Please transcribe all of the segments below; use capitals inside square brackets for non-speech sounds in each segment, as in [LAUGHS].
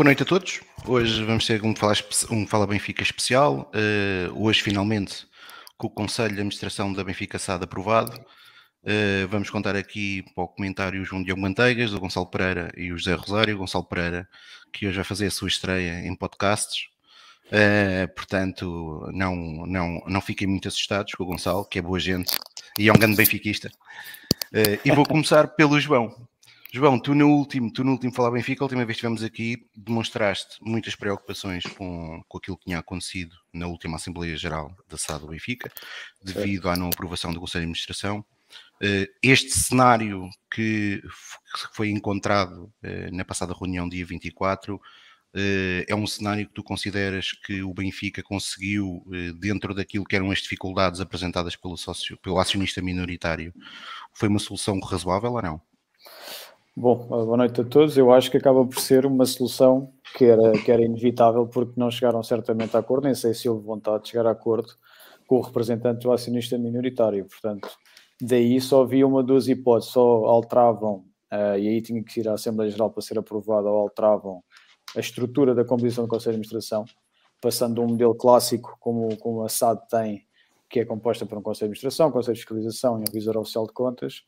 Boa noite a todos. Hoje vamos ter um Fala, um Fala Benfica especial. Uh, hoje, finalmente, com o Conselho de Administração da Benfica SAD aprovado. Uh, vamos contar aqui para o comentário o João Diogo Manteigas, o Gonçalo Pereira e o José Rosário. O Gonçalo Pereira, que hoje vai fazer a sua estreia em podcasts. Uh, portanto, não, não, não fiquem muito assustados com o Gonçalo, que é boa gente e é um grande benfiquista. e vou começar pelo João. João, tu no último, tu no último Falar Benfica, a última vez que estivemos aqui, demonstraste muitas preocupações com, com aquilo que tinha acontecido na última Assembleia Geral da SAD do Benfica, devido à não aprovação do Conselho de Administração. Eh, este cenário que foi encontrado eh, na passada reunião, dia 24, eh, é um cenário que tu consideras que o Benfica conseguiu, dentro daquilo que eram as dificuldades apresentadas pelo, sócio, pelo acionista minoritário, foi uma solução razoável ou não? Bom, boa noite a todos. Eu acho que acaba por ser uma solução que era, que era inevitável porque não chegaram certamente a acordo, nem sei se houve vontade de chegar a acordo com o representante do acionista minoritário. Portanto, daí só havia uma duas hipóteses, só alteravam, uh, e aí tinha que ir à Assembleia Geral para ser aprovada, ou alteravam a estrutura da composição do Conselho de Administração, passando de um modelo clássico como, como a SAD tem, que é composta por um Conselho de Administração, Conselho de Fiscalização e um Revisor Oficial de Contas,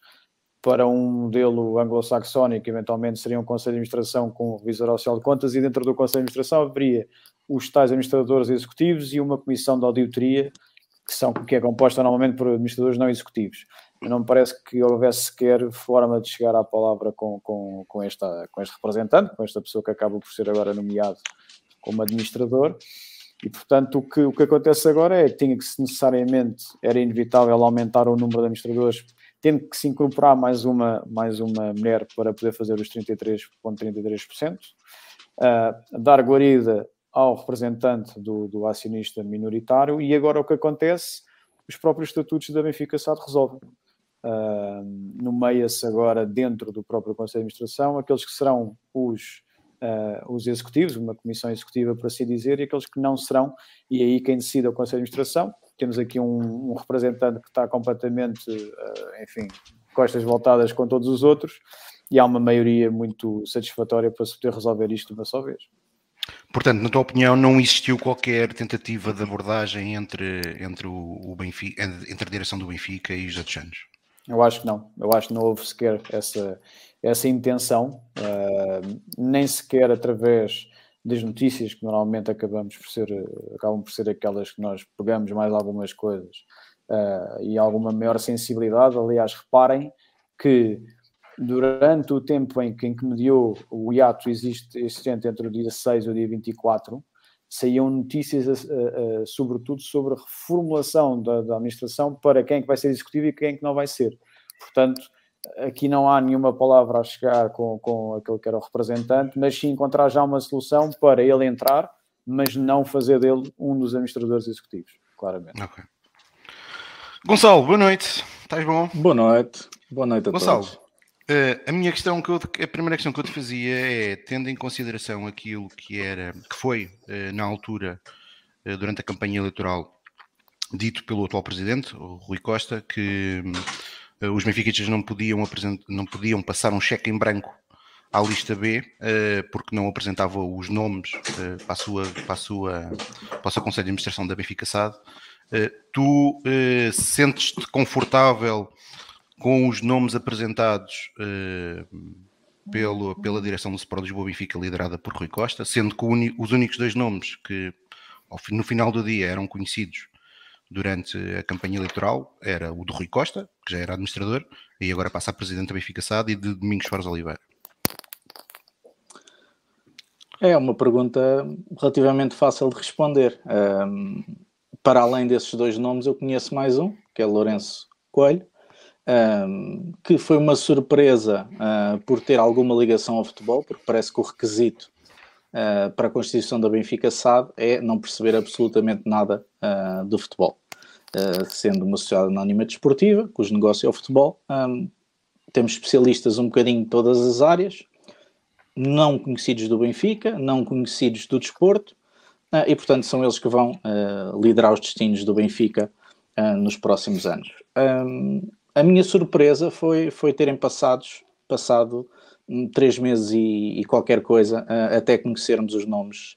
para um modelo anglo-saxónico, eventualmente seria um Conselho de Administração com um revisor oficial de contas, e dentro do Conselho de Administração haveria os tais administradores executivos e uma comissão de auditoria, que, são, que é composta normalmente por administradores não executivos. Não me parece que houvesse sequer forma de chegar à palavra com, com, com, esta, com este representante, com esta pessoa que acaba por ser agora nomeado como administrador. E, portanto, o que, o que acontece agora é que tinha que se necessariamente, era inevitável aumentar o número de administradores tendo que se incorporar mais uma, mais uma mulher para poder fazer os 33,33%, uh, dar guarida ao representante do, do acionista minoritário e agora o que acontece, os próprios estatutos da Benfica SAD resolvem. Uh, Nomeia-se agora dentro do próprio Conselho de Administração aqueles que serão os, uh, os executivos, uma comissão executiva para assim dizer, e aqueles que não serão, e aí quem decide é o Conselho de Administração, temos aqui um, um representante que está completamente, uh, enfim, costas voltadas com todos os outros, e há uma maioria muito satisfatória para se poder resolver isto de uma só vez. Portanto, na tua opinião, não existiu qualquer tentativa de abordagem entre, entre, o, Benfica, entre a direção do Benfica e os outros Eu acho que não. Eu acho que não houve sequer essa, essa intenção, uh, nem sequer através das notícias que normalmente acabamos por ser, acabam por ser aquelas que nós pegamos mais algumas coisas uh, e alguma maior sensibilidade. Aliás, reparem que durante o tempo em que, em que mediou o hiato existe, existente entre o dia 6 e o dia 24, saíam notícias, uh, uh, sobretudo, sobre a reformulação da, da administração para quem é que vai ser executivo e quem é que não vai ser. Portanto, aqui não há nenhuma palavra a chegar com, com aquele que era o representante, mas sim encontrar já uma solução para ele entrar, mas não fazer dele um dos administradores executivos, claramente. Okay. Gonçalo, boa noite. Estás bom? Boa noite. Boa noite a Gonçalo, todos. Uh, a minha questão que eu, a primeira questão que eu te fazia é, tendo em consideração aquilo que era, que foi uh, na altura, uh, durante a campanha eleitoral, dito pelo atual presidente, o Rui Costa, que eh, os benfiquistas não podiam, não podiam passar um cheque em branco à lista B, eh, porque não apresentavam os nomes eh, para, a sua, para, a sua, para o seu Conselho de Administração da Benfica SAD. Tu sentes-te confortável com os nomes apresentados pelo, pela direção do Sport Lisboa Benfica, liderada por Rui Costa, sendo que os únicos dois nomes que no final do dia eram conhecidos durante a campanha eleitoral era o do Rui Costa, que já era administrador, e agora passa a presidente da Benfica SAD, e de Domingos Soares Oliveira. É uma pergunta relativamente fácil de responder. Um, para além desses dois nomes, eu conheço mais um, que é Lourenço Coelho, um, que foi uma surpresa uh, por ter alguma ligação ao futebol, porque parece que o requisito uh, para a constituição da Benfica SAD é não perceber absolutamente nada uh, do futebol. Uh, sendo uma sociedade anónima desportiva, cujo negócio é o futebol. Um, temos especialistas um bocadinho em todas as áreas, não conhecidos do Benfica, não conhecidos do desporto, uh, e portanto são eles que vão uh, liderar os destinos do Benfica nos próximos anos. Um, a minha surpresa foi, foi terem passados, passado hum, três meses e, e qualquer coisa até conhecermos os nomes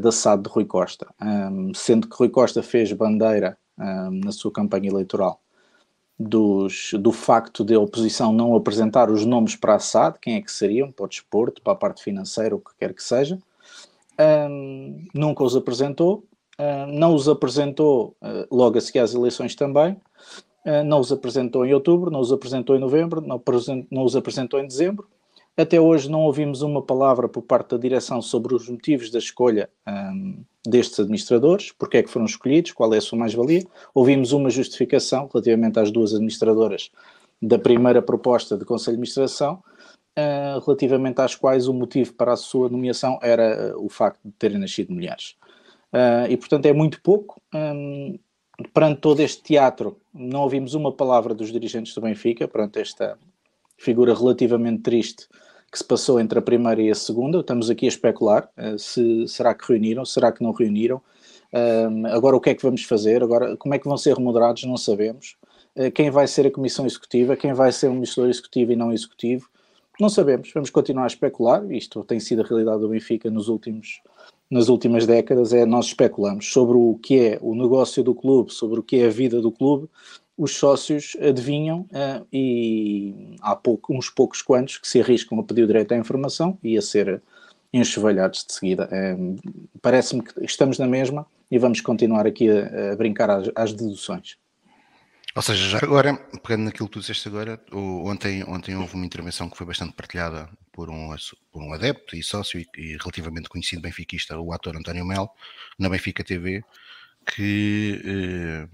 da SAD de Rui Costa, um, sendo que Rui Costa fez bandeira um, na sua campanha eleitoral dos, do facto de a oposição não apresentar os nomes para a SAD, quem é que seriam, para o desporto, para a parte financeira, o que quer que seja. Um, nunca os apresentou, não os apresentou uh, logo a seguir às eleições também, uh, não os apresentou em outubro, não os apresentou em novembro, não, não os apresentou em dezembro. Até hoje não ouvimos uma palavra por parte da direção sobre os motivos da escolha um, destes administradores, porque é que foram escolhidos, qual é a sua mais-valia. Ouvimos uma justificação relativamente às duas administradoras da primeira proposta de Conselho de Administração, uh, relativamente às quais o motivo para a sua nomeação era uh, o facto de terem nascido mulheres. Uh, e, portanto, é muito pouco. Um, perante todo este teatro, não ouvimos uma palavra dos dirigentes do Benfica, perante esta figura relativamente triste que se passou entre a primeira e a segunda. Estamos aqui a especular uh, se será que reuniram, será que não reuniram. Agora o que é que vamos fazer? Agora como é que vão ser remoderados? Não sabemos. Uh, quem vai ser a comissão executiva? Quem vai ser o administrador executivo e não executivo? Não sabemos. Vamos continuar a especular. Isto tem sido a realidade do Benfica nos últimos nas últimas décadas é nós especulamos sobre o que é o negócio do clube, sobre o que é a vida do clube, os sócios adivinham uh, e há pouco, uns poucos quantos que se arriscam a pedir o direito à informação e a ser enxovalhados de seguida. Uh, Parece-me que estamos na mesma e vamos continuar aqui a, a brincar às, às, deduções. Ou seja, já agora, pegando naquilo que tu disseste agora, o, ontem, ontem houve uma intervenção que foi bastante partilhada por um, por um adepto e sócio e, e relativamente conhecido benfiquista, o ator António Melo, na Benfica TV, que eh,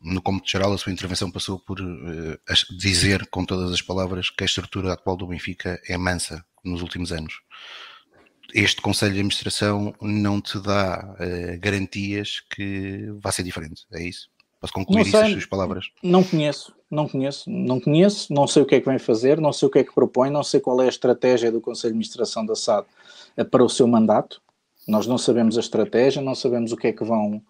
no cômputo geral a sua intervenção passou por eh, dizer com todas as palavras que a estrutura atual do Benfica é mansa nos últimos anos. Este Conselho de Administração não te dá eh, garantias que vai ser diferente, é isso? Posso concluir isso, as suas palavras? Não conheço, não conheço, não conheço, não sei o que é que vem fazer, não sei o que é que propõe, não sei qual é a estratégia do Conselho de Administração da SAD para o seu mandato. Nós não sabemos a estratégia, não sabemos o que é que vão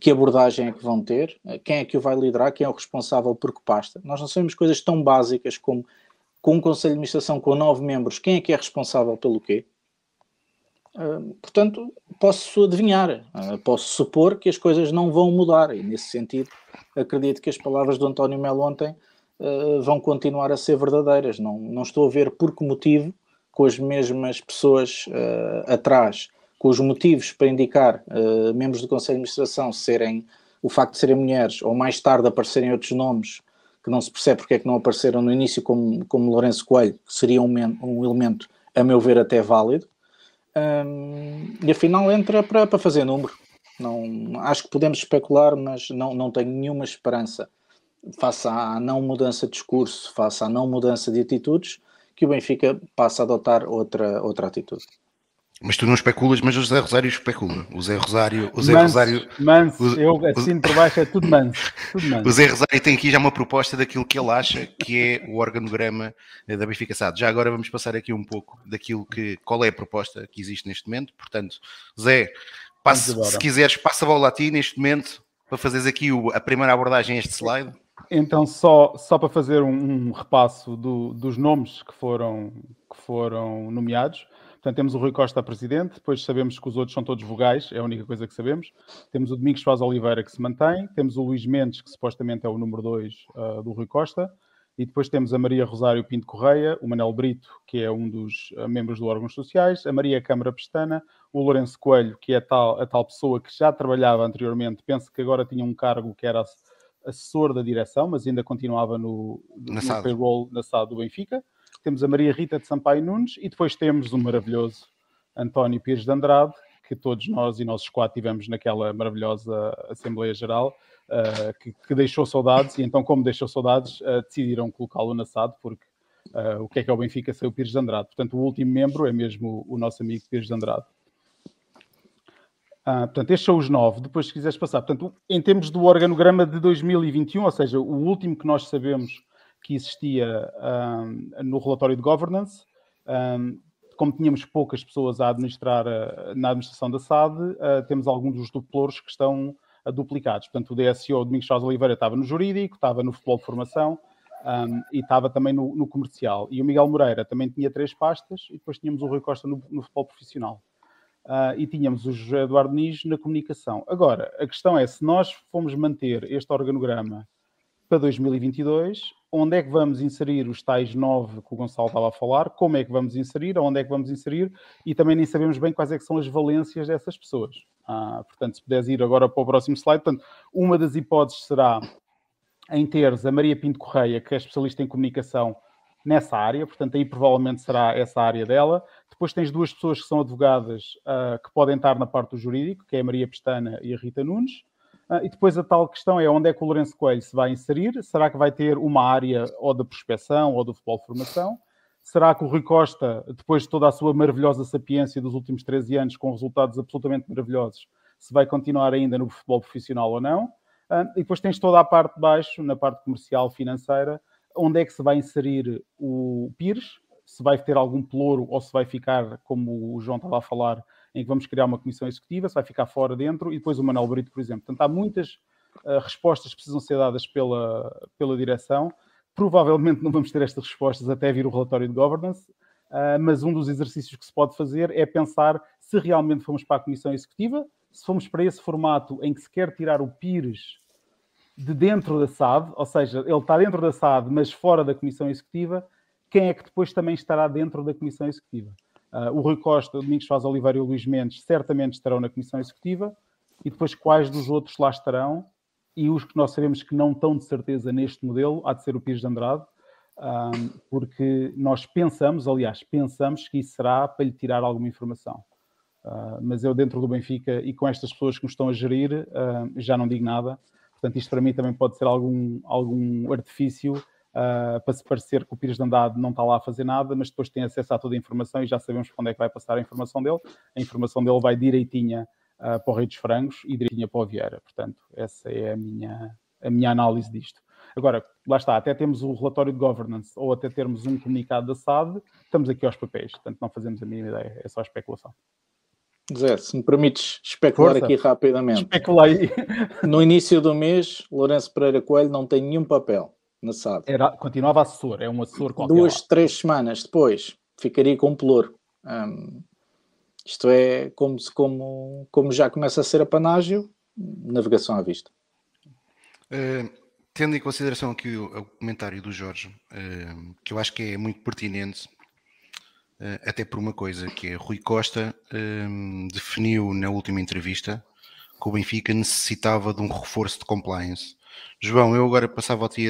que abordagem é que vão ter, eh, quem é que o vai liderar, quem é o responsável por que pasta. Nós não sabemos coisas tão básicas como com um Conselho de Administração com nove membros, quem é que é responsável pelo quê? Uh, portanto, posso adivinhar, posso supor que as coisas não vão mudar e, nesse sentido, acredito que as palavras do António Melo ontem vão continuar a ser verdadeiras. Não, não estou a ver por que motivo, com as mesmas pessoas atrás com os motivos para indicar uh, membros do Conselho de Administração serem o facto de serem mulheres ou mais tarde aparecerem outros nomes que não se percebe porque é que não apareceram no início como, como Lourenço Coelho, que seria um, um elemento, a meu ver, até válido. Um, e afinal entra para, para fazer número. Não, acho que podemos especular, mas não, não tenho nenhuma esperança, face à não mudança de discurso, face à não mudança de atitudes, que o Benfica passe a adotar outra, outra atitude. Mas tu não especulas, mas o Zé Rosário especula. O Zé Rosário. O Zé manso, Rosário. Manso, o, eu assino por baixo, é tudo manso, tudo [LAUGHS] manso. O Zé Rosário tem aqui já uma proposta daquilo que ele acha que é o organograma da Benfica SAD. Já agora vamos passar aqui um pouco daquilo que. Qual é a proposta que existe neste momento. Portanto, Zé, passe, se quiseres, passa a bola a ti neste momento para fazeres aqui o, a primeira abordagem a este slide. Então, só, só para fazer um, um repasso do, dos nomes que foram, que foram nomeados. Portanto, temos o Rui Costa presidente, depois sabemos que os outros são todos vogais, é a única coisa que sabemos. Temos o Domingos Soares Oliveira que se mantém, temos o Luís Mendes, que supostamente é o número 2 uh, ah, do Rui Costa, e depois temos a Maria Rosário Pinto Correia, o Manel Brito, que é um dos uh, membros do órgãos sociais, a Maria Câmara Pestana, o Lourenço Coelho, que é a tal, a tal pessoa que já trabalhava anteriormente, penso que agora tinha um cargo que era assessor da direção, mas ainda continuava no, no, no payroll na SAD do Benfica temos a Maria Rita de Sampaio Nunes e depois temos o maravilhoso António Pires de Andrade, que todos nós e nossos quatro tivemos naquela maravilhosa Assembleia Geral, uh, que, que, deixou saudades, e então, como deixou saudades, uh, decidiram colocá-lo na SAD, porque uh, o que é que é o Benfica sem o Pires de Andrade? Portanto, o último membro é mesmo o, o nosso amigo Pires de Andrade. Uh, portanto, estes são os nove. Depois, se quiseres passar, portanto, em termos do organograma de 2021, ou seja, o último que nós sabemos que existia um, no relatório de governance. Um, como tínhamos poucas pessoas a administrar uh, na administração da SAD, uh, temos alguns dos duplores que estão uh, duplicados. Portanto, o DSO, Domingos Chaves Oliveira, estava no jurídico, estava no futebol de formação, Um, e estava também no, no, comercial. E o Miguel Moreira também tinha três pastas, e depois tínhamos o Rui Costa no, no futebol profissional. Uh, e tínhamos o José Eduardo Nis na comunicação. Agora, a questão é, se nós fomos manter este organograma para 2022, onde é que vamos inserir os tais nove que o Gonçalo estava a falar, como é que vamos inserir, onde é que vamos inserir, e também nem sabemos bem quais é que são as valências dessas pessoas. Ah, portanto, se puderes ir agora para o próximo slide, portanto, uma das hipóteses será em teres a Maria Pinto Correia, que é especialista em comunicação nessa área, portanto, aí provavelmente será essa área dela. Depois tens duas pessoas que são advogadas uh, que podem estar na parte do jurídico, que é a Maria Pestana e a Rita Nunes. Uh, e depois a tal questão é onde é que o Lourenço Coelho se vai inserir? Será que vai ter uma área ou da prospecção ou do futebol de formação? Será que o Rui Costa, depois de toda a sua maravilhosa sapiência dos últimos 13 anos, com resultados absolutamente maravilhosos, se vai continuar ainda no futebol profissional ou não? Uh, e depois tens toda a parte de baixo, na parte comercial, financeira, onde é que se vai inserir o Pires, se vai ter algum pelouro ou se vai ficar, como o João estava a falar, em que vamos criar uma comissão executiva, se vai ficar fora, dentro, e depois o Manuel Brito, por exemplo. Portanto, há muitas uh, respostas que precisam ser dadas pela, pela direção. Provavelmente não vamos ter estas respostas até vir o relatório de governance, uh, mas um dos exercícios que se pode fazer é pensar se realmente fomos para a comissão executiva, se fomos para esse formato em que se quer tirar o PIRES de dentro da SAD, ou seja, ele está dentro da SAD, mas fora da comissão executiva, quem é que depois também estará dentro da comissão executiva? Uh, o Rui Costa, o Domingos Faz Oliveira e o Luís Mendes certamente estarão na Comissão Executiva e depois quais dos outros lá estarão e os que nós sabemos que não estão de certeza neste modelo, há de ser o Pires de Andrade, um, porque nós pensamos, aliás, pensamos que isso será para lhe tirar alguma informação. Uh, mas eu dentro do Benfica e com estas pessoas que nos estão a gerir, uh, já não digo nada. Portanto, isto para mim também pode ser algum, algum artifício uh, para se parecer que o Pires de Andrade não está lá a fazer nada, mas depois tem acesso a toda a informação e já sabemos para onde é que vai passar a informação dele. A informação dele vai direitinha uh, para o Rei dos Frangos e direitinha para o Vieira. Portanto, essa é a minha, a minha análise disto. Agora, lá está, até temos o relatório de governance ou até termos um comunicado da SAD, estamos aqui aos papéis, portanto não fazemos a mínima ideia, é só especulação. Zé, se me permites especular Força. aqui rapidamente. Especula aí. No início do mês, Lourenço Pereira Coelho não tem nenhum papel na SAD. Era, continuava assessor, é um assessor qualquer. Duas, lá. três semanas depois, ficaria com um pelouro. Um, isto é como, como, como já começa a ser a panágio, navegação à vista. Uh, tendo em consideração aqui o, o comentário do Jorge, uh, que eu acho que é muito pertinente, uh, até por uma coisa, que é Rui Costa definiu na última entrevista que o Benfica necessitava de um reforço de compliance João, eu agora passava a ti,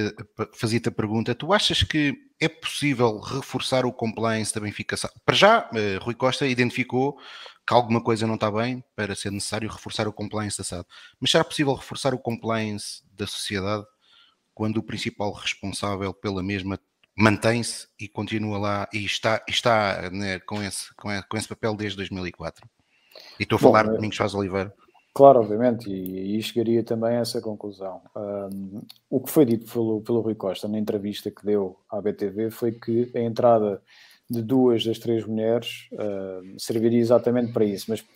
fazia-te a pergunta: tu achas que é possível reforçar o compliance da Benfica? Para já, eh, Rui Costa identificou que alguma coisa não está bem para ser necessário reforçar o compliance da SAD. Mas será possível reforçar o compliance da sociedade quando o principal responsável pela mesma mantém-se e continua lá e está, está né, com, esse, com, esse papel desde 2004? E estou a falar Bom, de Domingos Faz Oliveira. Claro, obviamente, e aí chegaria também a essa conclusão. Um, o que foi dito pelo, pelo Rui Costa na entrevista que deu à BTV foi que a entrada de duas das três mulheres uh, serviria exatamente para isso, mas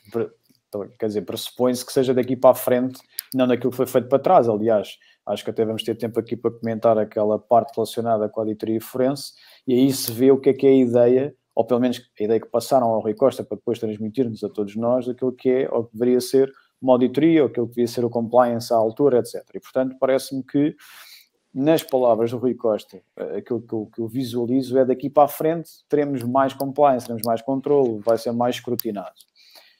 então, quer dizer, pressupõe-se que seja daqui para a frente, não daquilo que foi feito para trás. Aliás, acho que até vamos ter tempo aqui para comentar aquela parte relacionada com a auditoria forense, e aí se vê o que é que é a ideia, ou pelo menos a ideia que passaram ao Rui Costa para depois transmitir-nos a todos nós, daquilo que é, ou que deveria ser uma auditoria, ou aquilo que devia ser o compliance à altura, etc. E, portanto, parece-me que, nas palavras do Rui Costa, eh, aquilo que eu, que eu, visualizo é daqui para a frente teremos mais compliance, teremos mais controle, vai ser mais escrutinado.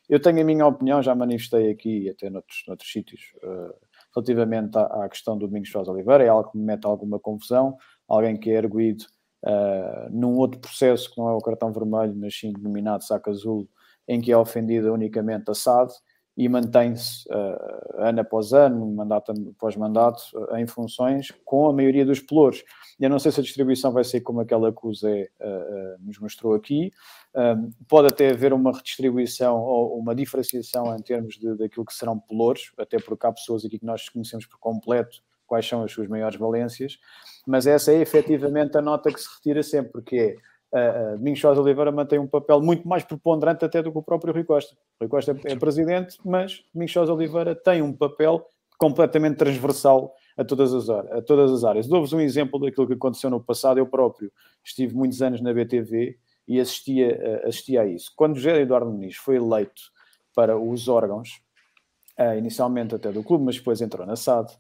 Eu tenho a minha opinião, já manifestei aqui, até noutros, noutros sítios, uh, relativamente à, à, questão do Domingos Sousa Oliveira, é algo que me mete alguma confusão, alguém que é erguido uh, num outro processo que não é o cartão vermelho, mas sim denominado saco azul, em que é ofendida unicamente a SAD, e mantém-se uh, ano após ano, mandato após mandato, uh, em funções com a maioria dos pelouros. Eu não sei se a distribuição vai ser como aquela que o Zé uh, nos mostrou aqui. pode até haver uma redistribuição ou uma diferenciação em termos de, daquilo que serão pelouros, até porque há pessoas aqui que nós conhecemos por completo quais são as suas maiores valências, mas essa é efetivamente a nota que se retira sempre, porque é uh, Domingos Soares Oliveira mantém um papel muito mais preponderante até do que o próprio Rui Costa. Rui Costa é presidente, mas Domingos Soares Oliveira tem um papel completamente transversal a todas as, a todas as áreas. Dou-vos um exemplo daquilo que aconteceu no passado. Eu próprio estive muitos anos na BTV e assistia, assistia a isso. Quando José Eduardo Muniz foi eleito para os órgãos, inicialmente até do clube, mas depois entrou na SAD,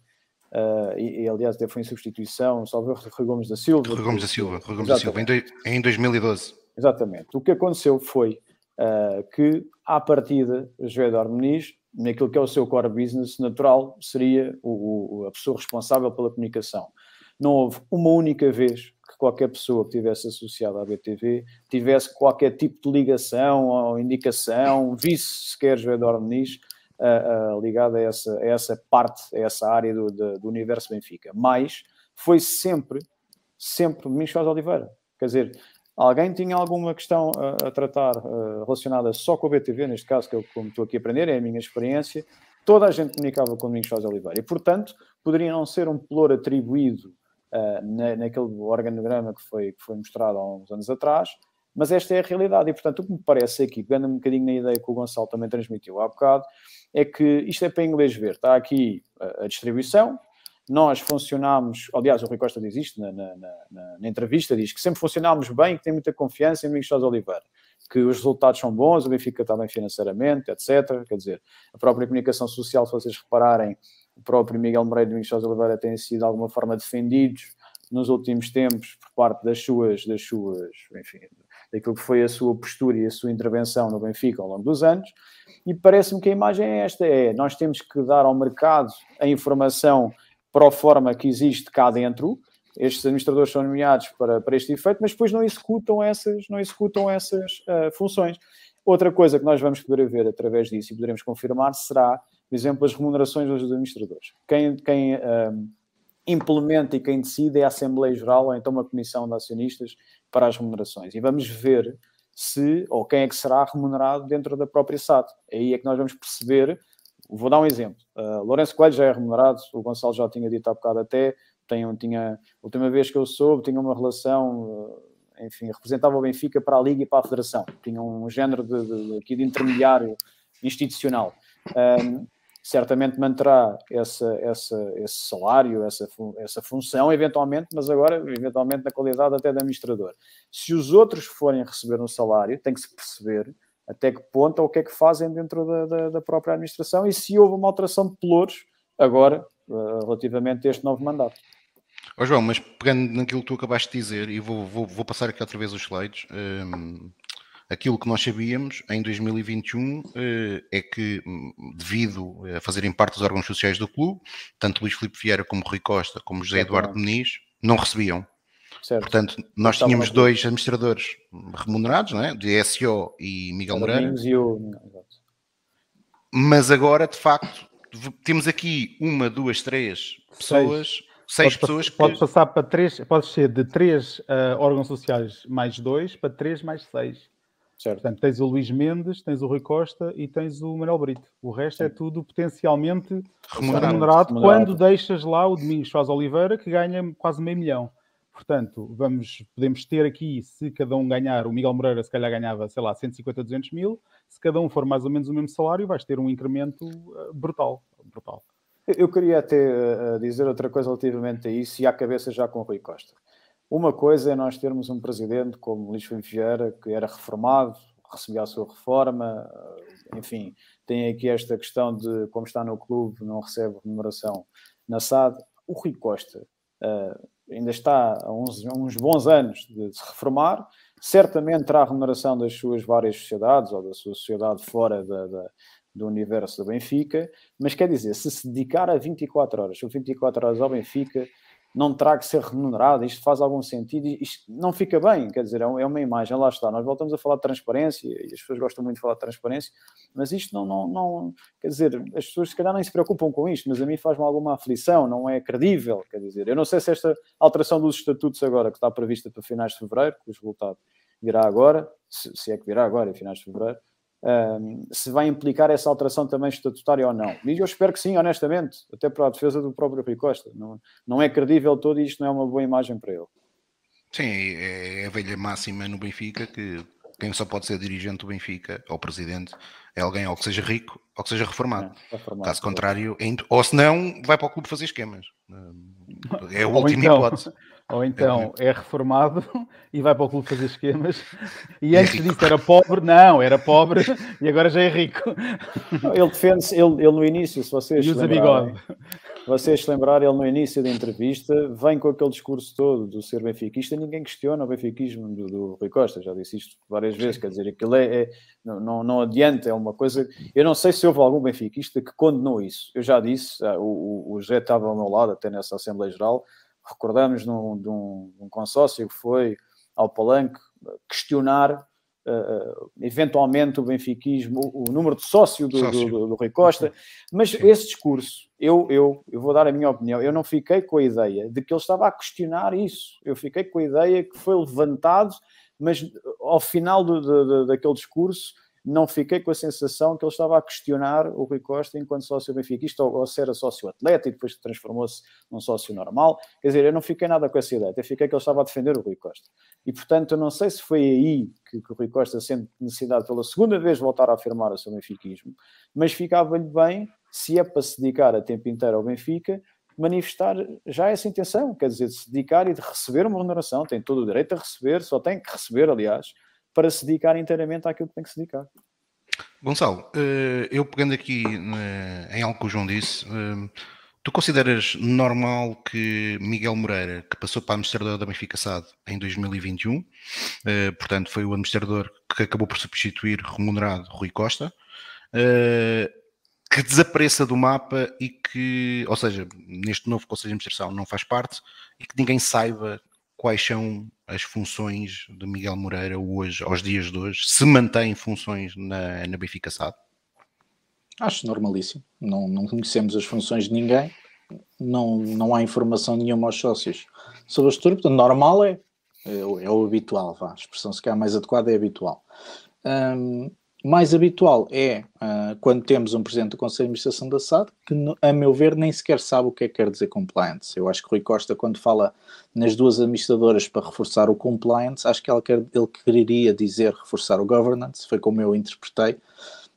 uh, e, e, aliás até foi em substituição, salvo Rui Gomes da Silva. Rui Gomes da Silva, Rui Gomes da Silva, em, do, em 2012. Exatamente. O que aconteceu foi uh, que, à partida, José Eduardo Muniz, naquilo que é o seu core business natural, seria o, o, a pessoa responsável pela comunicação. Não houve uma única vez que qualquer pessoa que tivesse associada à BTV tivesse qualquer tipo de ligação ou indicação, visse sequer José Eduardo Muniz uh, uh, a essa, a essa parte, a essa área do, do, universo Benfica. Mas foi sempre, sempre Domingos Oliveira. Quer dizer, Alguém tinha alguma questão a, a tratar uh, relacionada só com o BTV, neste caso, que eu como estou aqui a aprender, é a minha experiência, toda a gente comunicava com Domingos José Oliveira. E, portanto, poderia não ser um pelour atribuído uh, na, naquele organograma que foi, que foi mostrado há uns anos atrás, mas esta é a realidade. E, portanto, o que me parece aqui, pegando um bocadinho na ideia que o Gonçalo também transmitiu há bocado, é que isto é para inglês ver. Está aqui a, distribuição, nós funcionámos, aliás, o Rui Costa diz isto na, na, na, na, entrevista, diz que sempre funcionámos bem, que tem muita confiança em Domingos Sousa Oliveira, que os resultados são bons, o Benfica está bem financeiramente, etc. Quer dizer, a própria comunicação social, se vocês repararem, o próprio Miguel Moreira e Domingos Sousa Oliveira têm sido de alguma forma defendidos nos últimos tempos por parte das suas, das suas, enfim, daquilo que foi a sua postura e a sua intervenção no Benfica ao longo dos anos, e parece-me que a imagem é esta, é, nós temos que dar ao mercado a informação pro forma que existe cá dentro, estes administradores são nomeados para, para este efeito, mas depois não executam essas, não executam essas uh, funções. Outra coisa que nós vamos poder ver através disso e poderemos confirmar será, por exemplo, as remunerações dos administradores. Quem, quem uh, implementa e quem decide é a Assembleia Geral ou então uma comissão de acionistas para as remunerações. E vamos ver se ou quem é que será remunerado dentro da própria SAT. Aí é que nós vamos perceber Vou dar um exemplo. Uh, Lourenço Coelho já é remunerado, o Gonçalo já tinha dito há bocado até, tem, tinha, a última vez que eu soube, tinha uma relação, uh, enfim, representava o Benfica para a Liga e para a Federação, tinha um género de, de, de, de intermediário institucional. Um, certamente manterá essa, essa, esse salário, essa, essa função, eventualmente, mas agora, eventualmente, na qualidade até de administrador. Se os outros forem receber um salário, tem que se perceber até que ponto ou o que é que fazem dentro da, da, da própria administração e se houve uma alteração de pelouros agora, uh, relativamente a este novo mandato. Oh, João, mas pegando naquilo que tu acabaste de dizer, e vou, vou, vou passar aqui outra vez os slides, ehm, aquilo que nós sabíamos em 2021 uh, eh, é que, hum, devido a fazerem parte dos órgãos sociais do clube, tanto Luís Filipe Vieira como Rui Costa, como José Eduardo Muniz, não recebiam Certo. Portanto, nós tínhamos dois administradores remunerados, não é? de SO e Miguel Moreira. E o... Mas agora, de facto, temos aqui uma, duas, três pessoas, seis, seis pessoas que... Pode passar para três, pode ser de três uh, órgãos sociais mais dois para três mais seis. Certo. Portanto, tens o Luís Mendes, tens o Rui Costa e tens o Manuel Brito. O resto é Sim. é tudo potencialmente remunerado, remunerado, quando deixas lá o Domingos Faz Oliveira, que ganha quase meio milhão. Portanto, vamos, podemos ter aqui, se cada um ganhar, o Miguel Moreira se calhar ganhava, sei lá, 150, 200 mil, se cada um for mais ou menos o mesmo salário, vais ter um incremento uh, brutal, brutal. Eu queria até uh, dizer outra coisa relativamente a isso e à cabeça já com o Rui Costa. Uma coisa é nós termos um presidente como Luís Filipe Vieira, que era reformado, recebia a sua reforma, enfim, tem aqui esta questão de como está no clube, não recebe remuneração na SAD. O Rui Costa uh, ainda está a uns, uns bons anos de se reformar, certamente terá remuneração das suas várias sociedades ou da sua sociedade fora da, da, do universo do Benfica, mas quer dizer, se se dedicar a 24 horas, ou 24 horas ao Benfica, não terá que ser remunerado, isto faz algum sentido, isto não fica bem, quer dizer, é, é uma imagem, lá está, nós voltamos a falar de transparência, e as pessoas gostam muito de falar de transparência, mas isto não, não, não quer dizer, as pessoas se calhar nem se preocupam com isto, mas a mim faz-me alguma aflição, não é credível, quer dizer, eu não sei se esta alteração dos estatutos agora, que está prevista para finais de fevereiro, que o resultado virá agora, se, se é que virá agora, em finais de fevereiro, um, se vai implicar essa alteração também estatutária ou não. E eu espero que sim, honestamente, até para a defesa do próprio Rui Costa. Não, não é credível todo e isto não é uma boa imagem para ele. Sim, é, é a velha máxima no Benfica que quem só pode ser dirigente do Benfica ou presidente é alguém ou que seja rico ou que seja reformado. É, reformado Caso contrário, é, ou se não, vai para o clube fazer esquemas. É a [LAUGHS] última então, hipótese. Ou então é, é reformado [LAUGHS] e vai para o clube fazer esquemas. E antes é disso era pobre, não, era pobre [LAUGHS] e agora já é rico. Ele defende-se, ele, ele no início, se vocês. E usa bigode. Vocês se lembrarem, ele no início da entrevista vem com aquele discurso todo do ser benfiquista, ninguém questiona o benfiquismo do, do Rui Costa, já disse isto várias vezes, quer dizer, aquilo é, é não, não, não adianta, é uma coisa. Eu não sei se houve algum benfiquista que condenou isso. Eu já disse, ah, o, o, o José estava ao meu lado até nessa Assembleia Geral recordamos num, de, um, de um consórcio que foi ao Palanque questionar Uh, eventualmente o benfiquismo, o, número de sócio do, sócio. do, do, Rui Costa, mas Sim. esse discurso, eu, eu, eu vou dar a minha opinião, eu não fiquei com a ideia de que ele estava a questionar isso, eu fiquei com a ideia que foi levantado, mas ao final do, do, daquele discurso não fiquei com a sensação que ele estava a questionar o Rui Costa enquanto sócio benfiquista ou, ou se era sócio atleta e depois transformou-se num sócio normal. Quer dizer, eu não fiquei nada com essa ideia, eu fiquei que ele estava a defender o Rui Costa. E portanto, eu não sei se foi aí que, que o Rui Costa sente necessidade pela segunda vez voltar a afirmar o seu benfiquismo, mas ficava-lhe bem, se é para se dedicar a tempo inteiro ao Benfica, manifestar já essa intenção, quer dizer, de se dedicar e de receber uma remuneração, tem todo o direito a receber, só tem que receber, aliás, para se dedicar inteiramente àquilo que tem que se dedicar. Gonçalo, eh, eu pegando aqui em algo que o João disse, eh, tu consideras normal que Miguel Moreira, que passou para administrador da Benfica SAD em 2021, eh, portanto foi o administrador que acabou por substituir remunerado Rui Costa, que desapareça do mapa e que, ou seja, neste novo Conselho de Administração não faz parte e que ninguém saiba quais são as funções de Miguel Moreira hoje, aos dias de hoje, se mantém funções na, na Benfica SAD? Acho normalíssimo. Não, não conhecemos as funções de ninguém, não, não há informação nenhuma aos sócios sobre a estrutura, portanto, normal é, é, é o habitual, vá. a expressão se calhar mais adequada é habitual. Um, mais habitual é uh, quando temos um presidente do Conselho de Administração da SAD que, a meu ver, nem sequer sabe o que é que quer dizer compliance. Eu acho que Rui Costa, quando fala nas duas administradoras para reforçar o compliance, acho que ela quer, ele quereria dizer reforçar o governance, foi como eu interpretei.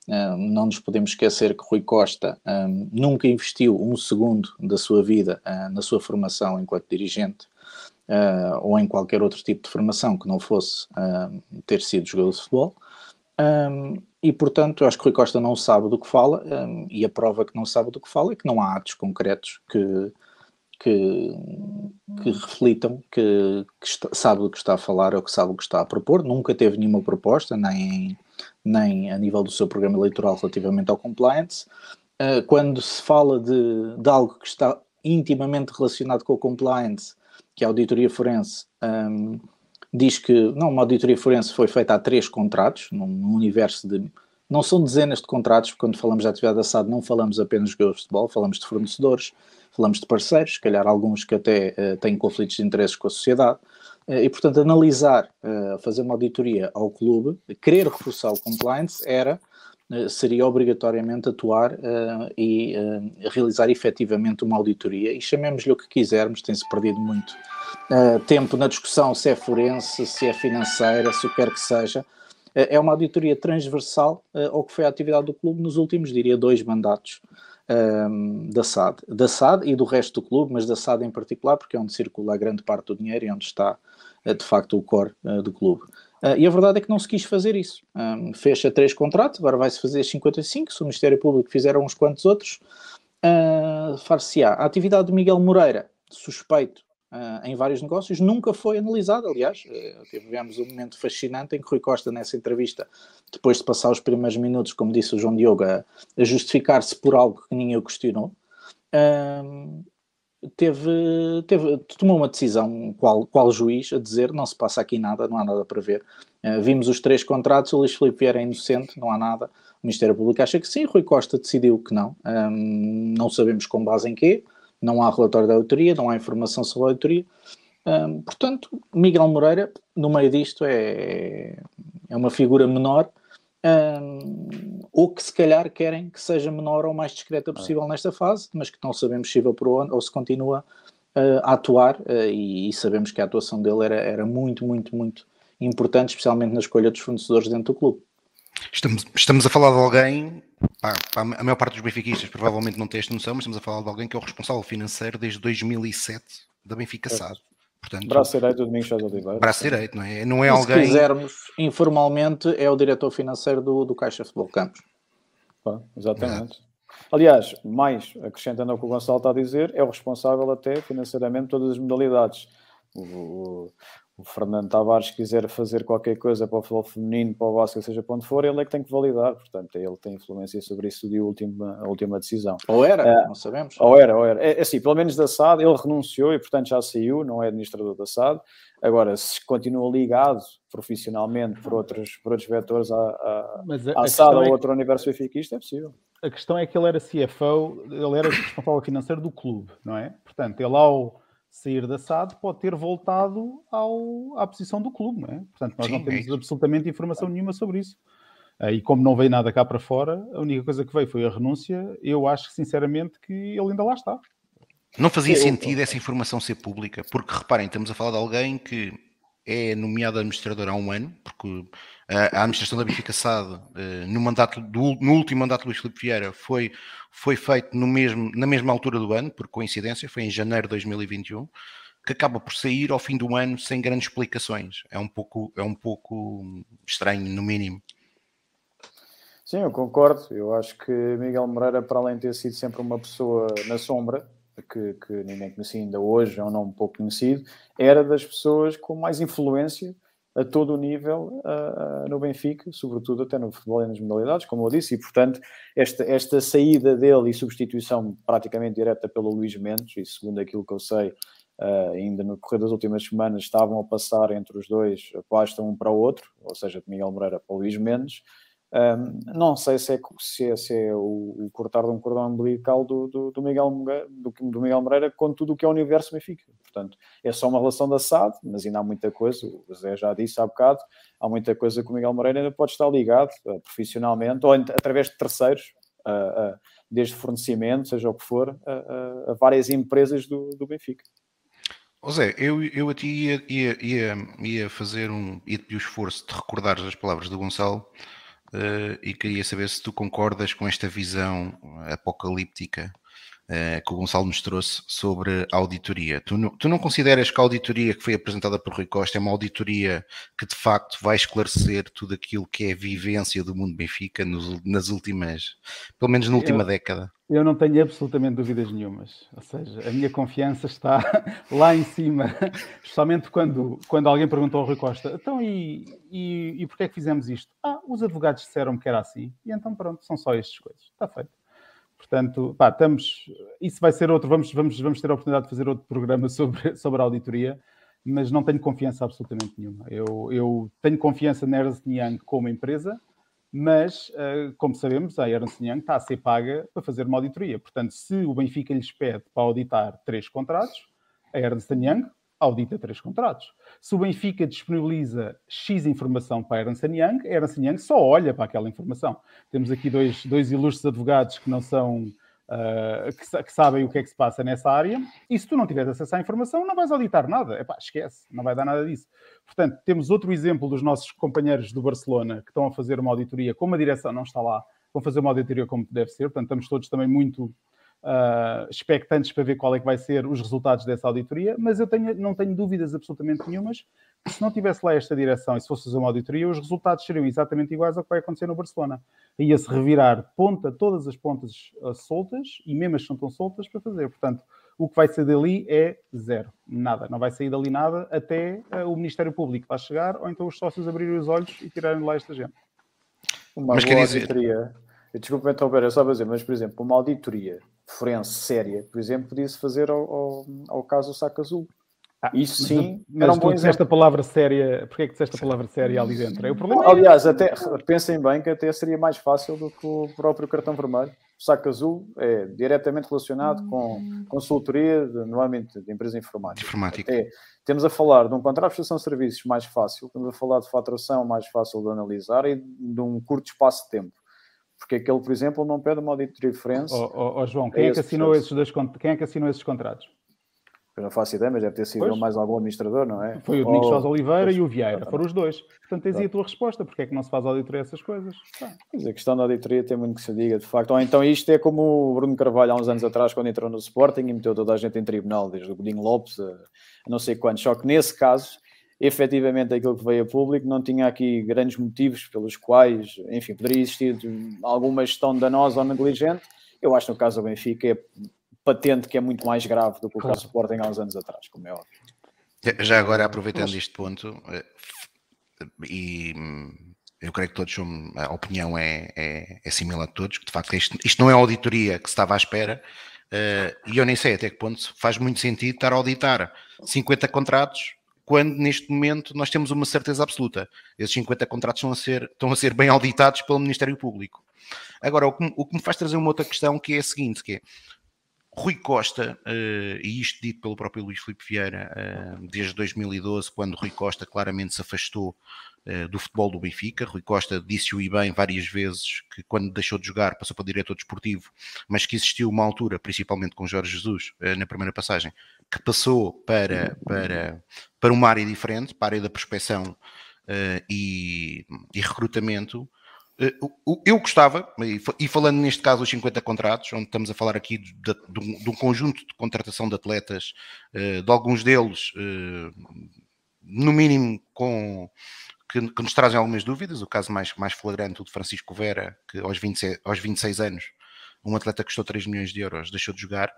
Uh, não nos podemos esquecer que Rui Costa um, ah, nunca investiu um segundo da sua vida uh, na sua formação enquanto dirigente ou em qualquer outro tipo de formação que não fosse ter sido jogador de futebol. Um, e, portanto, acho que Rui Costa não sabe do que fala, um, e a prova que não sabe do que fala é que não há atos concretos que, que, que reflitam que, que está, sabe do que está a falar ou que sabe o que está a propor. Nunca teve nenhuma proposta, nem, nem a nível do seu programa eleitoral relativamente ao compliance. Uh, quando se fala de, de algo que está intimamente relacionado com o compliance, que é a auditoria forense, um, diz que não, uma auditoria forense foi feita a três contratos, num, universo de. Não são dezenas de contratos, porque quando falamos de atividade assado não falamos apenas de jogadores de futebol, falamos de fornecedores, falamos de parceiros, se calhar alguns que até uh, têm conflitos de interesses com a sociedade. Uh, e, portanto, analisar, uh, fazer uma auditoria ao clube, querer reforçar o compliance, era seria obrigatoriamente atuar e realizar efetivamente uma auditoria. E chamemos-lhe o que quisermos, tem-se perdido muito uh, tempo na discussão se é forense, se é financeira, se o quer que seja. Uh, é uma auditoria transversal uh, ao que foi a atividade do clube nos últimos, diria, dois mandatos da SAD. Da SAD e do resto do clube, mas da SAD em particular, porque é onde circula a grande parte do dinheiro e onde está, de facto, o core do clube. E a verdade é que não se quis fazer isso. Um, fecha três contratos, agora vai-se fazer 55, se o Ministério Público fizer uns quantos outros, far-se-á. A atividade de Miguel Moreira, suspeito uh, em vários negócios, nunca foi analisado. Aliás, uh, tivemos um momento fascinante em que Rui Costa, nessa entrevista, depois de passar os primeiros minutos, como disse o João Diogo, a, a justificar-se por algo que ninguém o questionou, uh, teve, teve, tomou uma decisão, qual, qual juiz, a dizer não se passa aqui nada, não há nada para ver. Uh, vimos os três contratos, o Luís Filipe Vieira é inocente, não há nada. O Ministério Público acha que sim, Rui Costa decidiu que não. Um, não sabemos com base em quê não há relatório da autoria, não há informação sobre a autoria. Um, portanto, Miguel Moreira, no meio disto, é, é uma figura menor, um, ou que se calhar querem que seja menor ou mais discreta possível ah. nesta fase, mas que não sabemos se evaporou ou se continua uh, a atuar, uh, e, e, sabemos que a atuação dele era, era muito, muito, muito importante, especialmente na escolha dos fornecedores dentro do clube. Estamos, estamos a falar de alguém, a maior parte dos benfiquistas provavelmente não tem esta noção, mas estamos a falar de alguém que é o responsável financeiro desde 2007 da Benfica SAD. Portanto, braço direito do Domingos Sousa Oliveira. Braço direito, não é? Não é alguém... Se quisermos, informalmente, é o diretor financeiro do, do Caixa Futebol Campos. Ah, exatamente. Aliás, mais acrescentando ao que o Gonçalo está a dizer, é o responsável até financeiramente de todas as modalidades. O, o Fernando Tavares quiser fazer qualquer coisa para o futebol feminino, para o basquete, seja para onde for, ele é que tem que validar. Portanto, ele tem influência sobre isso de última, a última decisão. Ou era, é, não sabemos. Ou era, ou era. É, é assim, pelo menos da SAD, ele renunciou e, portanto, já saiu, não é administrador da SAD. Agora, se continua ligado profissionalmente por outros, por outros vetores à, à, a, à SAD ou é... outro universo benfiquista, é possível. A questão é que ele era CFO, ele era responsável financeiro do clube, não é? Portanto, ele ao sair da SAD pode ter voltado ao, à posição do clube, não é? Portanto, nós Sim, não temos é absolutamente informação nenhuma sobre isso. Uh, e como não veio nada cá para fora, a única coisa que veio foi a renúncia. Eu acho sinceramente que ele ainda lá está. Não fazia sentido essa informação ser pública, porque reparem, estamos a falar de alguém que é nomeado administrador há um ano, porque a administração da Benfica SAD, eh, no, mandato do, no último mandato do Luís Filipe Vieira, foi, foi feito no mesmo, na mesma altura do ano, por coincidência, foi em janeiro de 2021, que acaba por sair ao fim do ano sem grandes explicações. É um pouco, é um pouco estranho, no mínimo. Sim, eu concordo. Eu acho que Miguel Moreira, para além de ter sido sempre uma pessoa na sombra, que, que ninguém conhecia ainda hoje, é um nome pouco conhecido, era das pessoas com mais influência a todo o nível uh, no Benfica, sobretudo até no futebol e nas modalidades, como eu disse, e portanto esta, esta saída dele e substituição praticamente direta pelo Luís Mendes, e segundo aquilo que eu sei, uh, ainda no correr das últimas semanas estavam a passar entre os dois, pasta um para o outro, ou seja, de Miguel Moreira para o Luís Mendes, um, não sei se é, se é, se é o, o, cortar de um cordão umbilical do, do, do, Miguel, do, do, Miguel Moreira com tudo o que é o universo Benfica. Portanto, é só uma relação da SAD, mas ainda há muita coisa, o Zé já disse há bocado, há muita coisa que o Miguel Moreira ainda pode estar ligado uh, profissionalmente ou através de terceiros, uh, uh, desde fornecimento, seja o que for, a várias empresas do, do Benfica. Oh Zé, eu, eu aqui ia, ia, ia, ia fazer um, ia o esforço de recordar as palavras do Gonçalo, e queria saber se tu concordas com esta visão apocalíptica que o Gonçalo nos trouxe sobre a auditoria. Tu não, tu não consideras que a auditoria que foi apresentada por Rui Costa é uma auditoria que de facto vai esclarecer tudo aquilo que é a vivência do mundo Benfica nos, nas últimas, pelo menos na última eu, década? Eu não tenho absolutamente dúvidas nenhumas. Ou seja, a minha confiança está [LAUGHS] lá em cima, especialmente quando, quando alguém perguntou ao Rui Costa: então e, e, e porquê é que fizemos isto? Ah, os advogados disseram que era assim, e então pronto, são só estas coisas. Está feito. Portanto, pá, estamos. Isso vai ser outro. Vamos, vamos, vamos ter a oportunidade de fazer outro programa [LAUGHS] sobre, sobre a auditoria, mas não tenho confiança absolutamente nenhuma. Eu, eu tenho confiança na Ernst Young como empresa mas, uh, como sabemos, a Ernst Young está a ser paga para fazer uma auditoria. Portanto, se o Benfica lhes pede para auditar três contratos, a Ernst Young audita três contratos. Se o Benfica disponibiliza X informação para a Ernst Young, a Ernst Young só olha para aquela informação. Temos aqui dois, dois ilustres advogados que não são uh, que, que, sabem o que é que se passa nessa área, e se tu não tiveres acesso à informação, não vais auditar nada. Epá, esquece, não vai dar nada disso. Portanto, temos outro exemplo dos nossos companheiros do Barcelona que estão a fazer uma auditoria, como a direção não está lá, vão fazer uma auditoria como deve ser, portanto, estamos todos também muito uh, expectantes para ver qual é que vai ser os resultados dessa auditoria, mas eu tenho, não tenho dúvidas absolutamente nenhumas que se não tivesse lá esta direção e se fosse fazer uma auditoria, os resultados seriam exatamente iguais ao que vai acontecer no Barcelona. Ia-se revirar ponta, todas as pontas uh, soltas, e mesmo as que não estão soltas, para fazer. Portanto, o que vai sair dali é zero, nada. Não vai sair dali nada até uh, o Ministério Público lá chegar, ou então os sócios abrirem os olhos e tirarem de lá esta gente. Uma mas boa auditoria. Desculpa interromper, é só para dizer, mas por exemplo, uma auditoria forense séria, por exemplo, podia-se fazer ao, ao, ao caso Saco Azul. Ah, Isso sim, mas, era um bom disseste a palavra séria, porquê é que disseste a palavra séria ali dentro? É o problema. Aliás, até pensem bem que até seria mais fácil do que o próprio cartão vermelho. O saco azul é diretamente relacionado com hum. consultoria de, no âmbito de empresa informática. informática. É, temos a falar de um contrato de prestação de serviços mais fácil, estamos a falar de faturação mais fácil de analisar e de um curto espaço de tempo. Porque aquele, por exemplo, não pede uma auditoria de referência. Oh, oh, oh, João, quem é, que assinou esses dois, quem é que assinou esses contratos? Eu não faço ideia, mas deve ter sido mais algum administrador, não é? Foi o Domingos Sousa Oliveira pois, e o Vieira, foram os dois. Portanto, tens aí a tua resposta, porque é que não se faz auditoria a essas coisas? Mas a questão da auditoria tem muito que se diga, de facto. Ou então isto é como o Bruno Carvalho há uns anos atrás, quando entrou no Sporting e meteu toda a gente em tribunal, desde o Godinho Lopes a não sei quantos. Só que nesse caso, efetivamente aquilo que veio a público não tinha aqui grandes motivos pelos quais, enfim, poderia existir alguma gestão danosa ou negligente. Eu acho que no caso do Benfica é patente que é muito mais grave do que o caso do Sporting há uns anos atrás, como é óbvio. Já agora, aproveitando Mas... este ponto, eh, e eu creio que todos a opinião é, é, é similar a todos, que de facto isto, isto, não é a auditoria que se estava à espera, uh, e eu nem sei até que ponto faz muito sentido estar a auditar 50 contratos quando neste momento nós temos uma certeza absoluta. Esses 50 contratos estão a ser, estão a ser bem auditados pelo Ministério Público. Agora, o que, o que me faz trazer uma outra questão que é a seguinte, que é, Rui Costa, uh, e isto dito pelo próprio Luís Filipe Vieira, uh, desde 2012, quando Rui Costa claramente se afastou do futebol do Benfica. Rui Costa disse-o e bem várias vezes que quando deixou de jogar passou para diretor desportivo, mas que existiu uma altura, principalmente com Jorge Jesus, na primeira passagem, que passou para, para, para uma área diferente, para a área da prospecção e, e recrutamento, eh, eu gostava, e falando neste caso dos 50 contratos, onde estamos a falar aqui de, de, de um conjunto de contratação de atletas, eh, de alguns deles, eh, no mínimo, com, que, que, nos trazem algumas dúvidas. O caso mais, mais flagrante, o de Francisco Vera, que aos, 26, aos 26 anos, um atleta que custou 3 milhões de euros, deixou de jogar.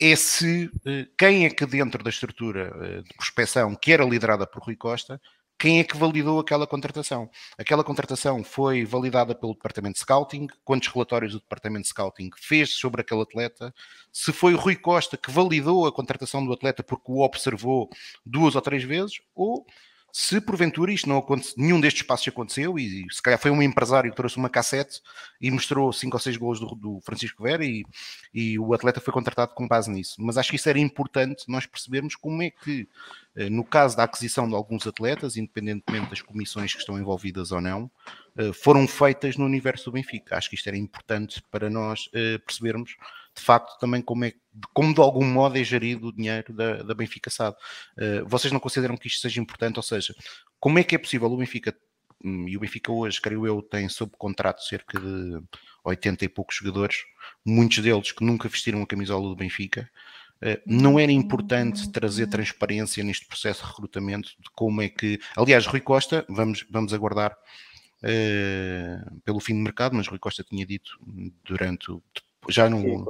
É se quem é que dentro da estrutura de prospecção, que era liderada por Rui Costa, quem é que validou aquela contratação? Aquela contratação foi validada pelo Departamento de Scouting, quantos relatórios o Departamento de Scouting fez sobre aquele atleta, se foi o Rui Costa que validou a contratação do atleta porque o observou duas ou três vezes, ou se porventura isto não aconteceu, nenhum destes passos aconteceu, e se calhar foi um empresário que trouxe uma cassete e mostrou cinco ou seis gols do, do Francisco Vera e, e, o atleta foi contratado com base nisso. Mas acho que isso era importante nós percebermos como é que, eh, no caso da aquisição de alguns atletas, independentemente das comissões que estão envolvidas ou não, eh, foram feitas no universo do Benfica. Acho que isto era importante para nós eh, percebermos de facto também como é como de algum modo é gerido o dinheiro da, da Benfica SAD. Uh, vocês não consideram que isto seja importante? Ou seja, como é que é possível o Benfica, hum, e o Benfica hoje, creio eu, tem sob contrato cerca de 80 e poucos jogadores, muitos deles que nunca vestiram a camisola do Benfica, Uh, não era importante trazer transparência neste processo de recrutamento de como é que. Aliás, Rui Costa, vamos, vamos aguardar uh, pelo fim do mercado, mas Rui Costa tinha dito durante o, já no,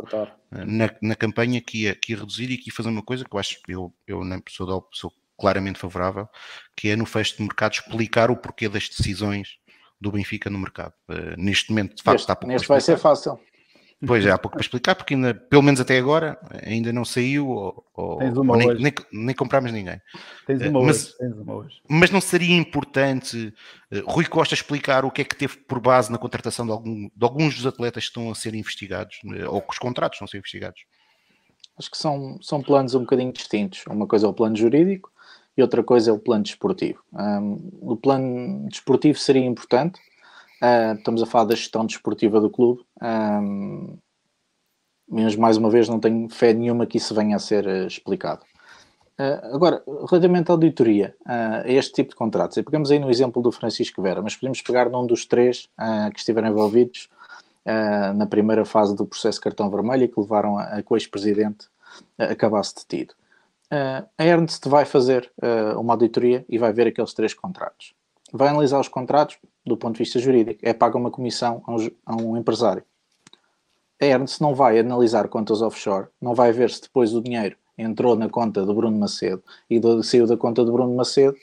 na, na campanha que ia, que ia reduzir e que ia fazer uma coisa que eu acho, eu, eu nem sou, sou claramente favorável, que é no fecho de mercado explicar o porquê das decisões do Benfica no mercado. Uh, neste momento, de facto, este, está pouco Neste vai ser fácil. Pois é, há pouco para explicar, porque ainda, pelo menos até agora, ainda não saiu ou, ou, ou nem, nem, nem comprámos ninguém. Tens uma, mas, hoje, tens uma hoje. Mas não seria importante uh, Rui Costa explicar o que é que teve por base na contratação de, algum, de alguns dos atletas que estão a ser investigados, uh, ou que os contratos estão a ser investigados? Acho que são, são planos um bocadinho distintos. Uma coisa é o plano jurídico e outra coisa é o plano desportivo. Um, o plano desportivo seria importante, Uh, estamos a falar da gestão desportiva do clube. Um, mas mais uma vez não tenho fé nenhuma que isso venha a ser uh, explicado. Uh, agora, relativamente à auditoria, a este tipo de contratos, e pegamos aí no exemplo do Francisco Vera, mas podemos pegar num dos três que estiveram envolvidos na primeira fase do processo cartão vermelho e que levaram a, a que o ex-presidente acabasse detido. a Ernst vai fazer uma auditoria e vai ver aqueles três contratos. Vai analisar os contratos, do ponto de vista jurídico, é paga uma comissão a um, a um empresário. A Ernst não vai analisar contas offshore, não vai ver se depois o dinheiro entrou na conta do Bruno Macedo e do, saiu da conta do Bruno Macedo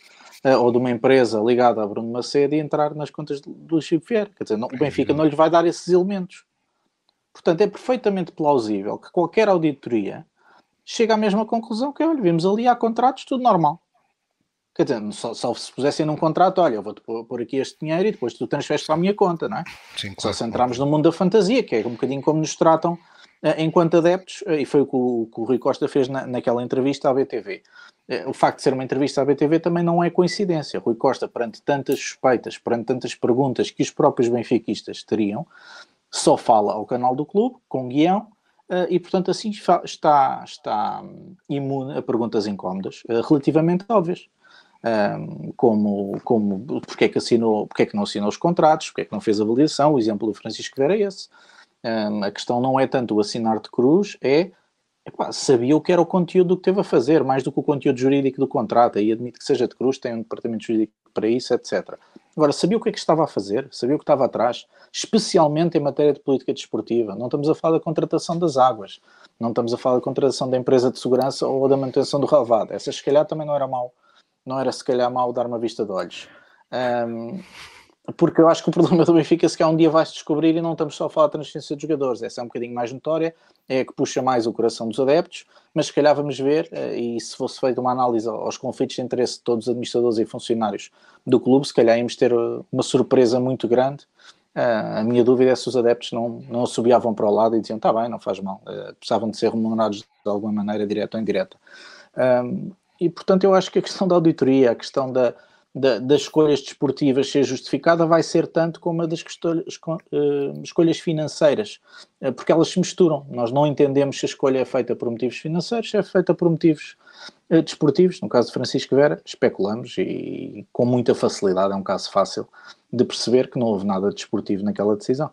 uh, ou de uma empresa ligada a Bruno Macedo e entrar nas contas do, do Chico Vieira. Quer dizer, não, o Benfica não lhe vai dar esses elementos. Portanto, é perfeitamente plausível que qualquer auditoria chegue à mesma conclusão que, olha, vimos ali, há contratos, tudo normal. Quer dizer, só, se pusessem num contrato, olha, eu vou-te pôr aqui este dinheiro e depois tu transferes para a minha conta, não é? Sim, claro, só se entrarmos no mundo da fantasia, que é um bocadinho como nos tratam uh, enquanto adeptos, uh, e foi o que o, que o Rui Costa fez na, naquela entrevista à BTV. Eh, o facto de ser uma entrevista à BTV também não é coincidência. Rui Costa, perante tantas suspeitas, perante tantas perguntas que os próprios benfiquistas teriam, só fala ao canal do clube, com guião, e, portanto, assim está, está imune a perguntas incómodas, relativamente óbvias. Como, como porque é que assinou, porque é que não assinou os contratos, porque é que não fez a avaliação, o exemplo do Francisco Vera é esse. Um, a questão não é tanto o assinar de cruz, é epá, sabia o que era o conteúdo que teve a fazer, mais do que o conteúdo jurídico do contrato, aí admito que seja de cruz, tem um departamento jurídico para isso, etc. Agora, sabia o que é que estava a fazer, sabia o que estava atrás, especialmente em matéria de política desportiva. Não estamos a falar da contratação das águas, não estamos a falar da contratação da empresa de segurança ou da manutenção do relevado. Essa, se calhar, também não era mau, não era se calhar mau dar uma vista de olhos. Um, porque eu acho que o problema [LAUGHS] do Benfica se que um dia vai-se descobrir e não estamos só a falar de transferência de jogadores, essa é um bocadinho mais notória, é a que puxa mais o coração dos adeptos, mas se calhar vamos ver, eh, e se fosse feita uma análise aos conflitos de interesse de todos os administradores e funcionários do clube, se calhar íamos ter eh, uma surpresa muito grande. Uh, a minha dúvida é se os adeptos não, não subiavam para o lado e diziam, tá bem, não faz mal, uh, precisavam de ser remunerados de alguma maneira, direta ou indireta. E portanto eu acho que a questão da auditoria, a questão da, da, das escolhas desportivas ser justificada vai ser tanto como a das uh, escolhas financeiras, uh, porque elas se misturam. Nós não entendemos se a escolha é feita por motivos financeiros, se é feita por motivos uh, desportivos. No caso de Francisco Vera, especulamos e com muita facilidade, é um caso fácil de perceber que não houve nada desportivo naquela decisão.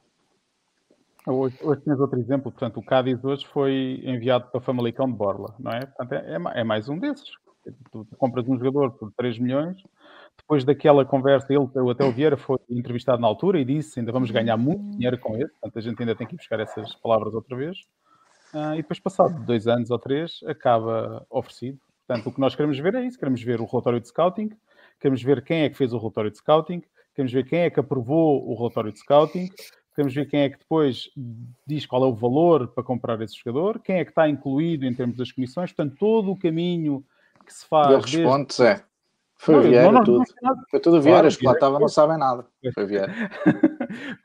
Hoje, hoje tens outro exemplo, portanto, o Cádiz hoje foi enviado para Famalicão de Borla, não é? Portanto, é, é, é mais um desses. Tu compras um jogador por 3 milhões, depois daquela conversa, ele, até o Vieira foi entrevistado na altura e disse ainda vamos ganhar muito dinheiro com ele, portanto a gente ainda tem que ir buscar essas palavras outra vez. Uh, e depois, passado dois anos ou três, acaba oferecido. Portanto, o que nós queremos ver é isso: queremos ver o relatório de scouting, queremos ver quem é que fez o relatório de scouting, queremos ver quem é que aprovou o relatório de scouting, queremos ver quem é que depois diz qual é o valor para comprar esse jogador, quem é que está incluído em termos das comissões, portanto, todo o caminho que se faz. Eu respondo, desde... Zé. Foi não, Vieira, não, tudo. Foi tudo Vieira, os que lá estavam não sabem nada. Foi Vieira. [LAUGHS]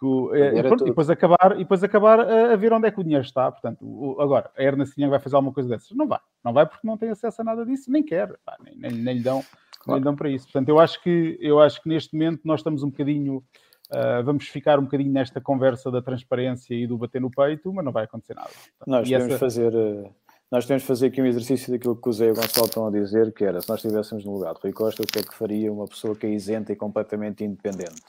e, pronto, e, depois acabar, e depois acabar a, a, ver onde é que o dinheiro está. Portanto, o, agora, a Ernest vai fazer alguma coisa dessas? Não vai. Não vai porque não tem acesso a nada disso, nem quer. Pá, nem, nem, nem, lhe dão, claro. nem lhe dão para isso. Portanto, eu acho que, eu acho que neste momento nós estamos um bocadinho. Uh, vamos ficar um bocadinho nesta conversa da transparência e do bater no peito, mas não vai acontecer nada. Portanto, nós temos essa... fazer. Uh nós temos de fazer aqui um exercício daquilo que o Zé e o Gonçalo estão a dizer, que era, se nós estivéssemos no lugar de Rui Costa, o que é que faria uma pessoa que é isenta e completamente independente?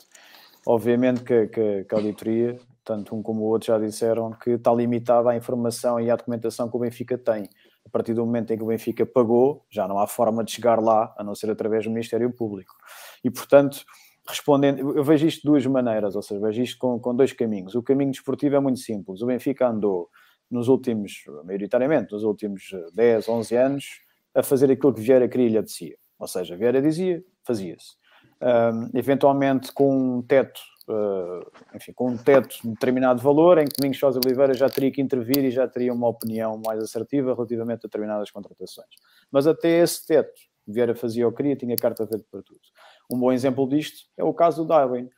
Obviamente que, que, que a auditoria, tanto um como o outro já disseram, que está limitada à informação e à documentação que o Benfica tem. A partir do momento em que o Benfica pagou, já não há forma de chegar lá, a não ser através do Ministério Público. E, portanto, respondendo, eu vejo isto de duas maneiras, ou seja, vejo isto com, com dois caminhos. O caminho desportivo é muito simples. O Benfica andou nos últimos, maioritariamente, nos últimos 10, 11 anos, a fazer aquilo que Vieira queria lhe apetecia. Ou seja, Vieira dizia, fazia-se. Eventualmente com um teto, uh, enfim, com um teto de determinado valor, em que Domingos Sousa Oliveira já teria que intervir e já teria uma opinião mais assertiva relativamente a determinadas contratações. Mas até esse teto, Vieira fazia o que queria, tinha carta verde para tudo. Um bom exemplo disto é o caso do Darwin.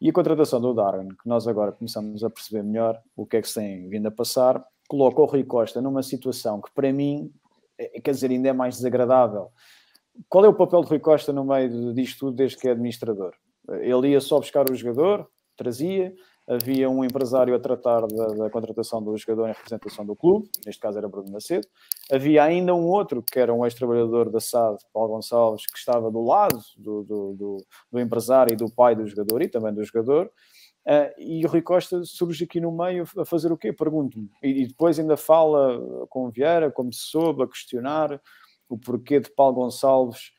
E a contratação do Darwin, que nós agora começamos a perceber melhor o que é que se tem vindo a passar, coloca o Rui Costa numa situação que para mim, é, quer dizer, ainda é mais desagradável. Qual é o papel de Rui Costa no meio disto tudo desde que é administrador? Ele ia só buscar o jogador, trazia, havia um empresário a tratar da, da, contratação do jogador em representação do clube, neste caso era Bruno Macedo. Havia ainda um outro, que era um ex-trabalhador da SAD, Paulo Gonçalves, que estava do lado do, do, do, do empresário e do pai do jogador e também do jogador. Uh, e o Rui Costa surge aqui no meio a fazer o quê? Pergunto-me. E, e, depois ainda fala com Vieira, como se soube, a questionar o porquê de Paulo Gonçalves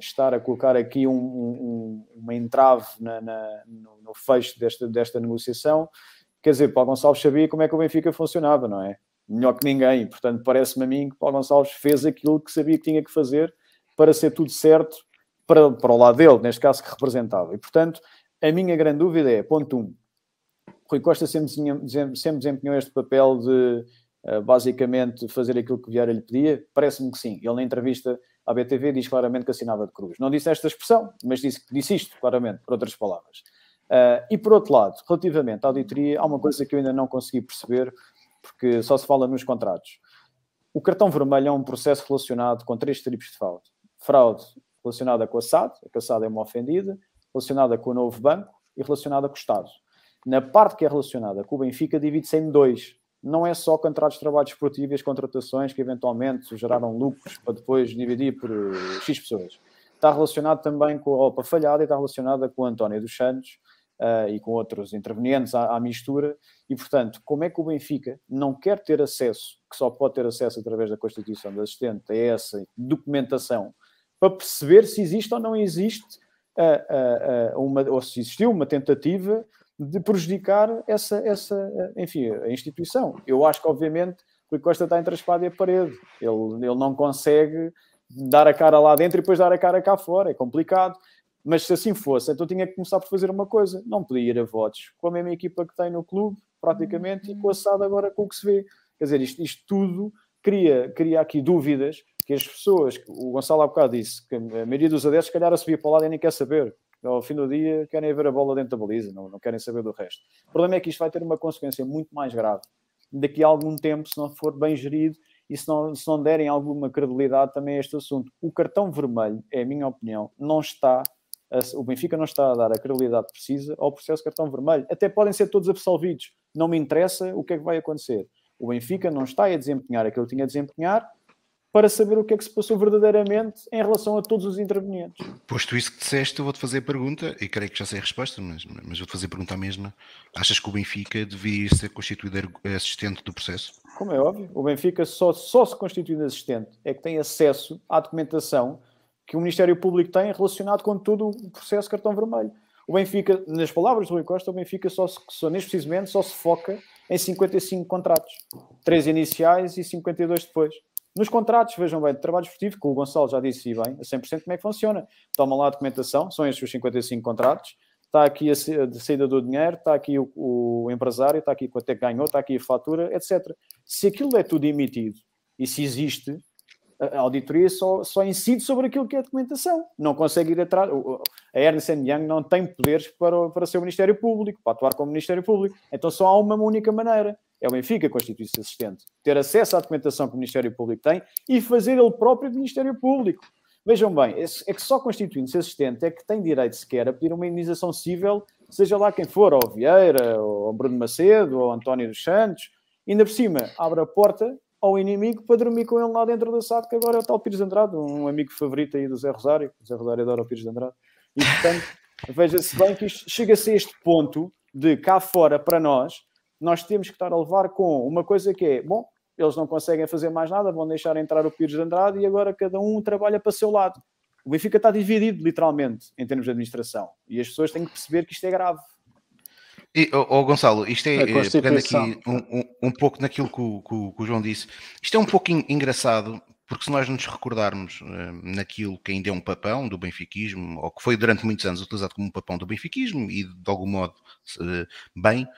estar a colocar aqui um, um, uma entrave na, na, no, no, fecho desta, desta negociação. Quer dizer, Paulo Gonçalves sabia como é que o Benfica funcionava, não é? Melhor que ninguém. Portanto, parece-me a mim que Paulo Gonçalves fez aquilo que sabia que tinha que fazer para ser tudo certo para, para o lado dele, neste caso que representava. E, portanto, a minha grande dúvida é, ponto 1, um, Rui Costa sempre, sempre desempenhou este papel de, uh, basicamente, fazer aquilo que o Vieira lhe pedia? Parece-me que sim. Ele, na entrevista, a BTV diz claramente que assinava de cruz. Não disse esta expressão, mas disse, disse isto claramente, por outras palavras. Uh, e por outro lado, relativamente à auditoria, há uma coisa que eu ainda não consegui perceber, porque só se fala nos contratos. O cartão vermelho é um processo relacionado com três tipos de fraude. Fraude relacionada com a SAD, a SAD é uma ofendida, relacionada com o novo banco e relacionada com o Estado. Na parte que é relacionada com o Benfica, divide-se em dois. Não é só contratos de trabalho esportivo e as contratações que eventualmente geraram lucros para depois dividir por eh, X pessoas. Está relacionado também com a Opa Falhada e está relacionada com o António dos Santos uh, e com outros intervenientes à, à, mistura. E, portanto, como é que o Benfica não quer ter acesso, que só pode ter acesso através da Constituição do assistente, a essa documentação, para perceber se existe ou não existe, uh, uh, uma, ou se existiu uma tentativa de prejudicar essa, essa, enfim, a instituição. Eu acho que, obviamente, o Rui Costa está entre a espada e a parede. Ele, ele não consegue dar a cara lá dentro e depois dar a cara cá fora. É complicado. Mas se assim fosse, então tinha que começar por fazer uma coisa. Não podia ir a votos com a mesma equipa que tem no clube, praticamente, e com a SAD agora com o que se vê. Quer dizer, isto, isto tudo cria, cria aqui dúvidas que as pessoas, o Gonçalo há bocado disse, que a maioria dos adeptos, se calhar, a subir para o lado e nem quer saber ao fim do dia querem ver a bola dentro da baliza, não, não querem saber do resto. O problema é que isto vai ter uma consequência muito mais grave daqui a algum tempo, se não for bem gerido e se não, se não derem alguma credibilidade também a este assunto. O cartão vermelho, é a minha opinião, não está, a, o Benfica não está a dar a credibilidade precisa ao processo cartão vermelho. Até podem ser todos absolvidos, não me interessa o que é que vai acontecer. O Benfica não está a desempenhar aquilo que tinha a desempenhar para saber o que é que se passou verdadeiramente em relação a todos os intervenientes. Posto isso que disseste, eu vou-te fazer a pergunta, e creio que já sei a resposta, mas, mas vou-te fazer a pergunta à mesma. Achas que o Benfica devia ser constituído assistente do processo? Como é óbvio, o Benfica só, só se constitui assistente é que tem acesso à documentação que o Ministério Público tem relacionado com todo o processo cartão vermelho. O Benfica, nas palavras do Rui Costa, o Benfica só, se, só neste precisamente só se foca em 55 contratos. Três iniciais e 52 depois. Nos contratos, vejam bem, de trabalho esportivo, que o Gonçalo já disse bem, a 100% como é que funciona. Tomam lá a documentação, são estes os 55 contratos, está aqui a saída do dinheiro, está aqui o, o empresário, está aqui quanto é que ganhou, está aqui a fatura, etc. Se aquilo é tudo emitido e se existe, a auditoria só, só incide sobre aquilo que é a documentação. Não consegue ir atrás. A Ernst Young não tem poderes para, para ser o Ministério Público, para atuar como Ministério Público. Então só há uma única maneira é o Benfica constituir-se assistente, ter acesso à documentação que o Ministério Público tem e fazer ele próprio Ministério Público. Vejam bem, é que só constituindo-se assistente é que tem direito sequer a pedir uma indenização civil, seja lá quem for, ou Vieira, ou Bruno Macedo, ou António dos Santos, ainda por cima abre a porta ao inimigo para dormir com ele lá dentro da SAD, que agora é o tal Pires de Andrade, um amigo favorito aí do Zé Rosário, o Zé Rosário adora o Pires de Andrade, e portanto, [LAUGHS] veja-se bem que isto chega-se a este ponto de cá fora para nós, nós temos que estar a levar com uma coisa que é, bom, eles não conseguem fazer mais nada, vão deixar entrar o Pires de Andrade e agora cada um trabalha para o seu lado. O Benfica está dividido, literalmente, em termos de administração. E as pessoas têm que perceber que isto é grave. E, oh, oh Gonçalo, isto é, é pegando aqui um, um, um, pouco naquilo que o, que, o, que o, João disse, isto é um pouco engraçado, porque se nós nos recordarmos uh, naquilo que ainda é um papão do benfiquismo, ou que foi durante muitos anos utilizado como um papão do benfiquismo, e de algum modo uh, bem,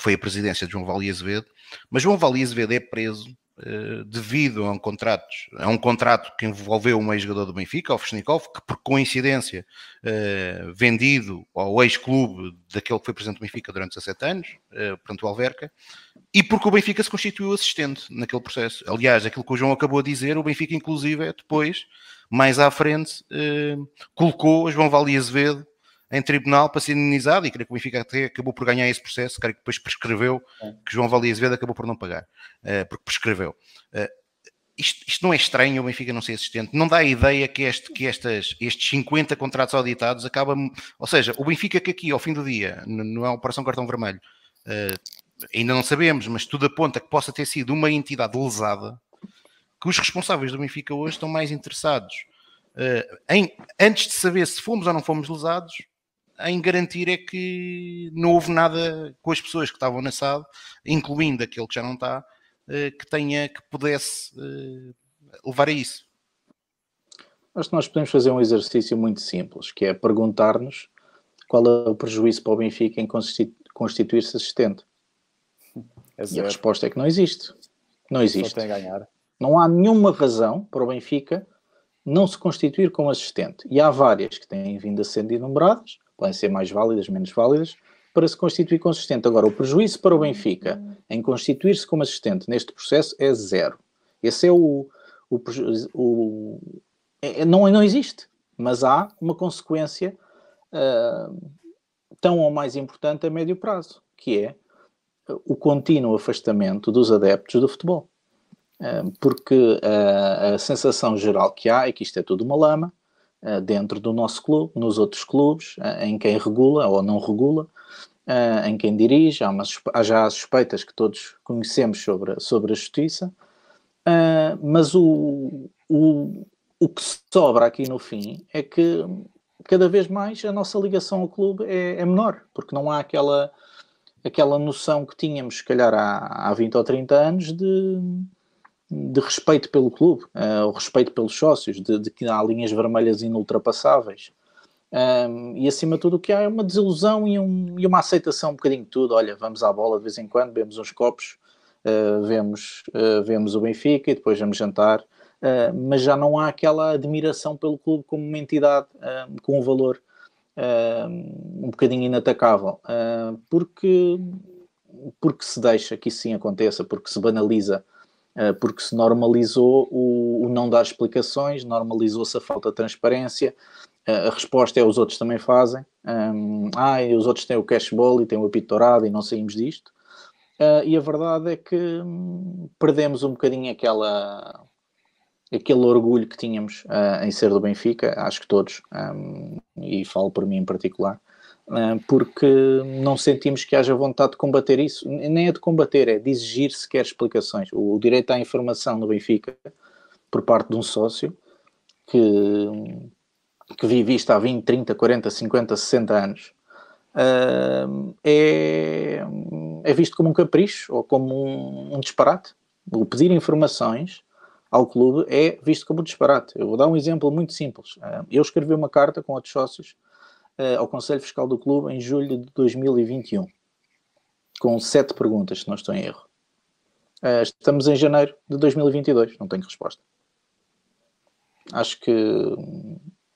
que foi a presidência de João Vali Azevedo, mas João Vali Azevedo é preso uh, devido a um, contrato, a um contrato que envolveu um ex-jogador do Benfica, o Fechnikov, que por coincidência uh, vendido ao ex-clube daquele que foi presidente do Benfica durante 17 anos, uh, portanto o Alverca, e porque o Benfica se constituiu assistente naquele processo. Aliás, aquilo que o João acabou de dizer, o Benfica inclusive depois, mais à frente, colocou João Vali Azevedo em tribunal para ser indenizado e creio que o Benfica até acabou por ganhar esse processo, creio que depois prescreveu, é. que João Vali Azevedo acabou por não pagar, uh, porque prescreveu. Uh, isto, isto, não é estranho o Benfica não ser assistente, não dá a ideia que, este, que estas, estes 50 contratos auditados acabam, ou seja, o Benfica que aqui ao fim do dia, não é Operação Cartão Vermelho, uh, ainda não sabemos, mas tudo aponta que possa ter sido uma entidade lesada, que os responsáveis do Benfica hoje estão mais interessados em, antes de saber se fomos ou não fomos lesados, em garantir é que não houve nada com as pessoas que estavam na SAD, incluindo aquele que já não está, eh, que tenha, que pudesse eh, levar a isso. Acho que nós podemos fazer um exercício muito simples, que é perguntar-nos qual é o prejuízo para o Benfica em constituir-se assistente. É e a resposta é que não existe. Não existe. Não há nenhuma razão para o Benfica não se constituir como assistente. E há várias que têm vindo a ser enumeradas, podem ser mais válidas, menos válidas, para se constituir consistente. Agora, o prejuízo para o Benfica em constituir-se como assistente neste processo é zero. Esse é o. o, o é, é, não, não existe, mas há uma consequência uh, tão ou mais importante a médio prazo, que é o contínuo afastamento dos adeptos do futebol. Porque a, a sensação geral que há é que isto é tudo uma lama, dentro do nosso clube, nos outros clubes, em quem regula ou não regula, em quem dirige. Há, uma, já suspeitas que todos conhecemos sobre, sobre a justiça, mas o, o, o que sobra aqui no fim é que cada vez mais a nossa ligação ao clube é, é menor, porque não há aquela, aquela noção que tínhamos, se calhar, há, há 20 ou 30 anos de, de respeito pelo clube, uh, o respeito pelos sócios, de, de, que há linhas vermelhas inultrapassáveis. Um, e acima de tudo o que há é uma desilusão e, um, e, uma aceitação um bocadinho de tudo. Olha, vamos à bola de vez em quando, bebemos uns copos, uh, vemos, uh, vemos o Benfica e depois vamos jantar uh, mas já não há aquela admiração pelo clube como uma entidade com um valor um bocadinho inatacável, porque, porque se deixa que isso sim aconteça, porque se banaliza, porque se normalizou o, o não dar explicações, normalizou-se a falta de transparência. a resposta é os outros também fazem. Um, ah, e os outros têm o cashball e têm o apito dourado e não saímos disto. Uh, e a verdade é que hum, perdemos um bocadinho aquela, aquele orgulho que tínhamos uh, em ser do Benfica, acho que todos, um, e falo por mim em particular, porque não sentimos que haja vontade de combater isso, nem é de combater, é de exigir sequer explicações. O, direito à informação do Benfica, por parte de um sócio, que, que vive isto há 20, 30, 40, 50, 60 anos, é, é visto como um capricho ou como um, um disparate. O pedir informações ao clube é visto como um disparate. Eu vou dar um exemplo muito simples. Eu escrevi uma carta com outros sócios eh, ao Conselho Fiscal do Clube em julho de 2021, com sete perguntas, se não estou em erro. Eh, estamos em janeiro de 2022, não tenho resposta. Acho que,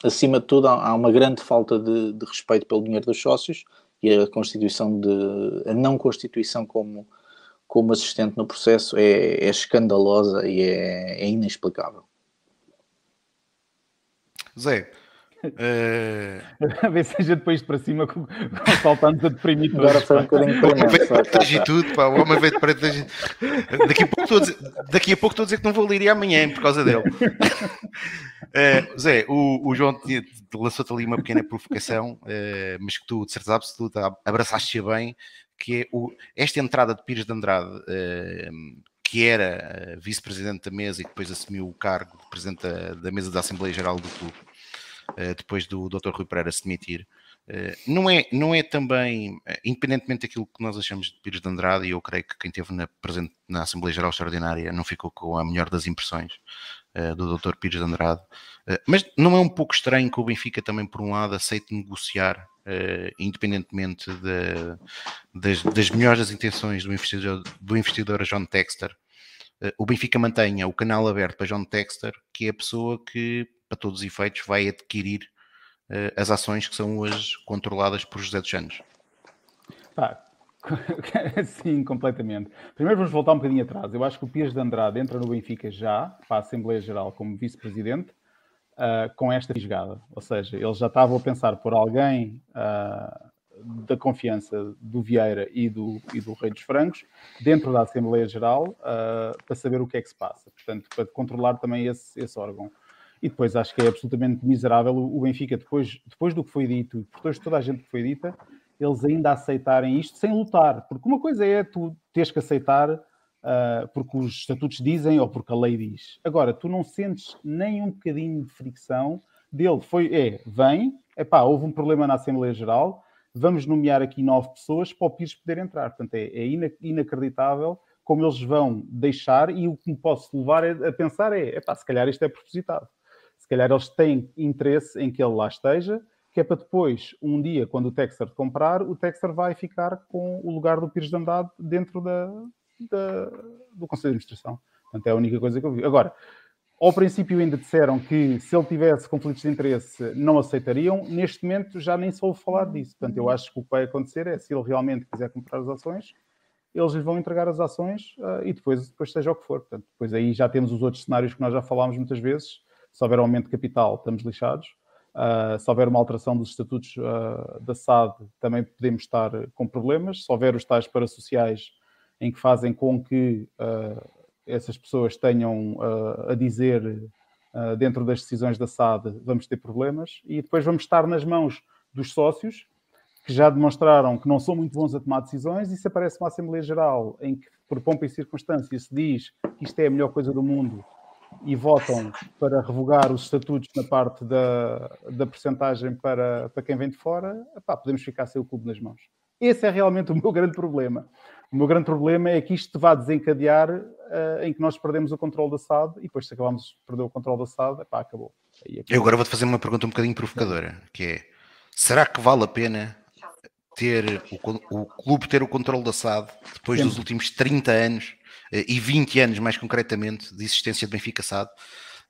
acima de tudo, há uma grande falta de, de respeito pelo dinheiro dos sócios e a constituição de a não constituição como como assistente no processo é, é escandalosa e é, é inexplicável. Zé, [LAUGHS] A ver se a gente põe isto para cima com, com saltando a deprimir tudo. Agora foi um bocadinho para tudo, pá. O homem veio para daqui a pouco estou a dizer, daqui a pouco estou a dizer que não vou ler amanhã por causa dele. Uh, [LAUGHS] Zé, o, o João lançou-te ali uma pequena provocação, uh, mas que tu, de certeza absoluta, abraçaste-a bem, que é o, esta entrada de Pires de Andrade, uh, que era uh, vice-presidente da mesa e que depois assumiu o cargo de presidente da, da mesa da Assembleia Geral do clube, depois do Dr. Rui Pereira se demitir, não, é, não é também, independentemente daquilo que nós achamos de Pires de Andrade, e eu creio que quem esteve na, presente na Assembleia Geral Extraordinária não ficou com a melhor das impressões do Dr. Pires de Andrade, mas não é um pouco estranho que o Benfica também, por um lado, aceite negociar Uh, independentemente de, das, das, melhores intenções do investidor, do investidor John Texter, uh, o Benfica mantenha o canal aberto para John Texter, que é a pessoa que, para todos os efeitos, vai adquirir uh, as ações que são hoje controladas por José dos Santos. Pá, [LAUGHS] sim, completamente. Primeiro vamos voltar um bocadinho atrás. Eu acho que o Pires de Andrade entra no Benfica já, para a Assembleia Geral, como vice-presidente, uh, com esta fisgada. Ou seja, eles já estavam a pensar por alguém uh, da confiança do Vieira e do, e do Rei dos Francos dentro da Assembleia Geral uh, para saber o que é que se passa. Portanto, para controlar também esse, esse órgão. E depois acho que é absolutamente miserável o Benfica, depois, depois do que foi dito, depois de toda a gente que foi dita, eles ainda aceitarem isto sem lutar. Porque uma coisa é tu teres que aceitar uh, porque os estatutos dizem ou porque a lei diz. Agora, tu não sentes nem um bocadinho de fricção dele. Foi, é, vem, epá, houve um problema na Assembleia Geral, vamos nomear aqui nove pessoas para o Pires poder entrar. Portanto, é, é inacreditável como eles vão deixar e o que me posso levar a pensar é, epá, se calhar isto é propositado. Se calhar eles têm interesse em que ele lá esteja, que é para depois, um dia, quando o Texter comprar, o Texter vai ficar com o lugar do Pires de Andade dentro da, da, do Conselho de Administração. Portanto, é a única coisa que eu vi. Agora, ao princípio ainda disseram que se ele tivesse conflitos de interesse não aceitariam, neste momento já nem só ouve falar disso. Portanto, eu acho que o que vai acontecer é, se ele realmente quiser comprar as ações, eles lhes vão entregar as ações uh, e depois, depois seja o que for. Portanto, depois aí já temos os outros cenários que nós já falámos muitas vezes. Se houver aumento de capital, estamos lixados. Uh, se houver uma alteração dos estatutos uh, da SAD, também podemos estar com problemas. Se houver os tais parasociais, em que fazem com que uh, essas pessoas tenham a dizer dentro das decisões da SAD, vamos ter problemas, e depois vamos estar nas mãos dos sócios, que já demonstraram que não são muito bons a tomar decisões, e se aparece uma Assembleia Geral em que, por pompa e circunstância, se diz que isto é a melhor coisa do mundo e votam para revogar os estatutos na parte da, da percentagem para, para quem vem de fora, epá, podemos ficar sem o clube nas mãos. Esse é realmente o meu grande problema. O meu grande problema é que isto vá desencadear uh, em que nós perdemos o controle da SAD e depois se acabamos de perder o controle da SAD, epá, acabou. acabou. Eu agora vou-te fazer uma pergunta um bocadinho provocadora, que é, será que vale a pena ter o, o clube ter o controle da SAD depois Sim. dos últimos 30 anos e 20 anos mais concretamente de existência de Benfica SAD,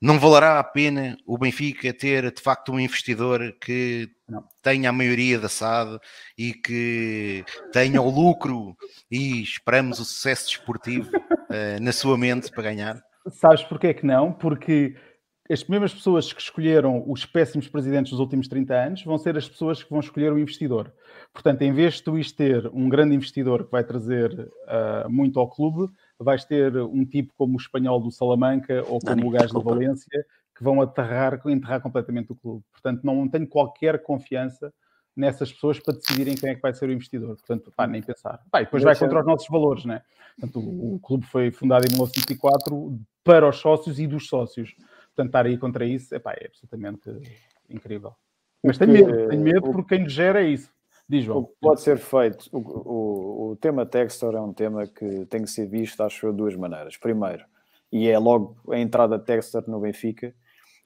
não valerá a pena o Benfica ter de facto um investidor que não. tenha a maioria da SAD e que tenha o lucro e esperamos o sucesso desportivo uh, na sua mente para ganhar? Sabes porquê que não? Porque as mesmas pessoas que escolheram os péssimos presidentes dos últimos 30 anos vão ser as pessoas que vão escolher o investidor. Portanto, em vez de tu ter um grande investidor que vai trazer uh, muito ao clube, vais ter um tipo como o espanhol do Salamanca ou como Dani, o gajo do Valência que vão aterrar, enterrar completamente o clube. Portanto, não tenho qualquer confiança nessas pessoas para decidirem quem é que vai ser o investidor. Portanto, pá, nem pensar. Pá, depois vai contra os nossos valores, né? Portanto, o, o clube foi fundado em 1904 para os sócios e dos sócios. Portanto, estar aí contra isso epá, é absolutamente incrível. Mas tenho medo, tenho medo porque quem gera é isso. Diz, João. O que pode ser feito, o, o, o tema Textor é um tema que tem que ser visto, acho eu, de duas maneiras. Primeiro, e é logo a entrada Textor no Benfica,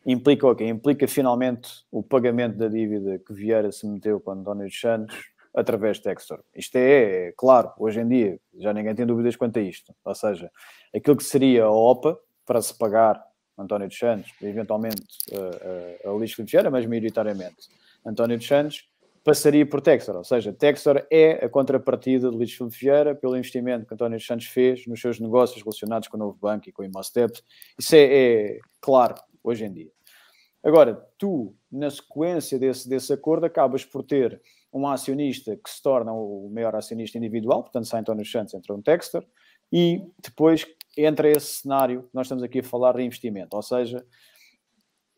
implica o quê? Implica finalmente o pagamento da dívida que Vieira se meteu com António dos Santos através de Textor. Isto é, é, claro, hoje em dia já ninguém tem dúvidas quanto a isto. Ou seja, aquilo que seria a OPA para se pagar António dos Santos, eventualmente a, a, a Vieira, mas maioritariamente António dos Santos, passaria por Textor, ou seja, Textor é a contrapartida de Luís Filipe Vieira pelo investimento que António Santos fez nos seus negócios relacionados com o Novo Banco e com o Imostep. Isso é, é, claro hoje em dia. Agora, tu, na sequência desse, desse acordo, acabas por ter um acionista que se torna o maior acionista individual, portanto, sai António Santos, entra um Textor, e depois entra esse cenário que nós estamos aqui a falar de investimento, ou seja,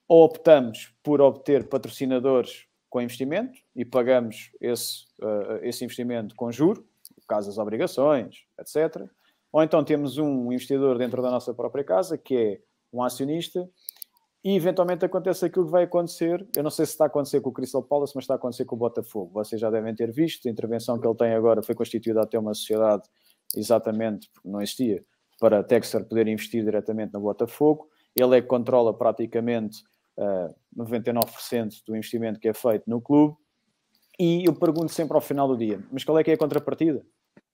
ou optamos por obter patrocinadores com investimento e pagamos esse, uh, esse investimento com juro, caso as obrigações, etc. Ou então temos um investidor dentro da nossa própria casa, que é um acionista, e eventualmente acontece aquilo que vai acontecer. Eu não sei se está a acontecer com o Crystal Palace, mas está a acontecer com o Botafogo. Vocês já devem ter visto, a intervenção que ele tem agora foi constituída até uma sociedade, exatamente, porque não existia, para Texter poder investir diretamente no Botafogo. Ele é que controla praticamente uh, 99% do investimento que é feito no clube. E eu pergunto sempre ao final do dia: mas qual é que é a contrapartida?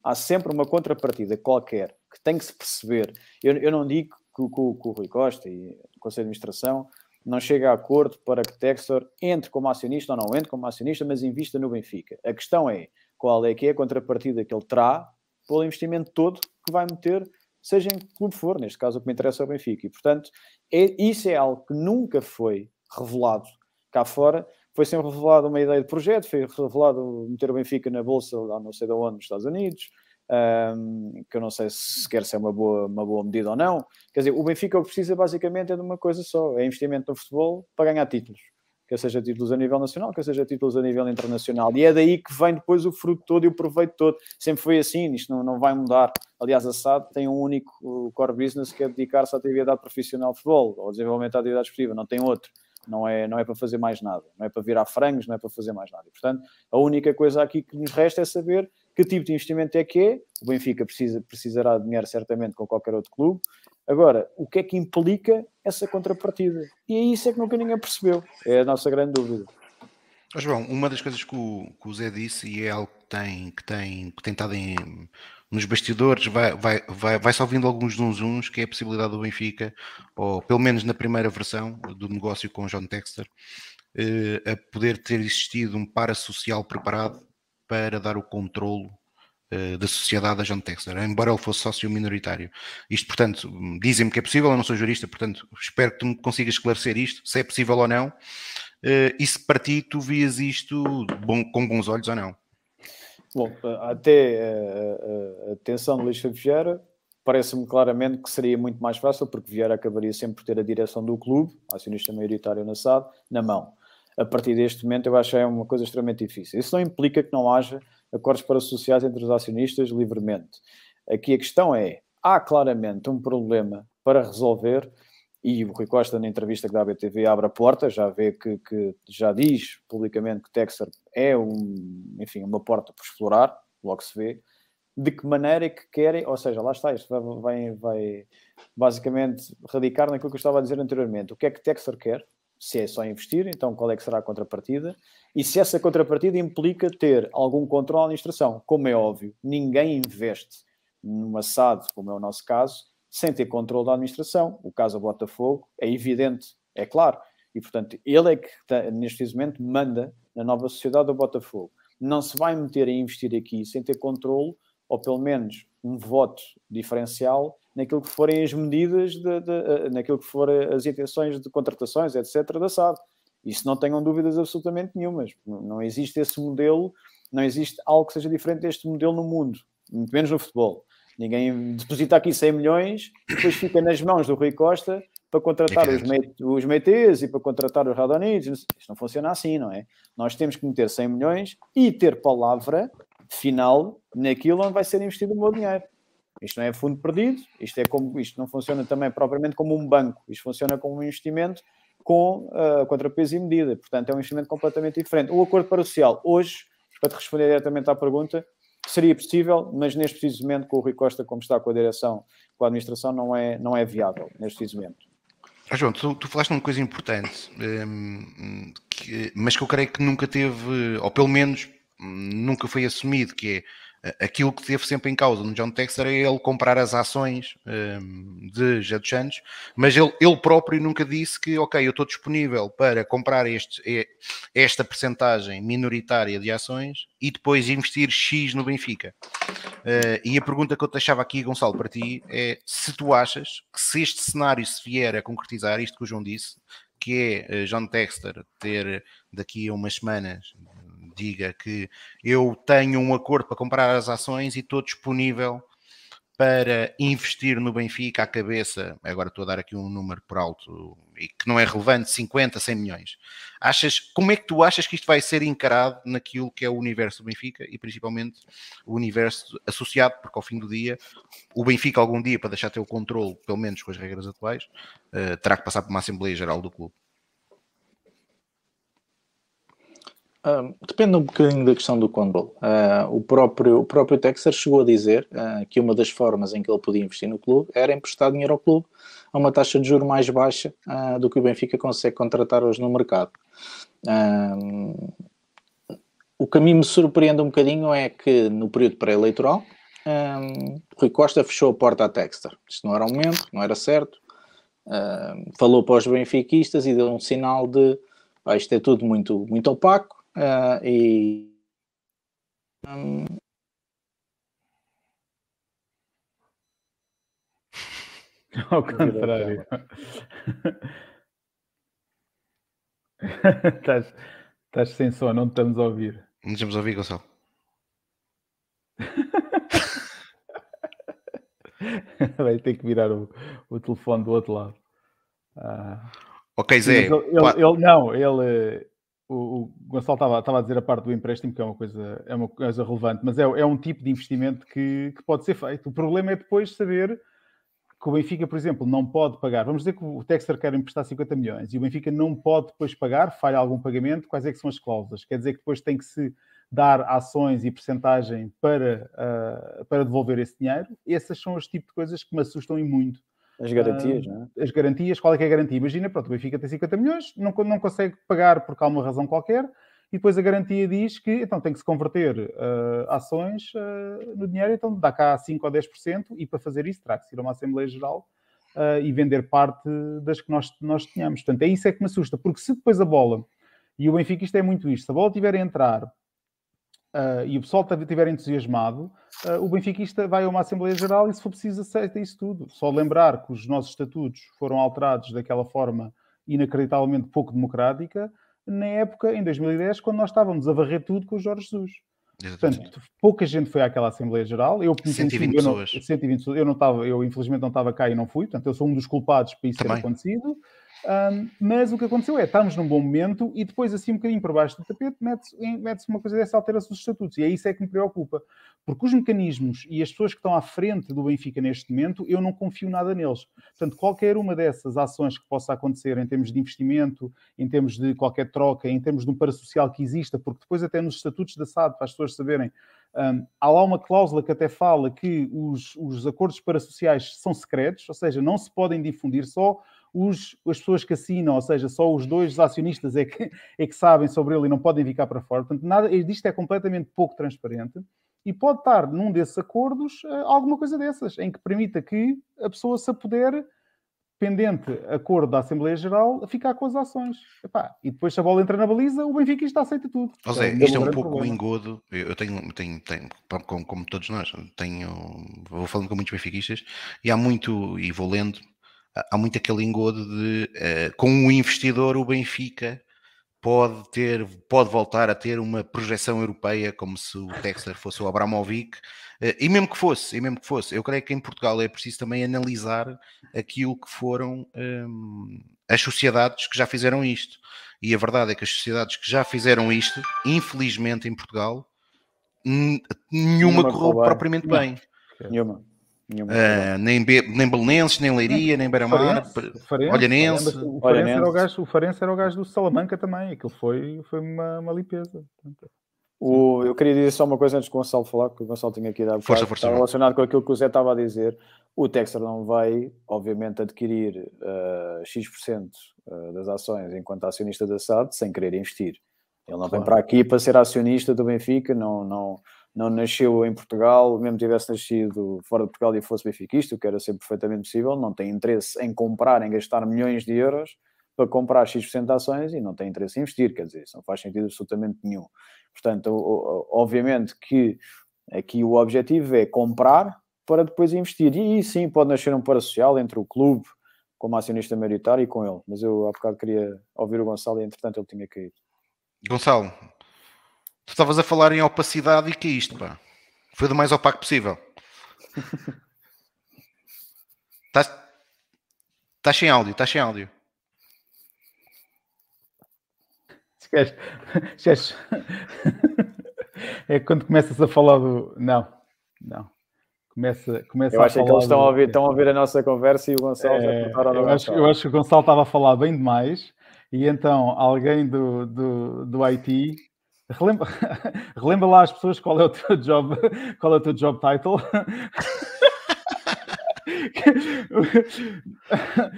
Há sempre uma contrapartida qualquer que tem que se perceber. Eu, eu não digo que, que, que o Rui Costa e o Conselho de Administração não chega a acordo para que Textor entre como acionista ou não entre como acionista, mas invista no Benfica. A questão é qual é que é a contrapartida que ele terá pelo investimento todo que vai meter seja em que clube for, neste caso o que me interessa é o Benfica. E, portanto, é, isso é algo que nunca foi revelado cá fora. Foi sempre revelado uma ideia de projeto, foi revelado meter o Benfica na bolsa, lá não sei de onde, nos Estados Unidos, um, que eu não sei se sequer se é uma boa, uma boa medida ou não. Quer dizer, o Benfica o que precisa basicamente é de uma coisa só, é investimento no futebol para ganhar títulos quer seja títulos a nível nacional, quer seja títulos a nível internacional. E é daí que vem depois o fruto todo e o proveito todo. Sempre foi assim, isto não, não vai mudar. Aliás, a SAD tem um único core business que é dedicar-se à atividade profissional de futebol, ao desenvolvimento da atividade esportiva, não tem outro. Não é, não é para fazer mais nada, não é para virar frangos, não é para fazer mais nada. E, portanto, a única coisa aqui que nos resta é saber que tipo de investimento é que é. O Benfica precisa, precisará de dinheiro certamente com qualquer outro clube, Agora, o que é que implica essa contrapartida? E é isso é que nunca ninguém percebeu. É a nossa grande dúvida. Oh, João, uma das coisas que o, que o Zé disse, e é algo que tem, que tem, que tem estado em, nos bastidores, vai, vai, vai, vai só vindo alguns zunzuns, que é a possibilidade do Benfica, ou pelo menos na primeira versão do negócio com o John Texter, eh, a poder ter existido um para social preparado para dar o controlo da sociedade a John Texter, embora ele fosse sócio minoritário. Isto, portanto, dizem-me que é possível, eu não sou jurista, portanto, espero que tu me consigas esclarecer isto, se é possível ou não, uh, e se para ti tu vias isto bom, com bons olhos ou não. Bom, até a, a, a tensão de Luís Vieira parece-me claramente que seria muito mais fácil, porque Vieira acabaria sempre por ter a direção do clube, acionista maioritário na SAD, na mão. A partir deste momento, eu acho que é uma coisa extremamente difícil. Isso não implica que não haja acordos para associados entre os acionistas livremente. Aqui a questão é: há claramente um problema para resolver e o Rui Costa, na entrevista que dá à abre a porta, já vê que, que já diz publicamente que Texer é um, enfim, uma porta por explorar, logo se vê de que maneira é que querem, ou seja, lá está, isto vai, vai, vai, basicamente radicar naquilo que eu estava a dizer anteriormente. O que é que Texter quer? Se é só investir, então qual é que será a contrapartida? E se essa contrapartida implica ter algum controle à administração? Como é óbvio, ninguém investe numa SAD, como é o nosso caso, sem ter controle da administração. O caso do Botafogo é evidente, é claro. E, portanto, ele é que, neste momento, manda na nova sociedade do Botafogo. Não se vai meter a investir aqui sem ter controle ou pelo menos um voto diferencial naquilo que forem as medidas, de, de, eh, naquilo que forem as intenções de contratações, etc., da SAD. Isso não tenham dúvidas absolutamente nenhumas. Não existe esse modelo, não existe algo que seja diferente deste modelo no mundo, muito menos no futebol. Ninguém deposita aqui 100 milhões, depois fica nas mãos do Rui Costa para contratar os, meit, os e para contratar os radonites. Isto não funciona assim, não é? Nós temos que meter 100 milhões e ter palavra final naquilo onde vai ser investido o meu dinheiro. Isto não é fundo perdido, isto, é como, isto não funciona também propriamente como um banco, isto funciona como um investimento com uh, contrapeso e medida, portanto é um investimento completamente diferente. O acordo parasocial, hoje, para te responder diretamente à pergunta, seria possível, mas neste preciso momento, com o Rui Costa, como está com a direção, com a administração, não é, não é viável, neste preciso momento. Ah, João, tu, tu falaste uma coisa importante, um, que, mas que eu creio que nunca teve, ou pelo menos nunca foi assumido, que é aquilo que teve sempre em causa no John Texter é ele comprar as ações um, de Jadon Santos, mas ele, ele próprio nunca disse que, ok, eu estou disponível para comprar este, esta percentagem minoritária de ações e depois investir X no Benfica. Uh, e a pergunta que eu deixava aqui, Gonçalo, para ti é se tu achas que se este cenário se vier a concretizar, isto que o João disse, que é uh, John Texter ter daqui a umas semanas diga que eu tenho um acordo para comprar as ações e estou disponível para investir no Benfica à cabeça, agora estou a dar aqui um número por alto e que não é relevante, 50, 100 milhões. Achas, como é que tu achas que isto vai ser encarado naquilo que é o universo do Benfica e principalmente o universo associado, porque ao fim do dia, o Benfica algum dia, para deixar ter o controle, pelo menos com as regras atuais, uh, terá que passar por uma Assembleia Geral do clube. Depende um bocadinho da questão do controle. Uh, o, próprio, o próprio Texer chegou a dizer uh, que uma das formas em que ele podia investir no clube era emprestar dinheiro ao clube a uma taxa de juro mais baixa do que o Benfica consegue contratar hoje no mercado. o que a mim me surpreende um bocadinho é que no período pré-eleitoral Rui Costa fechou a porta à Texter. Isto não era o momento, não era certo. falou para os benfiquistas e deu um sinal de ah, isto é tudo muito, muito opaco Uh, e um, [LAUGHS] Ao contrário. [LAUGHS] estás, estás sem som, não estamos a ouvir. Não estamos a ouvir, Gonçalo. [LAUGHS] Vai ter que virar o, o telefone do outro lado. Ah. Ok, Zé. Ele, ele, ele, não, ele o, o Gonçalo estava, estava, a dizer a parte do empréstimo, que é uma coisa, é uma coisa relevante, mas é, é um tipo de investimento que, que, pode ser feito. O problema é depois saber que o Benfica, por exemplo, não pode pagar. Vamos dizer que o Texter quer emprestar 50 milhões e o Benfica não pode depois pagar, falha algum pagamento, quais é que são as cláusulas? Quer dizer que depois tem que se dar ações e percentagem para, uh, para devolver esse dinheiro. Esses são os tipos de coisas que me assustam e muito as garantias, uh, não é? As garantias, qual é que é a garantia? Imagina, pronto, o Benfica tem 50 milhões, não, não consegue pagar por alguma razão qualquer, e depois a garantia diz que então tem que se converter uh, ações uh, no dinheiro, então dá cá 5 ou 10%, e para fazer isso terá que ir a uma Assembleia Geral uh, e vender parte das que nós, nós tínhamos. Portanto, é isso é que me assusta, porque se depois a bola, e o Benfica isto é muito isto, se a bola tiver a entrar Uh, e o pessoal estiver entusiasmado, uh, o benfiquista vai a uma Assembleia Geral e, se for preciso, aceita isso tudo. Só lembrar que os nossos estatutos foram alterados daquela forma inacreditavelmente pouco democrática, na época, em 2010, quando nós estávamos a varrer tudo com o Jorge Jesus. Portanto, pouca gente foi àquela Assembleia Geral. Eu, 120 eu não, pessoas. 120 pessoas. Eu não estava, eu infelizmente não estava cá e não fui, portanto, eu sou um dos culpados para isso ter Também. acontecido. Um, mas o que aconteceu é, estamos num bom momento e depois, assim, um bocadinho por baixo do tapete, mete-se mete uma coisa dessa, altera-se os estatutos. E é isso é que me preocupa. Porque os mecanismos e as pessoas que estão à frente do Benfica neste momento, eu não confio nada neles. Portanto, qualquer uma dessas ações que possa acontecer em termos de investimento, em termos de qualquer troca, em termos de um parasocial que exista, porque depois até nos estatutos da SAD, para as pessoas saberem, um, há lá uma cláusula que até fala que os, os acordos parasociais são secretos, ou seja, não se podem difundir só os, as pessoas que assinam, ou seja, só os dois acionistas é que, [LAUGHS] é que sabem sobre ele e não podem ficar para fora. Portanto, nada, isto é completamente pouco transparente e pode estar num desses acordos uh, alguma coisa dessas, em que permita que a pessoa se apodere pendente acordo da Assembleia Geral, ficar com as ações. Epá, e depois, se a bola entra na baliza, o Benfica está aceita tudo. Ou seja, é, isto é um pouco problema. o engodo. Eu tenho, tenho, tenho como, como, todos nós, tenho, vou falando com muitos benfiquistas e há muito, e vou lendo, há muito aquele engodo de uh, com o um investidor o Benfica pode ter, pode voltar a ter uma projeção europeia como se o Texler fosse o Abramovic uh, e mesmo que fosse, e mesmo que fosse, eu creio que em Portugal é preciso também analisar aquilo que foram um, as sociedades que já fizeram isto e a verdade é que as sociedades que já fizeram isto, infelizmente em Portugal nenhuma, nenhuma correu propriamente bem. Nenhuma. Uh, nem, Be nem Belenenses, nem Leiria, nem Beira-Mar, Olhanense. O Farense, era o gajo, o Farense era o gajo do Salamanca também, aquilo foi, foi uma, uma limpeza. O, eu queria dizer só uma coisa antes que o Gonçalo falar, porque o Gonçalo tinha aqui dado força, força, relacionado com aquilo que o Zé estava a dizer. O Texer não vai, obviamente, adquirir uh, X% das ações enquanto acionista da SAD sem querer investir. Ele não claro. vem para aqui para ser acionista do Benfica, não, não, não nasceu em Portugal, mesmo tivesse nascido fora de Portugal e fosse benfiquista, o que era sempre perfeitamente possível, não tem interesse em comprar, em gastar milhões de euros para comprar X% de ações e não tem interesse em investir, quer dizer, isso não faz sentido absolutamente nenhum. Portanto, obviamente que aqui o objetivo é comprar para depois investir. E sim pode nascer um parasocial entre o clube como acionista maioritário e com ele. Mas eu há bocado queria ouvir o Gonçalo e entretanto ele tinha ir. Gonçalo, Tu estavas a falar em opacidade e que é isto, pá? Foi do mais opaco possível. [LAUGHS] Estás, estás sem áudio, estás sem áudio. Esquece. Esquece. É quando começas a falar do. Não, não. Começa, começa eu acho que eles estão, do... a ouvir, estão a ouvir a nossa conversa e o Gonçalo é, eu, acho, eu acho que o Gonçalo estava a falar bem demais e então alguém do, do, do IT Relembra, [LAUGHS] relembra lá as pessoas qual é o teu job, qual é o teu job title.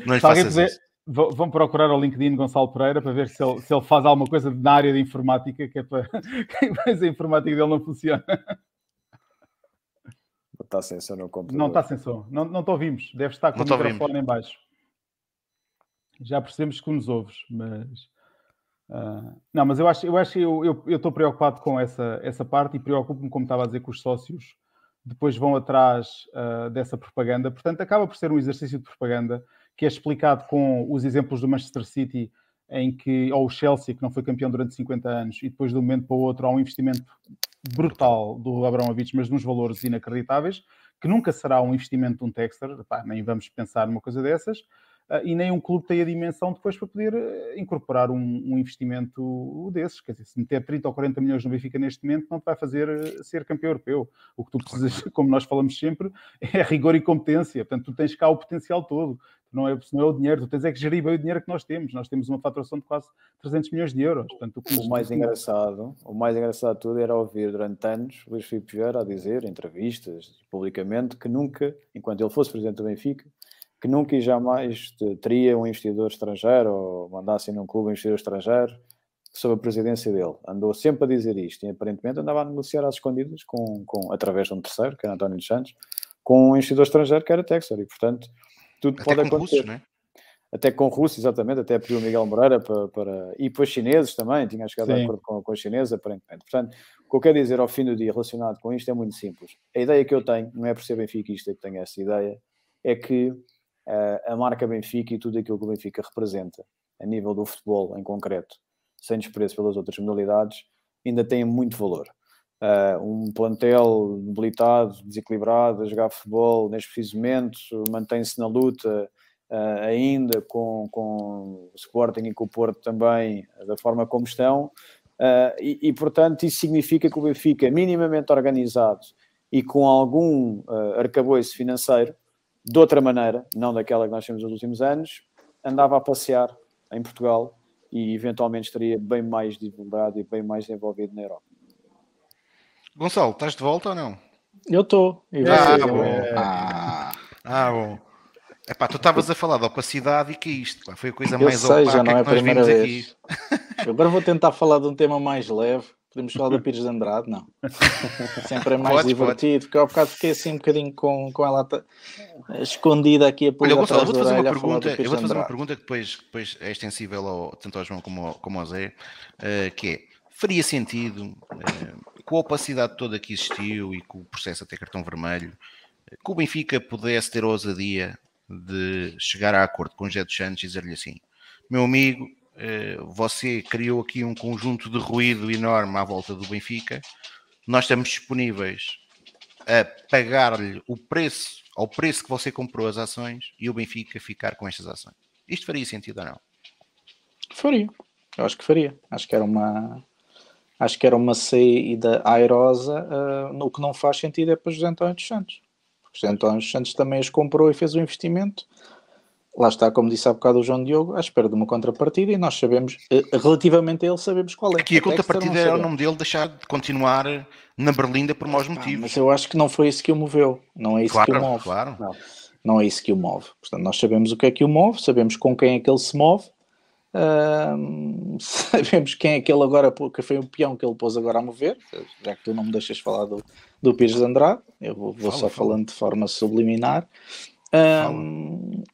Não faças puder, isso. Vão procurar o LinkedIn Gonçalo Pereira para ver se ele, se ele faz alguma coisa na área de informática, que é para [LAUGHS] mas a informática dele não funciona. Está sem som no computador. Não está sem som. Não, não te ouvimos. Deve estar com não o microfone em baixo. Já percebemos que nos ouves, mas Uh, não, mas eu acho, eu acho eu eu estou preocupado com essa, essa parte e preocupo-me, como estava a dizer, que os sócios depois vão atrás uh, dessa propaganda. Portanto, acaba por ser um exercício de propaganda que é explicado com os exemplos do Manchester City, em que, ou o Chelsea, que não foi campeão durante 50 anos, e depois de um momento para o outro há um investimento brutal do Abramovich, mas nos valores inacreditáveis, que nunca será um investimento de um Texter, nem vamos pensar numa coisa dessas, e nem um clube tem a dimensão depois para poder uh, incorporar um, um, investimento desses. Quer dizer, se meter 30 ou 40 milhões no Benfica neste momento, não te vai fazer uh, ser campeão europeu. O que tu precisas, [LAUGHS] como nós falamos sempre, é rigor e competência. Portanto, tu tens cá o potencial todo. Não é, não é o dinheiro, tu tens é que gerir bem o dinheiro que nós temos. Nós temos uma faturação de quase 300 milhões de euros. Portanto, o, o mais engraçado, o mais engraçado de tudo era ouvir durante anos Luís Filipe Vieira a dizer, em entrevistas, publicamente, que nunca, enquanto ele fosse presidente do Benfica, que nunca e jamais teria um investidor estrangeiro ou mandasse num clube um investidor estrangeiro sob a presidência dele. Andou sempre a dizer isto e aparentemente andava a negociar às escondidas com, com, através de um terceiro, que era António dos Santos, com um investidor estrangeiro que era Texas e portanto tudo até pode com acontecer. Russos, né? Até com Rússia, exatamente, até pediu o Miguel Moreira para, para... e para os chineses também, tinha chegado Sim. a acordo com, com os chineses, aparentemente. Portanto, o que eu quero dizer ao fim do dia relacionado com isto é muito simples. A ideia que eu tenho, não é por ser benfiquista que tenho essa ideia, é que a marca Benfica e tudo aquilo que o Benfica representa, a nível do futebol em concreto, sem desprezo pelas outras modalidades, ainda tem muito valor. uh, um plantel debilitado, desequilibrado, a jogar futebol neste preciso momento, mantém-se na luta uh, ainda com, com o Sporting e com o Porto também, da forma como estão, uh, e, e, portanto isso significa que o Benfica, minimamente organizado e com algum uh, arcabouço financeiro, de outra maneira, não daquela que nós temos nos últimos anos, andava a passear em Portugal e eventualmente estaria bem mais divulgado e bem mais envolvido na Europa. Gonçalo, estás de volta ou não? Eu estou. Ah, bom. Ah, ah, bom. Epá, tu estavas a falar de opacidade e que isto pá, foi a coisa eu mais sei, opaca já não é que nós vimos vez. aqui. Agora vou tentar falar de um tema mais leve. Podemos falar da Pires de Andrade? Não. [LAUGHS] Sempre é mais pode, divertido, pode. porque ao bocado fiquei assim um bocadinho com, com ela escondida aqui a Olha, Gonçalo, vou-te fazer uma pergunta, eu vou fazer uma pergunta que depois, depois é extensível ao, tanto ao João como ao, como ao Zé, uh, que é, faria sentido, uh, com a opacidade toda que existiu e com o processo até cartão vermelho, que o Benfica pudesse ter a ousadia de chegar a acordo com o José dos Santos e dizer-lhe assim: meu amigo, eh, você criou aqui um conjunto de ruído enorme à volta do Benfica, nós estamos disponíveis a pagar-lhe o preço, ao preço que você comprou as ações e o Benfica ficar com estas ações. Isto faria sentido ou não? Faria, eu acho que faria. Acho que era uma, acho que era uma saída airosa. Uh, o que não faz sentido é para José António dos Santos. José António dos Santos também as comprou e fez o investimento. Lá está, como disse há bocado o João Diogo, à espera de uma contrapartida e nós sabemos, eh, relativamente a ele, sabemos qual é. Aqui a contrapartida era o nome dele deixar de continuar na Berlinda por maus motivos. mas eu acho que não foi isso que o moveu, não é isso claro, que o move. Claro. Não, não é isso que o move. Portanto, nós sabemos o que é que o move, sabemos com quem é que ele se move, [LAUGHS] sabemos quem é que ele agora, que foi o peão que ele pôs agora a mover, já que tu não me deixas falar do, do Pires de Andrade, eu vou, vou fala, só fala. falando de forma subliminar. Um,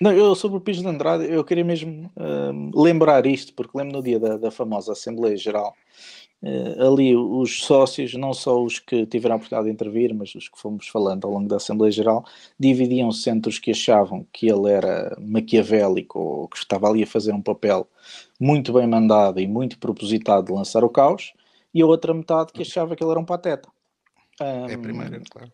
não, eu sobre o Pires de Andrade, eu queria mesmo um, lembrar isto, porque lembro no dia da, da famosa Assembleia Geral, uh, ali os sócios, não só os que tiveram a oportunidade de intervir, mas os que fomos falando ao longo da Assembleia Geral, dividiam-se entre os que achavam que ele era maquiavélico ou que estava ali a fazer um papel muito bem mandado e muito propositado de lançar o caos, e a outra metade que achava que ele era um pateta. Um, é a primeira, claro.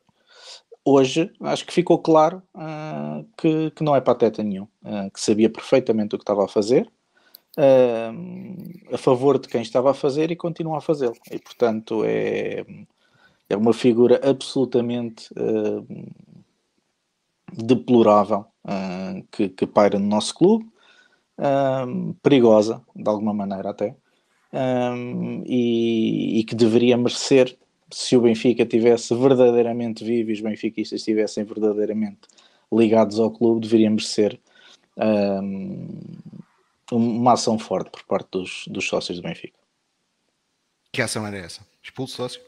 Hoje acho que ficou claro uh, que, que, não é pateta nenhum, uh, que sabia perfeitamente o que estava a fazer, uh, a favor de quem estava a fazer e continua a fazê-lo. E portanto é, é uma figura absolutamente deplorável que, que, paira no nosso clube, perigosa de alguma maneira até. e, e que deveria merecer se o Benfica tivesse verdadeiramente vivo e os benfiquistas estivessem verdadeiramente ligados ao clube, deveríamos ser um, uma ação forte por parte dos, dos sócios do Benfica. Que ação era essa? Expulso sócio?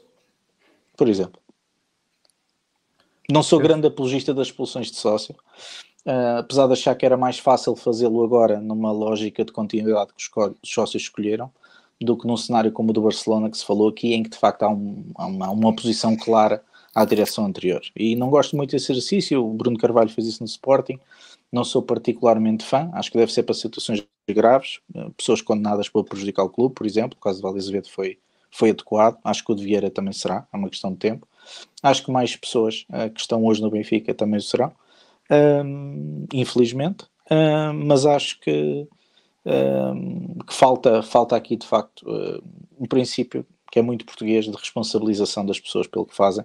Por exemplo. Não sou grande apologista das expulsões de sócio, uh, apesar de achar que era mais fácil fazê-lo agora numa lógica de continuidade que os sócios escolheram do que num cenário como o do Barcelona, que se falou aqui, em que de facto há, um, há uma, uma, oposição clara à direção anterior. E não gosto muito desse exercício, o Bruno Carvalho fez isso no Sporting, não sou particularmente fã, acho que deve ser para situações graves, eh, pessoas condenadas por prejudicar o clube, por exemplo, o caso do Vale foi, foi adequado, acho que o de Vieira também será, é uma questão de tempo. Acho que mais pessoas uh, que estão hoje no Benfica também o serão, um, infelizmente, um, mas acho que que falta, falta aqui de facto uh, um princípio que é muito português de responsabilização das pessoas pelo que fazem,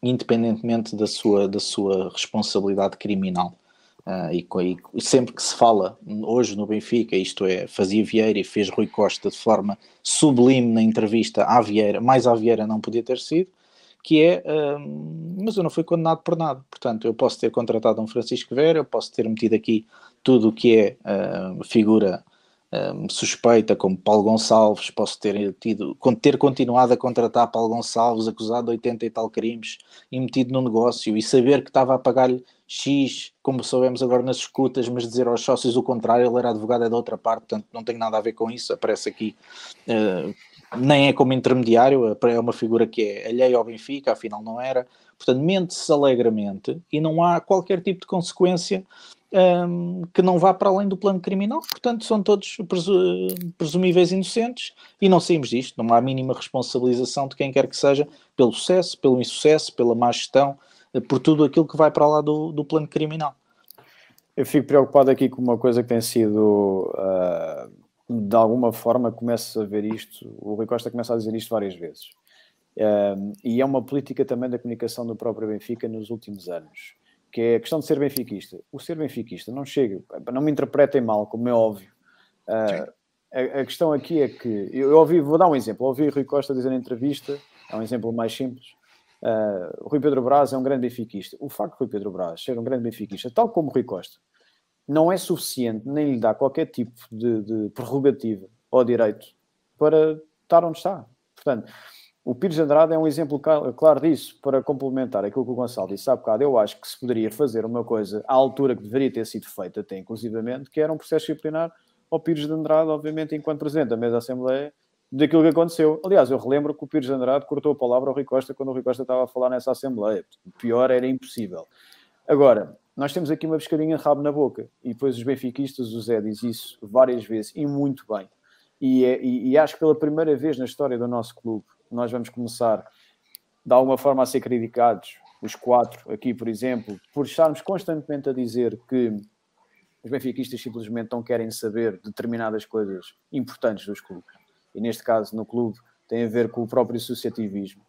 independentemente da sua, da sua responsabilidade criminal. Uh, e, e, sempre que se fala hoje no Benfica, isto é, fazia Vieira e fez Rui Costa de forma sublime na entrevista à Vieira, mais à Vieira não podia ter sido, que é, mas eu não fui condenado por nada. Portanto, eu posso ter contratado um Francisco Vera, eu posso ter metido aqui tudo o que é uh, figura um, suspeita, como Paulo Gonçalves, posso ter tido, ter continuado a contratar Paulo Gonçalves, acusado de 80 e tal crimes, e metido no negócio, e saber que estava a pagar-lhe X, como soubemos agora nas escutas, mas dizer aos sócios o contrário, ele era advogado é da outra parte, portanto não tem nada a ver com isso, aparece aqui uh, nem é como intermediário, é uma figura que é alheia ao Benfica, afinal não era. Portanto, mente-se alegremente e não há qualquer tipo de consequência um, que não vá para além do plano criminal, portanto são todos presu presumíveis inocentes e não saímos disto, não há a mínima responsabilização de quem quer que seja pelo sucesso, pelo insucesso, pela má gestão, eh, por tudo aquilo que vai para lá do, do plano criminal. Eu fico preocupado aqui com uma coisa que tem sido, uh, de alguma forma, começa a ver isto, o Rui Costa começa a dizer isto várias vezes. Uh, e é uma política também da comunicação do próprio Benfica nos últimos anos que é a questão de ser benfiquista. O ser benfiquista não chega, não me interpretem mal, como é óbvio. Uh, a, a, questão aqui é que eu ouvi, vou dar um exemplo, eu ouvi Rui Costa dizer na entrevista, é um exemplo mais simples. Uh, Rui Pedro Brás é um grande benfiquista. O facto de Rui Pedro Brás ser um grande benfiquista, tal como Rui Costa, não é suficiente nem lhe dá qualquer tipo de, de prerrogativa ou direito para estar onde está. Portanto, o Pires Andrade é um exemplo claro disso, para complementar aquilo que o Gonçalo disse há bocado. Eu acho que se poderia fazer uma coisa à altura que deveria ter sido feita, até inclusivamente, que era um processo disciplinar ao Pires de Andrade, obviamente, enquanto Presidente da Mesa da Assembleia, daquilo que aconteceu. Aliás, eu relembro que o Pires de Andrade cortou a palavra ao Rui Costa quando o Rui Costa estava a falar nessa Assembleia. O pior era impossível. Agora, nós temos aqui uma pescadinha de rabo na boca, e depois os benfiquistas, o Zé diz isso várias vezes, e muito bem. E, é, e, e acho que pela primeira vez na história do nosso clube, nós vamos começar de alguma forma a ser criticados, os quatro aqui, por exemplo, por estarmos constantemente a dizer que os benfiquistas simplesmente não querem saber determinadas coisas importantes dos clubes. E neste caso, no clube, tem a ver com o próprio associativismo.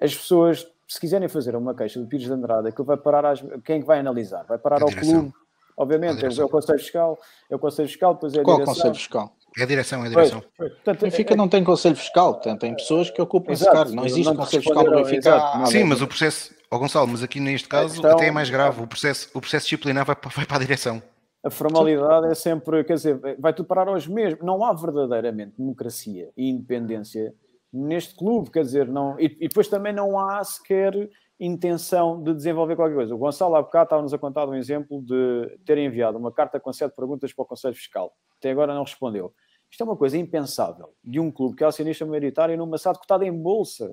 As pessoas, se quiserem fazer uma queixa do Pires de Andrade, aquilo vai parar às... quem é vai analisar? Vai parar ao clube, obviamente, é o Conselho Fiscal, é o Conselho Fiscal, depois é a Qual direção. Conselho Fiscal? É a direção, é a direção. Pois, pois. Portanto, Benfica é, não tem conselho fiscal, tem, tem pessoas que ocupam exato, esse cargo. Não existe não conselho fiscal no Benfica. Exato, Sim, mas o processo, ó oh Gonçalo, mas aqui neste caso questão, até é mais grave. O processo, o processo disciplinar vai, vai para a direção. A formalidade é sempre, quer dizer, vai tudo parar aos mesmos. Não há verdadeiramente democracia e independência neste clube, quer dizer, não. E, e depois também não há sequer intenção de desenvolver qualquer coisa. O Gonçalo há bocado estava-nos a contar um exemplo de ter enviado uma carta com sete perguntas para o Conselho Fiscal. Até agora não respondeu. Isto é uma coisa impensável de um clube que é acionista maioritário numa SAD cotada em bolsa.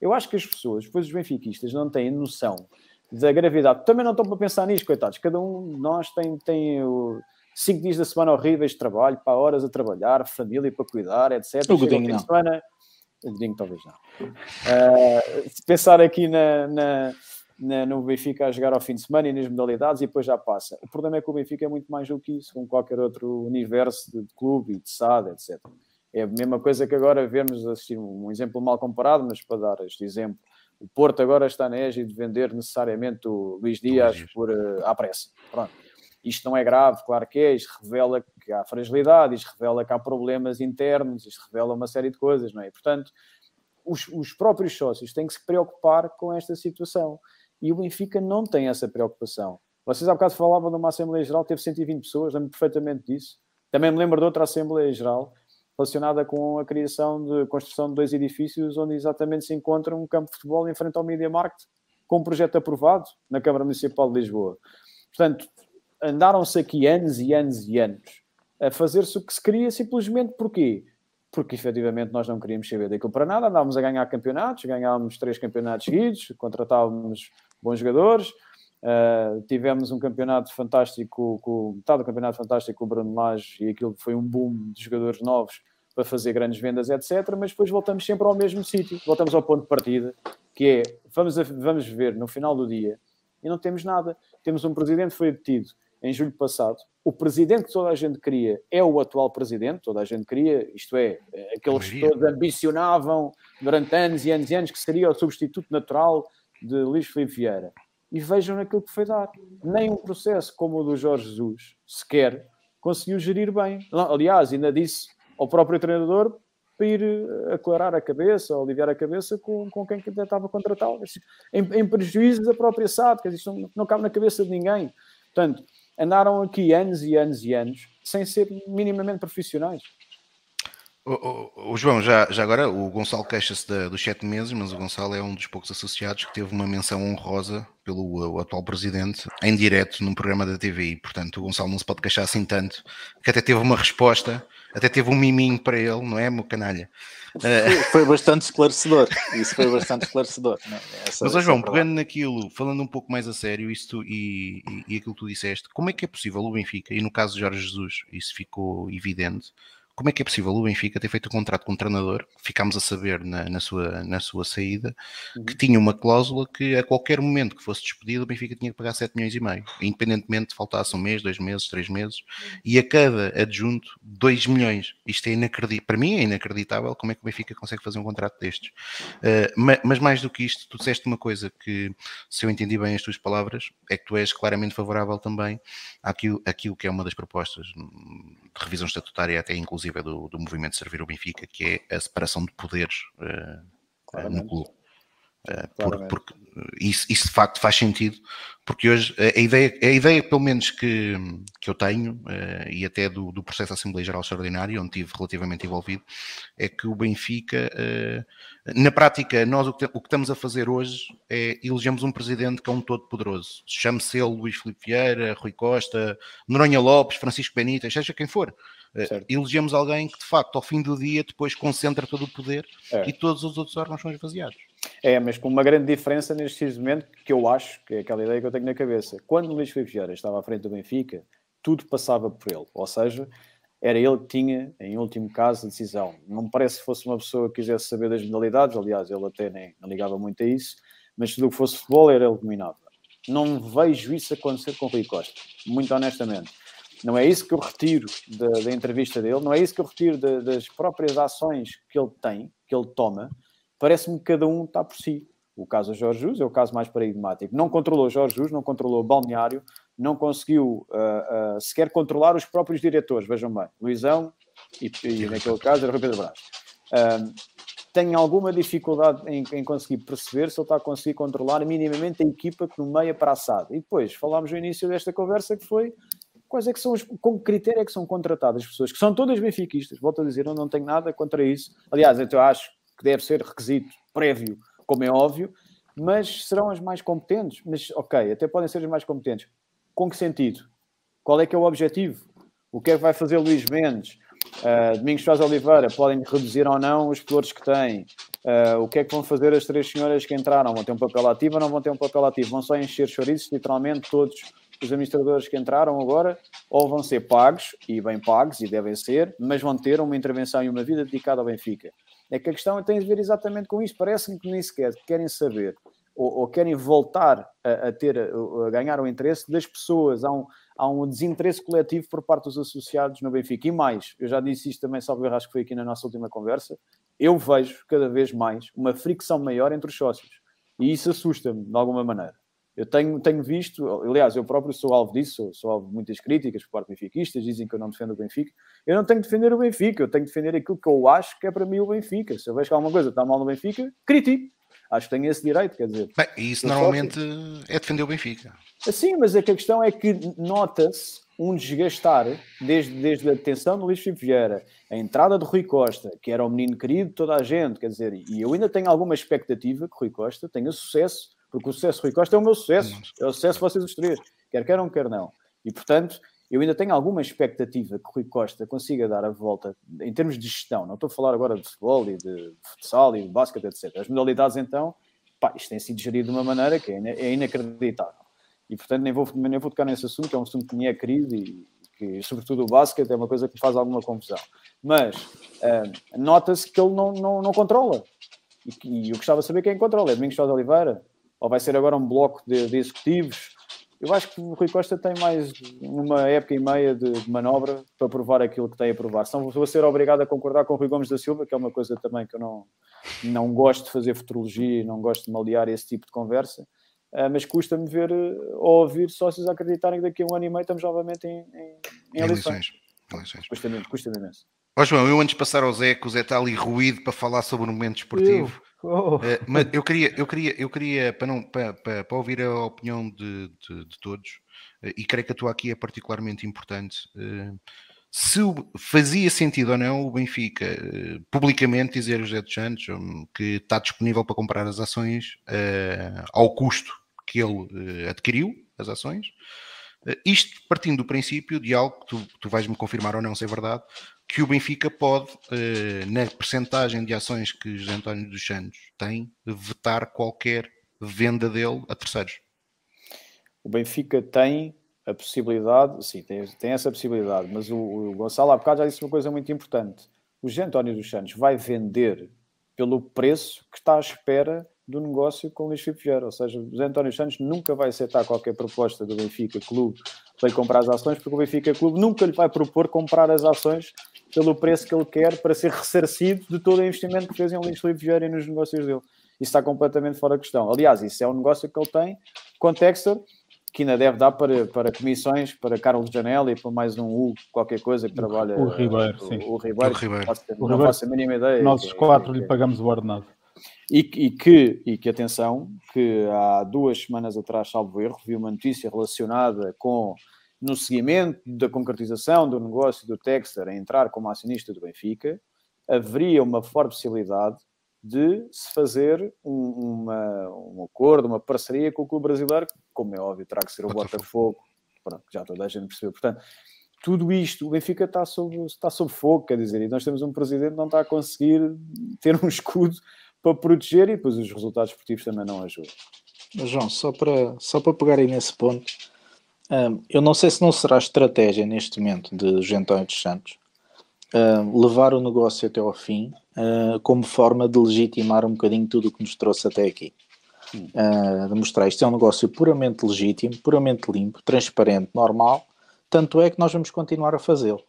Eu acho que as pessoas, depois os benfiquistas, não têm noção da gravidade. Também não estão para pensar nisto, coitados. Cada um de nós tem, tem o, cinco dias da semana horríveis de trabalho, para horas a trabalhar, família para cuidar, etc. O Godinho não. Semana, o Godinho talvez não. Uh, se pensar aqui na, na na, no Benfica a jogar ao fim de semana e nas modalidades e depois já passa. O problema é que o Benfica é muito mais do que isso, como qualquer outro universo de, de clube e de SAD, etc. É a mesma coisa que agora vermos assim, um exemplo mal comparado, mas para dar este exemplo. O Porto agora está na égide de vender necessariamente o Luís Dias por, uh, à pressa. Pronto. Isto não é grave, claro que é, isto revela que há fragilidade, isto revela que há problemas internos, isto revela uma série de coisas, não é? E, portanto, os, os próprios sócios têm que se preocupar com esta situação e o Benfica não tem essa preocupação. Vocês há bocado falavam de uma Assembleia Geral, teve 120 pessoas, lembro perfeitamente disso. Também me lembro de outra Assembleia Geral relacionada com a criação de construção de dois edifícios onde exatamente se encontra um campo de futebol em frente ao Media Market com um projeto aprovado na Câmara Municipal de Lisboa. Portanto, andaram-se aqui anos e anos e anos a fazer-se o que se queria simplesmente porquê? porque efetivamente nós não queríamos saber daquilo para nada, andávamos a ganhar campeonatos, ganhávamos três campeonatos seguidos, contratávamos bons jogadores, uh, tivemos um campeonato fantástico, com, metade do campeonato fantástico com o Bruno Lage e aquilo foi um boom de jogadores novos para fazer grandes vendas, etc. Mas depois voltamos sempre ao mesmo sítio, voltamos ao ponto de partida, que é, vamos, a, vamos ver no final do dia e não temos nada. Temos um presidente que foi detido em julho passado, o presidente que toda a gente queria é o atual presidente, toda a gente queria, isto é, aqueles que todos ambicionavam durante anos e anos e anos que seria o substituto natural de Luís Filipe Vieira. E vejam naquilo que foi dar. Nem um processo como o do Jorge Jesus, sequer, conseguiu gerir bem. Aliás, ainda disse ao próprio treinador para ir eh, aclarar a cabeça, aliviar a cabeça com, com quem estava contratá-lo. Em, em prejuízo da própria SAD, que isto não, não cabe na cabeça de ninguém. Portanto, andaram aqui anos e anos e anos sem ser minimamente profissionais. O, o, João, já, já agora, o Gonçalo queixa-se dos sete meses, mas o Gonçalo é um dos poucos associados que teve uma menção honrosa pelo atual presidente em direto num programa da TV. Portanto, o Gonçalo não se pode queixar assim tanto, que até teve uma resposta, até teve um miminho para ele, não é, meu canalha? Foi, foi bastante esclarecedor. Isso foi bastante esclarecedor. É? Essa, mas, ó, João, pegando naquilo, falando um pouco mais a sério, isto e, e, e aquilo que tu disseste, como é que é possível o Benfica, e no caso de Jorge Jesus, isso ficou evidente como é que é possível o Benfica ter feito um contrato com um treinador, ficámos a saber na, na sua, na sua saída, uhum. que tinha uma cláusula que a qualquer momento que fosse despedido, o Benfica tinha que pagar 7 milhões e meio, independentemente de faltasse um mês, dois meses, três meses, e a cada adjunto 2 milhões. Isto é inacreditável, para mim é inacreditável como é que o Benfica consegue fazer um contrato destes. Uh, mas, mas, mais do que isto, tu disseste uma coisa que, se eu entendi bem as tuas palavras, é que tu és claramente favorável também àquilo, àquilo que é uma das propostas de revisão estatutária, até inclusive do, do movimento Servir o Benfica, que é a separação de poderes uh, no clube. Uh, porque, porque isso, isso, de facto faz sentido, porque hoje a ideia, a ideia pelo menos que, que eu tenho, uh, e até do, do processo da Assembleia Geral Extraordinária, onde estive relativamente envolvido, é que o Benfica, uh, na prática, nós o que, o que, estamos a fazer hoje é elegemos um presidente que é um todo poderoso. Chame-se ele Luís Filipe Vieira, Rui Costa, Noronha Lopes, Francisco Benítez, seja quem for. Uh, elegemos alguém que de facto ao fim do dia depois concentra todo o poder é. e todos os outros órgãos são esvaziados. É, mas com uma grande diferença neste momento, que eu acho, que é aquela ideia que eu tenho na cabeça. Quando o Luís Filipe Vieira estava à frente do Benfica, tudo passava por ele. Ou seja, era ele que tinha, em último caso, a decisão. Não me parece que fosse uma pessoa que quisesse saber das modalidades, aliás, ele até nem não ligava muito a isso, mas tudo o que fosse futebol era ele que dominava. Não vejo isso acontecer com o Rui Costa, muito honestamente. Não é isso que eu retiro da, da entrevista dele, não é isso que eu retiro de, das próprias ações que ele tem, que ele toma, parece-me que cada um está por si. O caso Jorge Jesus é o caso mais paradigmático. Não controlou Jorge Jesus, não controlou o balneário, não conseguiu uh, uh, sequer controlar os próprios diretores. Vejam bem, Luizão e, e naquele caso era o Pedro Brás. Uh, tem alguma dificuldade em, em, conseguir perceber se ele está a conseguir controlar minimamente a equipa que no meio é para assado. E depois falámos no início desta conversa que foi quais é que são os, com que critério é que são contratadas as pessoas, que são todas benfiquistas, volto a dizer, eu não tenho nada contra isso. Aliás, eu acho que deve ser requisito prévio, como é óbvio, mas serão as mais competentes. Mas, ok, até podem ser as mais competentes. Com que sentido? Qual é que é o objetivo? O que é que vai fazer Luís Mendes? Uh, Domingos Faz Oliveira podem reduzir ou não os valores que têm? Uh, o que é que vão fazer as três senhoras que entraram? Vão ter um papel ativo ou não vão ter um papel ativo? Vão só encher chouriços, literalmente, todos os administradores que entraram agora, ou vão ser pagos, e bem pagos, e devem ser, mas vão ter uma intervenção e uma vida dedicada ao Benfica. É que a questão tem a ver exatamente com isso. Parece-me que nem sequer querem saber ou, ou querem voltar a, a ter, a, ganhar o interesse das pessoas. Há um, há um desinteresse coletivo por parte dos associados no Benfica. E mais, eu já disse isto também, salvo acho que foi aqui na nossa última conversa, eu vejo cada vez mais uma fricção maior entre os sócios. E isso assusta-me, de alguma maneira. Eu tenho, tenho visto, aliás, eu próprio sou alvo disso, sou, sou alvo de muitas críticas por parte de benfiquistas, dizem que eu não defendo o Benfica. Eu não tenho de defender o Benfica, eu tenho de defender aquilo que eu acho que é para mim o Benfica. Se eu vejo que alguma coisa está mal no Benfica, critico. Acho que tenho esse direito, quer dizer. Bem, isso normalmente é defender o Benfica. Sim, mas é que a questão é que nota-se um desgastar desde, desde a detenção do Luís Filipe Vieira, a entrada de Rui Costa, que era o menino querido de toda a gente, quer dizer, e eu ainda tenho alguma expectativa que Rui Costa tenha sucesso porque o sucesso Rui Costa é o meu sucesso, é o sucesso de vocês os três, quer queiram, quer não. E portanto, eu ainda tenho alguma expectativa que Rui Costa consiga dar a volta em termos de gestão. Não estou a falar agora de futebol e de futsal e de basquete, etc. As modalidades, então, pá, isto tem sido gerido de uma maneira que é inacreditável. E portanto, nem vou, nem vou tocar nesse assunto, que é um assunto que me é querido e que, sobretudo, o basquete é uma coisa que me faz alguma confusão. Mas uh, nota-se que ele não, não, não controla. E, e eu gostava de saber quem controla. É Domingos Sousa Oliveira? Ou vai ser agora um bloco de, de, executivos. Eu acho que o Rui Costa tem mais uma época e meia de, de manobra para provar aquilo que tem a provar. Senão vou ser obrigado a concordar com o Rui Gomes da Silva, que é uma coisa também que eu não, não gosto de fazer futurologia, não gosto de malear esse tipo de conversa, uh, mas custa-me ver uh, ou ouvir sócios acreditarem que daqui a um ano e meio estamos novamente em, em, em eleições. eleições. Custa-me custa imenso. Ó João, eu antes de passar ao Zé, que o Zé está ali ruído para falar sobre o momento esportivo. Oh. Uh, mas eu queria, eu queria, eu queria para, não, para, para, para ouvir a opinião de, de, de todos, uh, e creio que a tua aqui é particularmente importante. Uh, se fazia sentido ou não o Benfica publicamente dizer José dos Santos um, que está disponível para comprar as ações ao custo que ele adquiriu, as ações. Isto partindo do princípio de algo que tu, tu vais-me confirmar ou não se é verdade, que o Benfica pode, na percentagem de ações que José António dos Santos tem, vetar qualquer venda dele a terceiros. O Benfica tem a possibilidade, sim, tem, tem essa possibilidade, mas o, o Gonçalo há bocado já disse uma coisa muito importante. O José António dos Santos vai vender pelo preço que está à espera do negócio com o Luís Filipe Vieira. Ou seja, o José António Santos nunca vai aceitar qualquer proposta do Benfica Clube para comprar as ações, porque o Benfica Clube nunca lhe vai propor comprar as ações pelo preço que ele quer para ser ressarcido de todo o investimento que fez em Luís Filipe Vieira e nos negócios dele. Isso está completamente fora de questão. Aliás, isso é um negócio que ele tem com o Texter, que ainda deve dar para, para comissões, para Carlos Janela e para mais um U, qualquer coisa que trabalha. O Ribeiro, o, sim. O, Ribeiro, o Ribeiro. Faço, o não faço a mínima ideia. Nós que, quatro lhe pagamos o ordenado. E, e, que, e que, atenção, que há duas semanas atrás, salvo erro, vi uma notícia relacionada com, no seguimento da concretização do negócio do Texter a entrar como acionista do Benfica, haveria uma forte possibilidade de se fazer um, uma, um acordo, uma parceria com o clube brasileiro, como é óbvio, terá que ser o Botafogo, Pronto, já toda a gente percebeu. Portanto, tudo isto, o Benfica está sob, está sob fogo, quer dizer, e nós temos um presidente que não está a conseguir ter um escudo para proteger e depois os resultados esportivos também não ajudam. João, só para, só para pegar aí nesse ponto, um, eu não sei se não será estratégia neste momento de Gentão dos Santos uh, levar o negócio até ao fim uh, como forma de legitimar um bocadinho tudo o que nos trouxe até aqui. Uh, de mostrar isto é um negócio puramente legítimo, puramente limpo, transparente, normal, tanto é que nós vamos continuar a fazê-lo.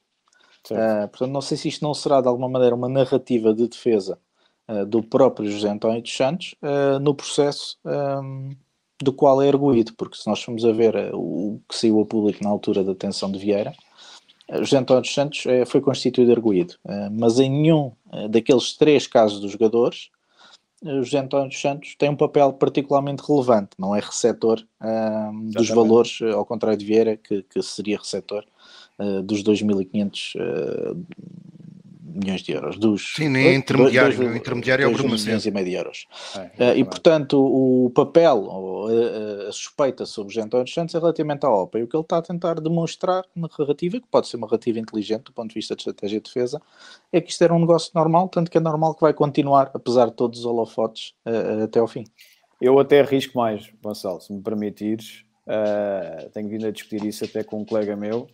Uh, portanto, não sei se isto não será de alguma maneira uma narrativa de defesa uh, do próprio José António dos Santos no processo um, do qual é erguido, porque se nós formos a ver o que saiu a público na altura da detenção de Vieira, José António dos Santos foi constituído erguido, mas em nenhum daqueles três casos dos jogadores José António dos Santos tem um papel particularmente relevante, não é receptor uh, dos valores, ao contrário de Vieira, que, que seria receptor uh, dos 2.500 uh, milhões de euros. Dos, Sim, nem intermediário, dois, dois, intermediário dois, é o Bruno milhões e meio de euros. É, uh, e, portanto, o papel, a, a suspeita sobre o António Santos é relativamente à OPA. E o que ele está a tentar demonstrar na narrativa, que pode ser uma narrativa inteligente do ponto de vista de estratégia de defesa, é que isto era um negócio normal, tanto que é normal que vai continuar, apesar de todos os holofotes, uh, até ao fim. Eu até arrisco mais, Gonçalo, se me permitires. Uh, tenho vindo a discutir isso até com um colega meu,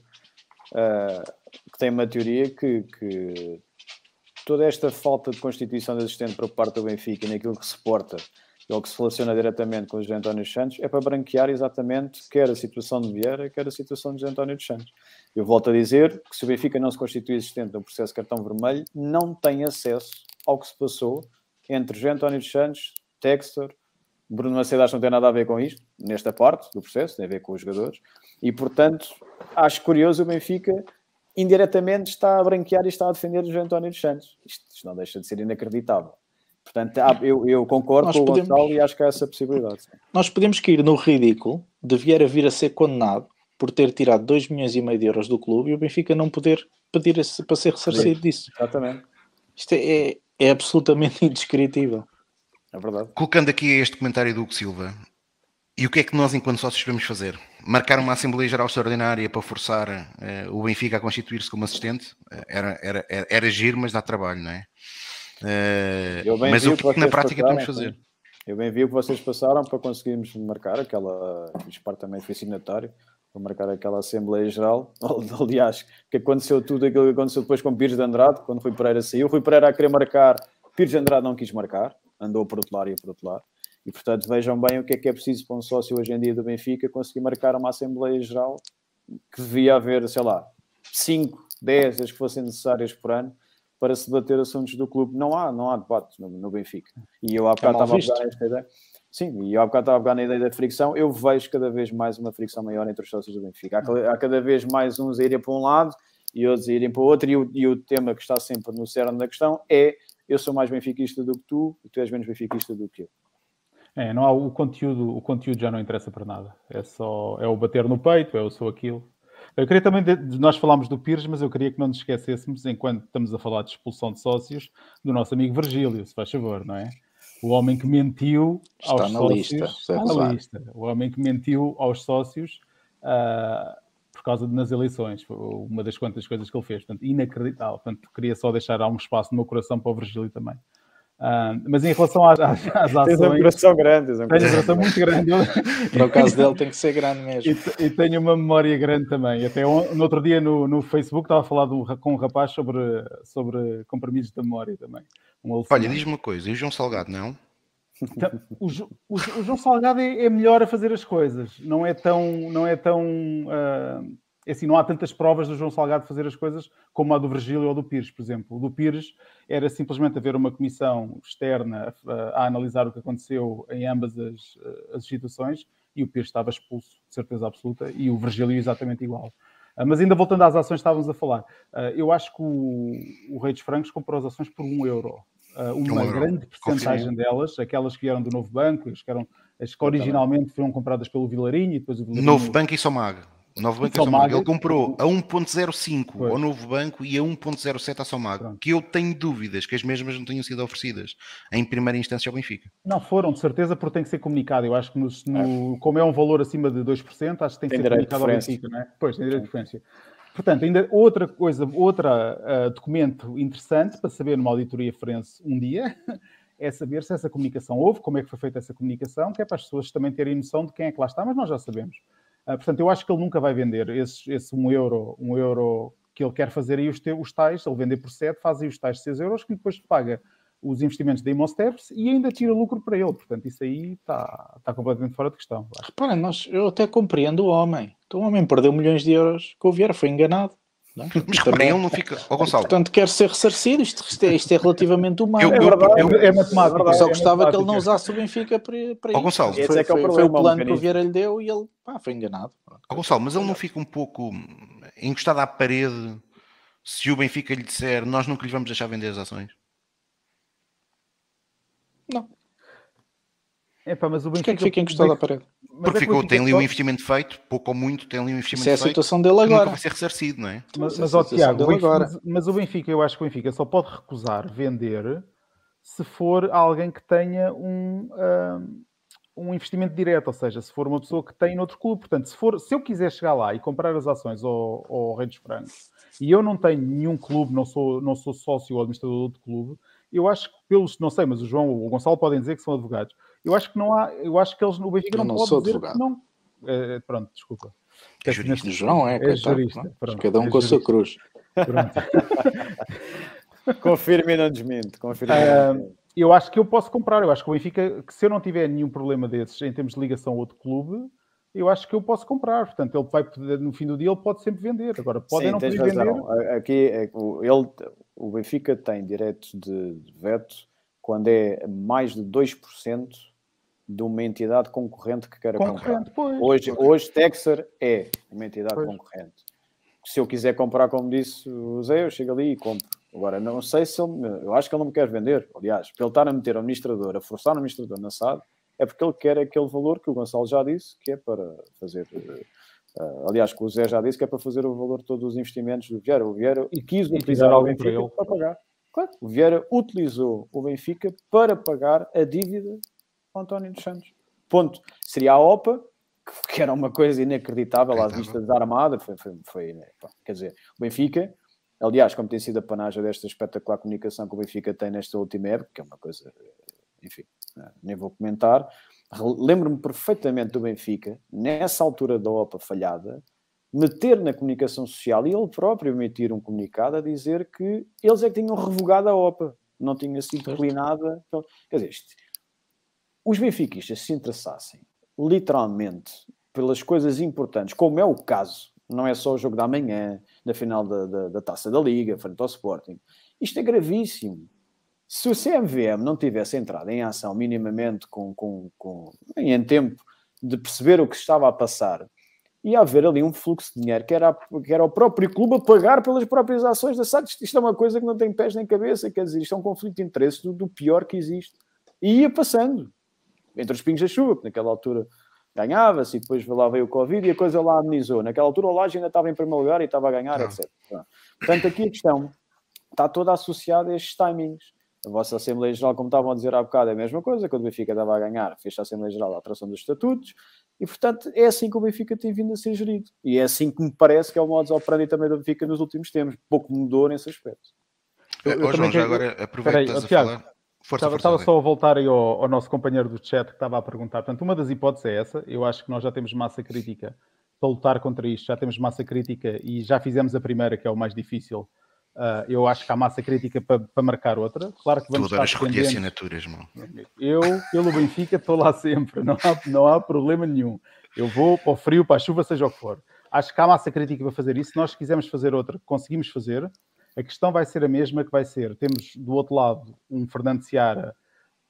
que tem uma teoria que, que toda esta falta de constituição existente por parte do Benfica e naquilo que se porta ou que se relaciona diretamente com o José António dos Santos é para branquear exatamente quer a situação de Vieira, quer a situação de José António dos Santos. Eu volto a dizer que se o Benfica não se constitui existente no processo de cartão vermelho, não tem acesso ao que se passou entre José António dos Santos, Textor, Bruno que não tem nada a ver com isto, nesta parte do processo, tem a ver com os jogadores, e portanto acho curioso o Benfica indiretamente está a branquear e está a defender o António dos Santos. Isto, isto, não deixa de ser inacreditável. Portanto, eu, eu concordo nós com podemos, o Gonçalo e acho que há essa possibilidade. Nós podemos cair no ridículo de Vieira vir a ser condenado por ter tirado 2 milhões e meio de euros do clube e o Benfica não poder pedir esse, para ser ressarcido disso. Exatamente. Isto é, é, é absolutamente [LAUGHS] indescritível. É verdade. Colocando aqui este comentário do Hugo Silva, e o que é que nós, enquanto sócios, devemos fazer? Marcar uma Assembleia Geral Extraordinária para forçar uh, o Benfica a constituir-se como assistente? Uh, era, era, era, era giro, mas dá trabalho, não é? Uh, mas o que, que na prática passaram, devemos fazer? Eu bem vi o que vocês passaram para conseguirmos marcar aquela. Fiz parte também, fui signatário para marcar aquela Assembleia Geral. [LAUGHS] Aliás, que aconteceu tudo aquilo que aconteceu depois com Pires de Andrade, quando Rui Pereira saiu. Rui Pereira a querer marcar, Pires de Andrade não quis marcar, andou por outro lado e por outro lado. E, portanto, vejam bem o que é que é preciso para um sócio hoje em dia do Benfica conseguir marcar uma Assembleia Geral que devia haver, sei lá, 5, 10, as que fossem necessárias por ano para se debater assuntos do clube. Não há, não há debate no, no Benfica. E eu há bocado estava a pegar esta ideia. Sim, e eu há bocado estava a pegar na ideia da fricção. Eu vejo cada vez mais uma fricção maior entre os sócios do Benfica. Há, há cada vez mais uns a irem para um lado e outros a irem para o outro. E o, e o tema que está sempre no cerne da questão é eu sou mais benfiquista do que tu e tu és menos benfiquista do que eu. É, não há o conteúdo, o conteúdo já não interessa para nada. É só é o bater no peito, é eu sou aquilo. Eu queria também, nós falámos do Pires, mas eu queria que não nos esquecêssemos, enquanto estamos a falar de expulsão de sócios, do nosso amigo Virgílio, se faz favor, não é? O homem que mentiu Está aos na sócios. lista, Está certo. na lista. O homem que mentiu aos sócios ah, por causa de nas eleições. Foi uma das quantas coisas que ele fez. Portanto, inacreditável. Portanto, queria só deixar algum espaço no meu coração para o Virgílio também. Ah, mas em relação às, às, às Tens um ações, coração grande. Um tenho um coração muito grande. Para o caso dele tem que ser grande E, mesmo. te- e tenho uma memória grande também. Até on- no outro dia no, no Facebook estava a falar de um com um rapaz sobre, sobre compromissos da memória também. Um Olha, diz-me uma coisa, e o João Salgado, não? Então, o, o o João Salgado é, é melhor a fazer as coisas. Não é tão. Não é tão ah, é assim, não há tantas provas do João Salgado fazer as coisas como a do Virgílio ou do Pires, por exemplo. O do Pires era simplesmente haver uma comissão externa a, a analisar o que aconteceu em ambas as, ah, as situações e o Pires estava expulso, de certeza absoluta, e o Virgílio exatamente igual. Ah, Mas ainda voltando às ações, estávamos a falar. Ah, Eu acho que o, o Rei dos Francos comprou as ações por um euro. Ah, Uma euro. grande porcentagem delas, aquelas que vieram do Novo Banco, as que, eram, as que originalmente foram compradas pelo Vilarinho e depois o Vilarinho... Novo Banco e Somag. Novo Banco Somag. Somag. Ele comprou a 1.05 Pois. ao Novo Banco e a 1.07 à Somag. Pronto. Que eu tenho dúvidas que as mesmas não tenham sido oferecidas em primeira instância ao Benfica. Não foram, de certeza, porque tem que ser comunicado. Eu acho que, nos- no, como é um valor acima de 2%, acho que tem que Tem ser comunicado ao. Benfica, não é? Pois, tem direito de referência. Portanto, ainda outra coisa, outro documento interessante para saber numa auditoria forense um dia [LAUGHS] é saber se essa comunicação houve, como é que foi feita essa comunicação, que é para as pessoas também terem noção de quem é que lá está, mas nós já sabemos. Ah, portanto, eu acho que ele nunca vai vender esse, esse um euro, um euro que ele quer fazer aí os, te- os tais, ele vender por 7, faz aí os tais 6 euros que depois paga os investimentos da Imosteps e ainda tira lucro para ele. Portanto, isso aí está, está completamente fora de questão. Reparem, eu até compreendo o homem. Então, o homem perdeu milhões de euros com o Vieira, foi enganado. Não é? Mas Também- para ele não fica. Ó Gonçalo, Portanto, quer ser ressarcido. Isto, isto é, isto é relativamente humano. Eu- É eu- verdade. eu- É, é matemática. Eu só é gostava que ele não usasse o Benfica para, para isso. Gonçalo. Foi, Esse é que é o foi- foi o plano que o. Vieira lhe deu e ele pá, foi enganado. Ó Gonçalo, mas ele não fica um pouco encostado à parede se o Benfica lhe disser nós nunca lhe vamos deixar vender as ações? Não, Epá, mas o porque é que Benfica- fica encostado à parede? mas Porque é ficou, tem ali um Benfica- investimento feito, pouco ou muito, tem ali um Isso investimento é a feito. situação dele que Nunca agora. vai ser ressarcido, não é? Mas, Essa mas, ó, Tiago, Benfica- agora. mas, mas o Benfica, eu acho que o Benfica só pode recusar vender se for alguém que tenha um, ah, um investimento direto, ou seja, se for uma pessoa que tem noutro clube. Portanto, se, for, se eu quiser chegar lá e comprar as ações ao, ao Rei dos Francos e eu não tenho nenhum clube, não sou, não sou sócio ou administrador de outro clube, eu acho que pelos, não sei, mas o João ou o Gonçalo podem dizer que são advogados. Eu acho que não há, eu acho que eles no Benfica Eu não, não pode sou dizer advogado. que não. Eh, pronto, desculpa. É jurista. João é, É coitado, jurista, não é? pronto, Cada um é com a sua jurista. cruz. Pronto. [LAUGHS] Confirme e não desmente. Confirme não desmente. Eu acho que eu posso comprar. Eu acho que o Benfica, que se eu não tiver nenhum problema desses em termos de ligação a outro clube, eu acho que eu posso comprar. Portanto, ele vai poder, no fim do dia, ele pode sempre vender. Agora, pode Sim, não poder vender. razão. A- Aqui, é, ele, o Benfica tem direitos de de veto quando é mais de 2% de uma entidade concorrente que queira comprar. Concorrente, pois. Hoje, hoje Texer é uma entidade Pois. concorrente. Se eu quiser comprar, como disse o Zé, eu chego ali e compro. Agora, não sei se ele. Eu acho que ele não me quer vender. Aliás, para ele estar a meter o administrador, a forçar o administrador na SAD, é porque ele quer aquele valor que o Gonçalo já disse, que é para fazer. eh, aliás, que o Zé já disse que é para fazer o valor de todos os investimentos do Vieira. O Vieira E- quis utilizar algum para ele. para pagar. Claro, o Vieira utilizou o Benfica para pagar a dívida ao António dos Santos. Ponto. Seria a OPA, que- era uma coisa inacreditável à vista da Armada. Foi, foi, foi, né, pá, quer dizer, o Benfica, aliás, como tem sido a panagem desta espetacular comunicação que o Benfica tem nesta última época, que é uma coisa, enfim, né, nem vou comentar. Lembro-me perfeitamente do Benfica, nessa altura da OPA falhada, meter na comunicação social e ele próprio emitir um comunicado a dizer que eles é que tinham revogado a OPA, não tinha sido declinada. Então, Quer dizer, isto- os benfiquistas se interessassem literalmente pelas coisas importantes, como é o caso, não é só o jogo da manhã, na final da, da, da Taça da Liga, frente ao Sporting, isto é gravíssimo. Se o CMVM não tivesse entrado em ação minimamente com, com, com, em tempo de perceber o que estava a passar, ia haver ali um fluxo de dinheiro que era, que era o próprio clube a pagar pelas próprias ações da SAD. Isto, isto é uma coisa que não tem pés nem cabeça, quer dizer, isto é um conflito de interesses do, do pior que existe. E ia passando, entre os pingos da chuva, que naquela altura ganhava-se e depois lá veio o Covid e a coisa lá amenizou. Naquela altura o Laje ainda estava em primeiro lugar e estava a ganhar, etc. Portanto, aqui a questão está toda associada a estes timings. A vossa Assembleia Geral, como estavam a dizer há bocado, é a mesma coisa. Quando o Benfica estava a ganhar, fez a Assembleia Geral a alteração dos estatutos e, portanto, é assim que o Benfica tem vindo a ser gerido. E é assim que me parece que é o modo operandi também do Benfica nos últimos tempos. Pouco mudou nesse aspecto. Eu, eu, João, já agora aproveito estás a falar. Força, estava, força, estava só a voltar aí ao, ao, nosso companheiro do chat que estava a perguntar. Portanto, uma das hipóteses é essa. Eu acho que nós já temos massa crítica para lutar contra isto. Já temos massa crítica e já fizemos a primeira, que é o mais difícil. Uh, eu acho que há massa crítica para, para marcar outra. Claro que vamos tu estar dependentes. assinaturas, mano. Eu, pelo Benfica, estou lá sempre. Não há, não há problema nenhum. Eu vou para o frio, para a chuva, seja o que for. Acho que há massa crítica para fazer isso. Se nós quisermos fazer outra, conseguimos fazer. A questão vai ser a mesma que vai ser. Temos do outro lado um Fernando Seara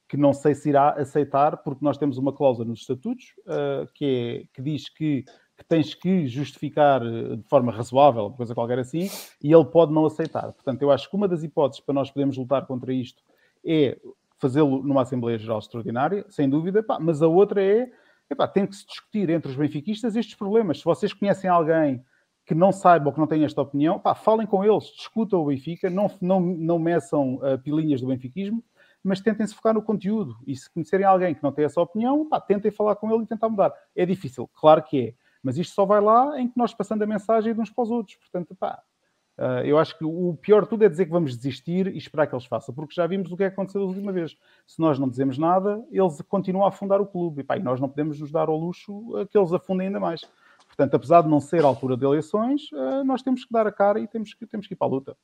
que não sei se irá aceitar, porque nós temos uma cláusula nos estatutos uh, que, é, que diz que, que, tens que justificar eh, de forma razoável, coisa qualquer assim, e ele pode não aceitar. Portanto, eu acho que uma das hipóteses para nós podermos lutar contra isto é fazê-lo numa Assembleia Geral Extraordinária, sem dúvida, pá, mas a outra é, epá, tem que se discutir entre os benfiquistas estes problemas. Se vocês conhecem alguém que não saibam ou que não tenham esta opinião, pá, falem com eles, discutam o Benfica, não, não, não meçam uh, pilinhas do benfiquismo, mas tentem se focar no conteúdo. E se conhecerem alguém que não tem essa opinião, pá, tentem falar com ele e tentar mudar. É difícil, claro que é, mas isto só vai lá em que nós passando a mensagem de uns para os outros. Portanto, pá, uh, eu acho que o pior de tudo é dizer que vamos desistir e esperar que eles façam, porque já vimos o que é que aconteceu da última vez. Se nós não dizemos nada, eles continuam a afundar o clube. E, pá, e nós não podemos nos dar ao luxo que eles afundem ainda mais. Portanto, apesar de não ser a altura de eleições, uh, nós temos que dar a cara e temos que, temos que ir para a luta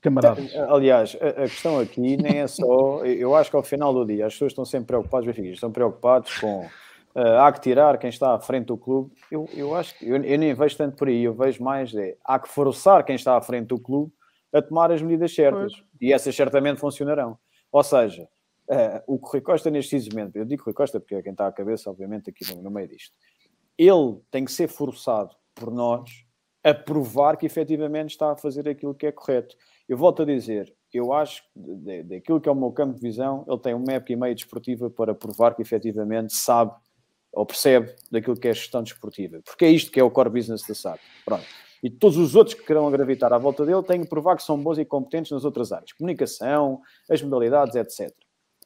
camaradas. Aliás, a, questão aqui nem é só. Eu acho que ao final do dia as pessoas estão sempre preocupadas, estão preocupados com uh, há que tirar quem está à frente do clube. Eu, eu acho que eu, eu nem vejo tanto por aí, eu vejo mais é há que forçar quem está à frente do clube a tomar as medidas certas pois. e essas certamente funcionarão. Ou seja, uh, o Rui Costa neste momento, eu digo Rui Costa porque é quem está à cabeça, obviamente, aqui no, no meio disto, ele tem que ser forçado por nós a provar que efetivamente está a fazer aquilo que é correto. Eu volto a dizer, eu acho que daquilo que é o meu campo de visão, ele tem uma época e meia desportiva para provar que efetivamente sabe ou percebe daquilo que é gestão desportiva. Porque é isto que é o core business da SAP. Pronto. E todos os outros que queiram gravitar à volta dele têm que provar que são bons e competentes nas outras áreas. Comunicação, as modalidades, etc.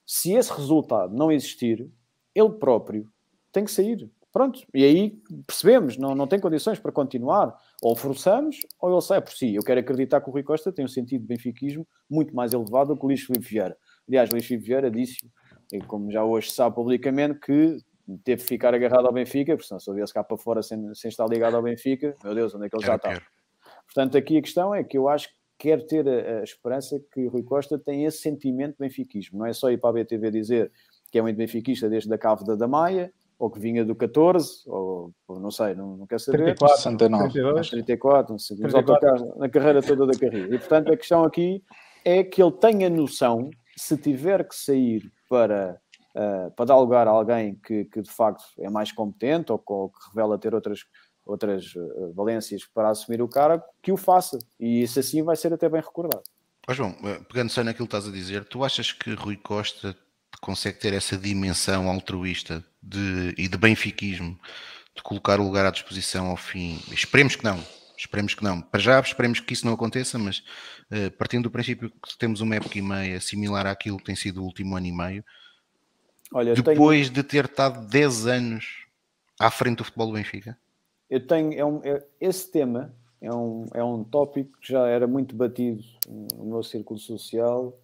Se esse resultado não existir, ele próprio tem que sair. Pronto, e aí percebemos, não, não tem condições para continuar. Ou forçamos, ou ele sai por si. Eu quero acreditar que o Rui Costa tem um sentido de benfiquismo muito mais elevado do que o Luís Filipe Vieira. Aliás, Luís Filipe Vieira disse, como já hoje sabe publicamente, que teve que ficar agarrado ao Benfica, porque senão se ele cá para fora sem, sem estar ligado ao Benfica, meu Deus, onde é que ele já está? Portanto, aqui a questão é que eu acho que quero ter a, a esperança que o Rui Costa tem esse sentimento de benfiquismo. Não é só ir para a BTV dizer que é muito benfiquista desde a cave da Maia, ou que vinha do 14, ou, ou não sei, não, não quer saber. 34, 69. 32. 34, não sei, 34. na carreira toda da carreira. E portanto a questão aqui é que ele tenha noção, se tiver que sair para, uh, para dar lugar a alguém que, que de facto é mais competente ou, ou que revela ter outras, outras uh, valências para assumir o cara, que o faça. E isso assim vai ser até bem recordado. Oh, João, eh, pegando só naquilo que estás a dizer, tu achas que Rui Costa consegue ter essa dimensão altruísta de, e de benfiquismo de colocar o lugar à disposição ao fim. Esperemos que não. Esperemos que não. Para já, esperemos que isso não aconteça, mas uh, partindo do princípio que temos uma época e meia similar àquilo que tem sido o último ano e meio, Olha, depois tenho... de ter estado 10 anos à frente do futebol do Benfica? Eu tenho. É um, é, esse tema é um, é um tópico que já era muito batido no meu círculo social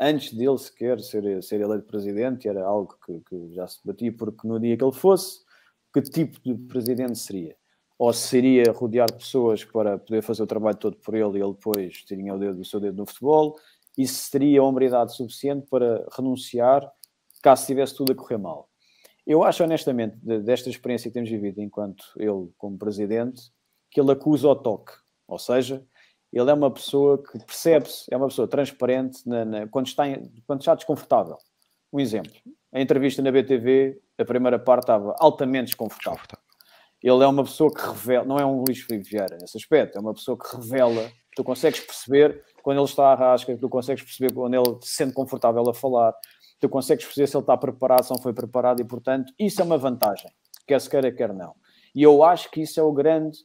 antes dele sequer ser, ser eleito presidente, era algo que, que, já se batia, porque no dia que ele fosse, que tipo de presidente seria? Ou seria rodear pessoas para poder fazer o trabalho todo por ele e ele depois tinha o, dedo, o seu dedo no futebol? E se teria hombridade suficiente para renunciar caso tivesse tudo a correr mal? Eu acho honestamente, desta experiência que temos vivido enquanto ele como presidente, que ele acusa o toque. Ou seja, ele é uma pessoa que percebe-se, é uma pessoa transparente na, na, quando, está em, quando está desconfortável. Um exemplo, a entrevista na BTV, a primeira parte estava altamente desconfortável. Ele é uma pessoa que revela, não é um Luís Filipe Vieira nesse aspecto, é uma pessoa que revela, tu consegues perceber quando ele está à rasca, tu consegues perceber quando ele se sente confortável a falar, tu consegues perceber se ele está preparado, se não foi preparado e, portanto, isso é uma vantagem quer se queira, quer não. E eu acho que isso é o grande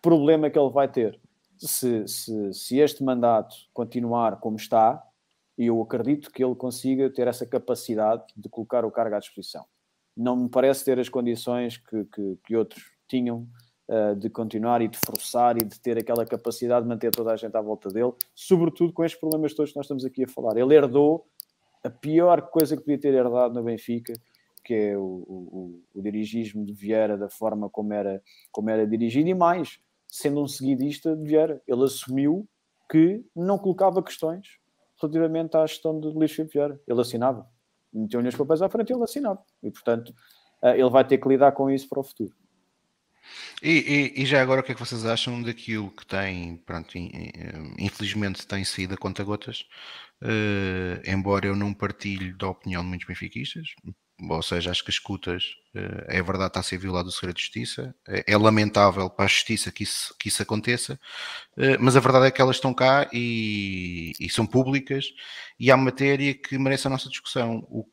problema que ele vai ter. Se, se, se este mandato continuar como está, eu acredito que ele consiga ter essa capacidade de colocar o cargo à disposição. Não me parece ter as condições que, que, que outros tinham uh, de continuar e de forçar e de ter aquela capacidade de manter toda a gente à volta dele, sobretudo com estes problemas todos que nós estamos aqui a falar. Ele herdou a pior coisa que podia ter herdado no Benfica, que é o, o, o, dirigismo de Vieira, da forma como era, como era dirigido, e mais, sendo um seguidista de Vieira, ele assumiu que não colocava questões relativamente à gestão de Luís Filipe Vieira. Ele assinava. Meteu-lhe os papéis à frente e ele assinava. E, portanto, eh, ele vai ter que lidar com isso para o futuro. E, e, e, já agora o que é que vocês acham daquilo que tem, pronto, infelizmente tem saído a conta gotas, uh, embora eu não partilhe da opinião de muitos benfiquistas, ou seja, acho que as escutas, uh, é verdade, está a ser violado o segredo de justiça, é, é, lamentável para a justiça que isso, que isso aconteça, uh, mas a verdade é que elas estão cá e, e são públicas e há matéria que merece a nossa discussão. O,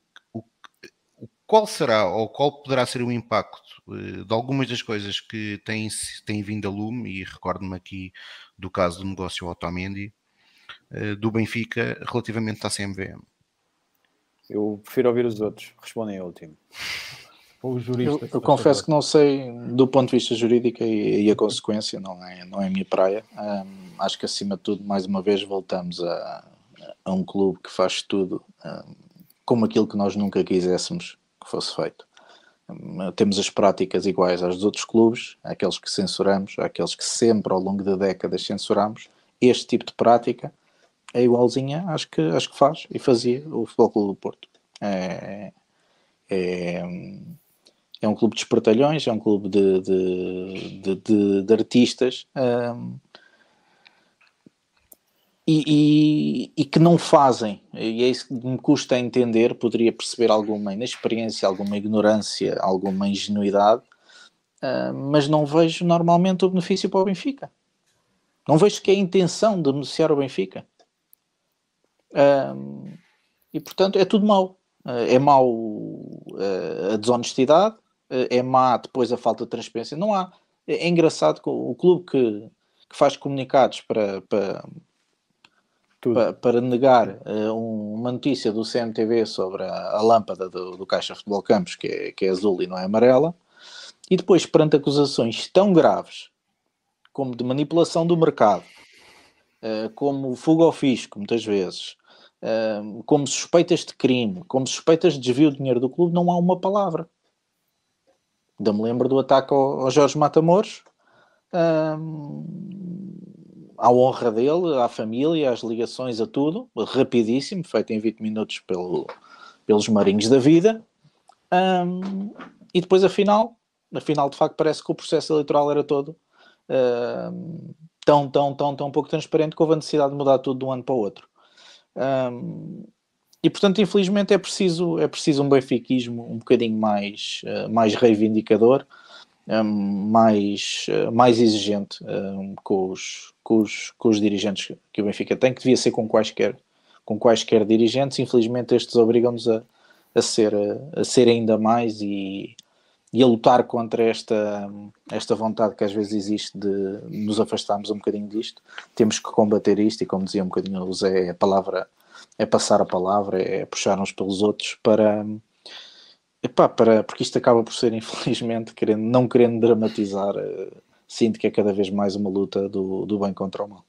qual será ou qual poderá ser o impacto eh, de algumas das coisas que têm, têm vindo a lume, e recordo-me aqui do caso do negócio Otamendi, eh, do Benfica relativamente à CMVM. Eu prefiro ouvir os outros, respondem ao último. [LAUGHS] O jurista, eu, eu confesso que não sei do ponto de vista jurídico e, e a consequência não é, não é a minha praia. Um, acho que acima de tudo, mais uma vez, voltamos a, a um clube que faz tudo um, como aquilo que nós nunca quiséssemos que fosse feito temos as práticas iguais aos dos outros clubes, aqueles que censuramos, aqueles que sempre ao longo de décadas censuramos, este tipo de prática é igualzinha, acho que, acho que faz e fazia o Futebol Clube do Porto. É, é, é um clube de espertalhões, é um clube de, de, de, de, de artistas. Um, e, e, e, que não fazem, e é isso que me custa entender, poderia perceber alguma inexperiência, alguma ignorância, alguma ingenuidade, uh, mas não vejo normalmente o benefício para o Benfica. Não vejo que é a intenção de beneficiar o Benfica. Uh, e portanto é tudo mau. Uh, é mau a desonestidade, é má depois a falta de transparência. Não há. É, engraçado que o, o clube que, que faz comunicados para, para para, para, negar uh, uma notícia do CMTV sobre a, a lâmpada do, do, Caixa Futebol Campos, que é, que é azul e não é amarela, e depois, perante acusações tão graves como de manipulação do mercado, uh, como fuga ao fisco, muitas vezes, uh, como suspeitas de crime, como suspeitas de desvio de dinheiro do clube, não há uma palavra. Ainda me lembro do ataque ao, ao Jorge Matamoros à honra dele, à família, às ligações, a tudo, rapidíssimo, feito em 20 minutos pelo, pelos marinhos da vida. Um, e depois, afinal, afinal, de facto, parece que o processo eleitoral era todo um, tão, tão, tão, tão pouco transparente que houve a necessidade de mudar tudo de um ano para o outro. Um, e portanto, infelizmente, é preciso, é preciso um benfiquismo um bocadinho mais, uh, mais reivindicador, mais, uh, mais exigente um, com, os, com, os, com os dirigentes que o Benfica tem, que devia ser com quaisquer, com quaisquer dirigentes. Infelizmente, estes obrigam-nos a, a, ser, a ser ainda mais e, e a lutar contra esta, esta vontade que às vezes existe de nos afastarmos um bocadinho disto. Temos que combater isto e, como dizia um bocadinho o Zé, a palavra é passar a palavra, é puxar uns pelos outros para Epá, para, porque isto acaba por ser, [LAUGHS] infelizmente, querendo, não querendo dramatizar, uh, sinto que é cada vez mais uma luta do, do bem contra o mal.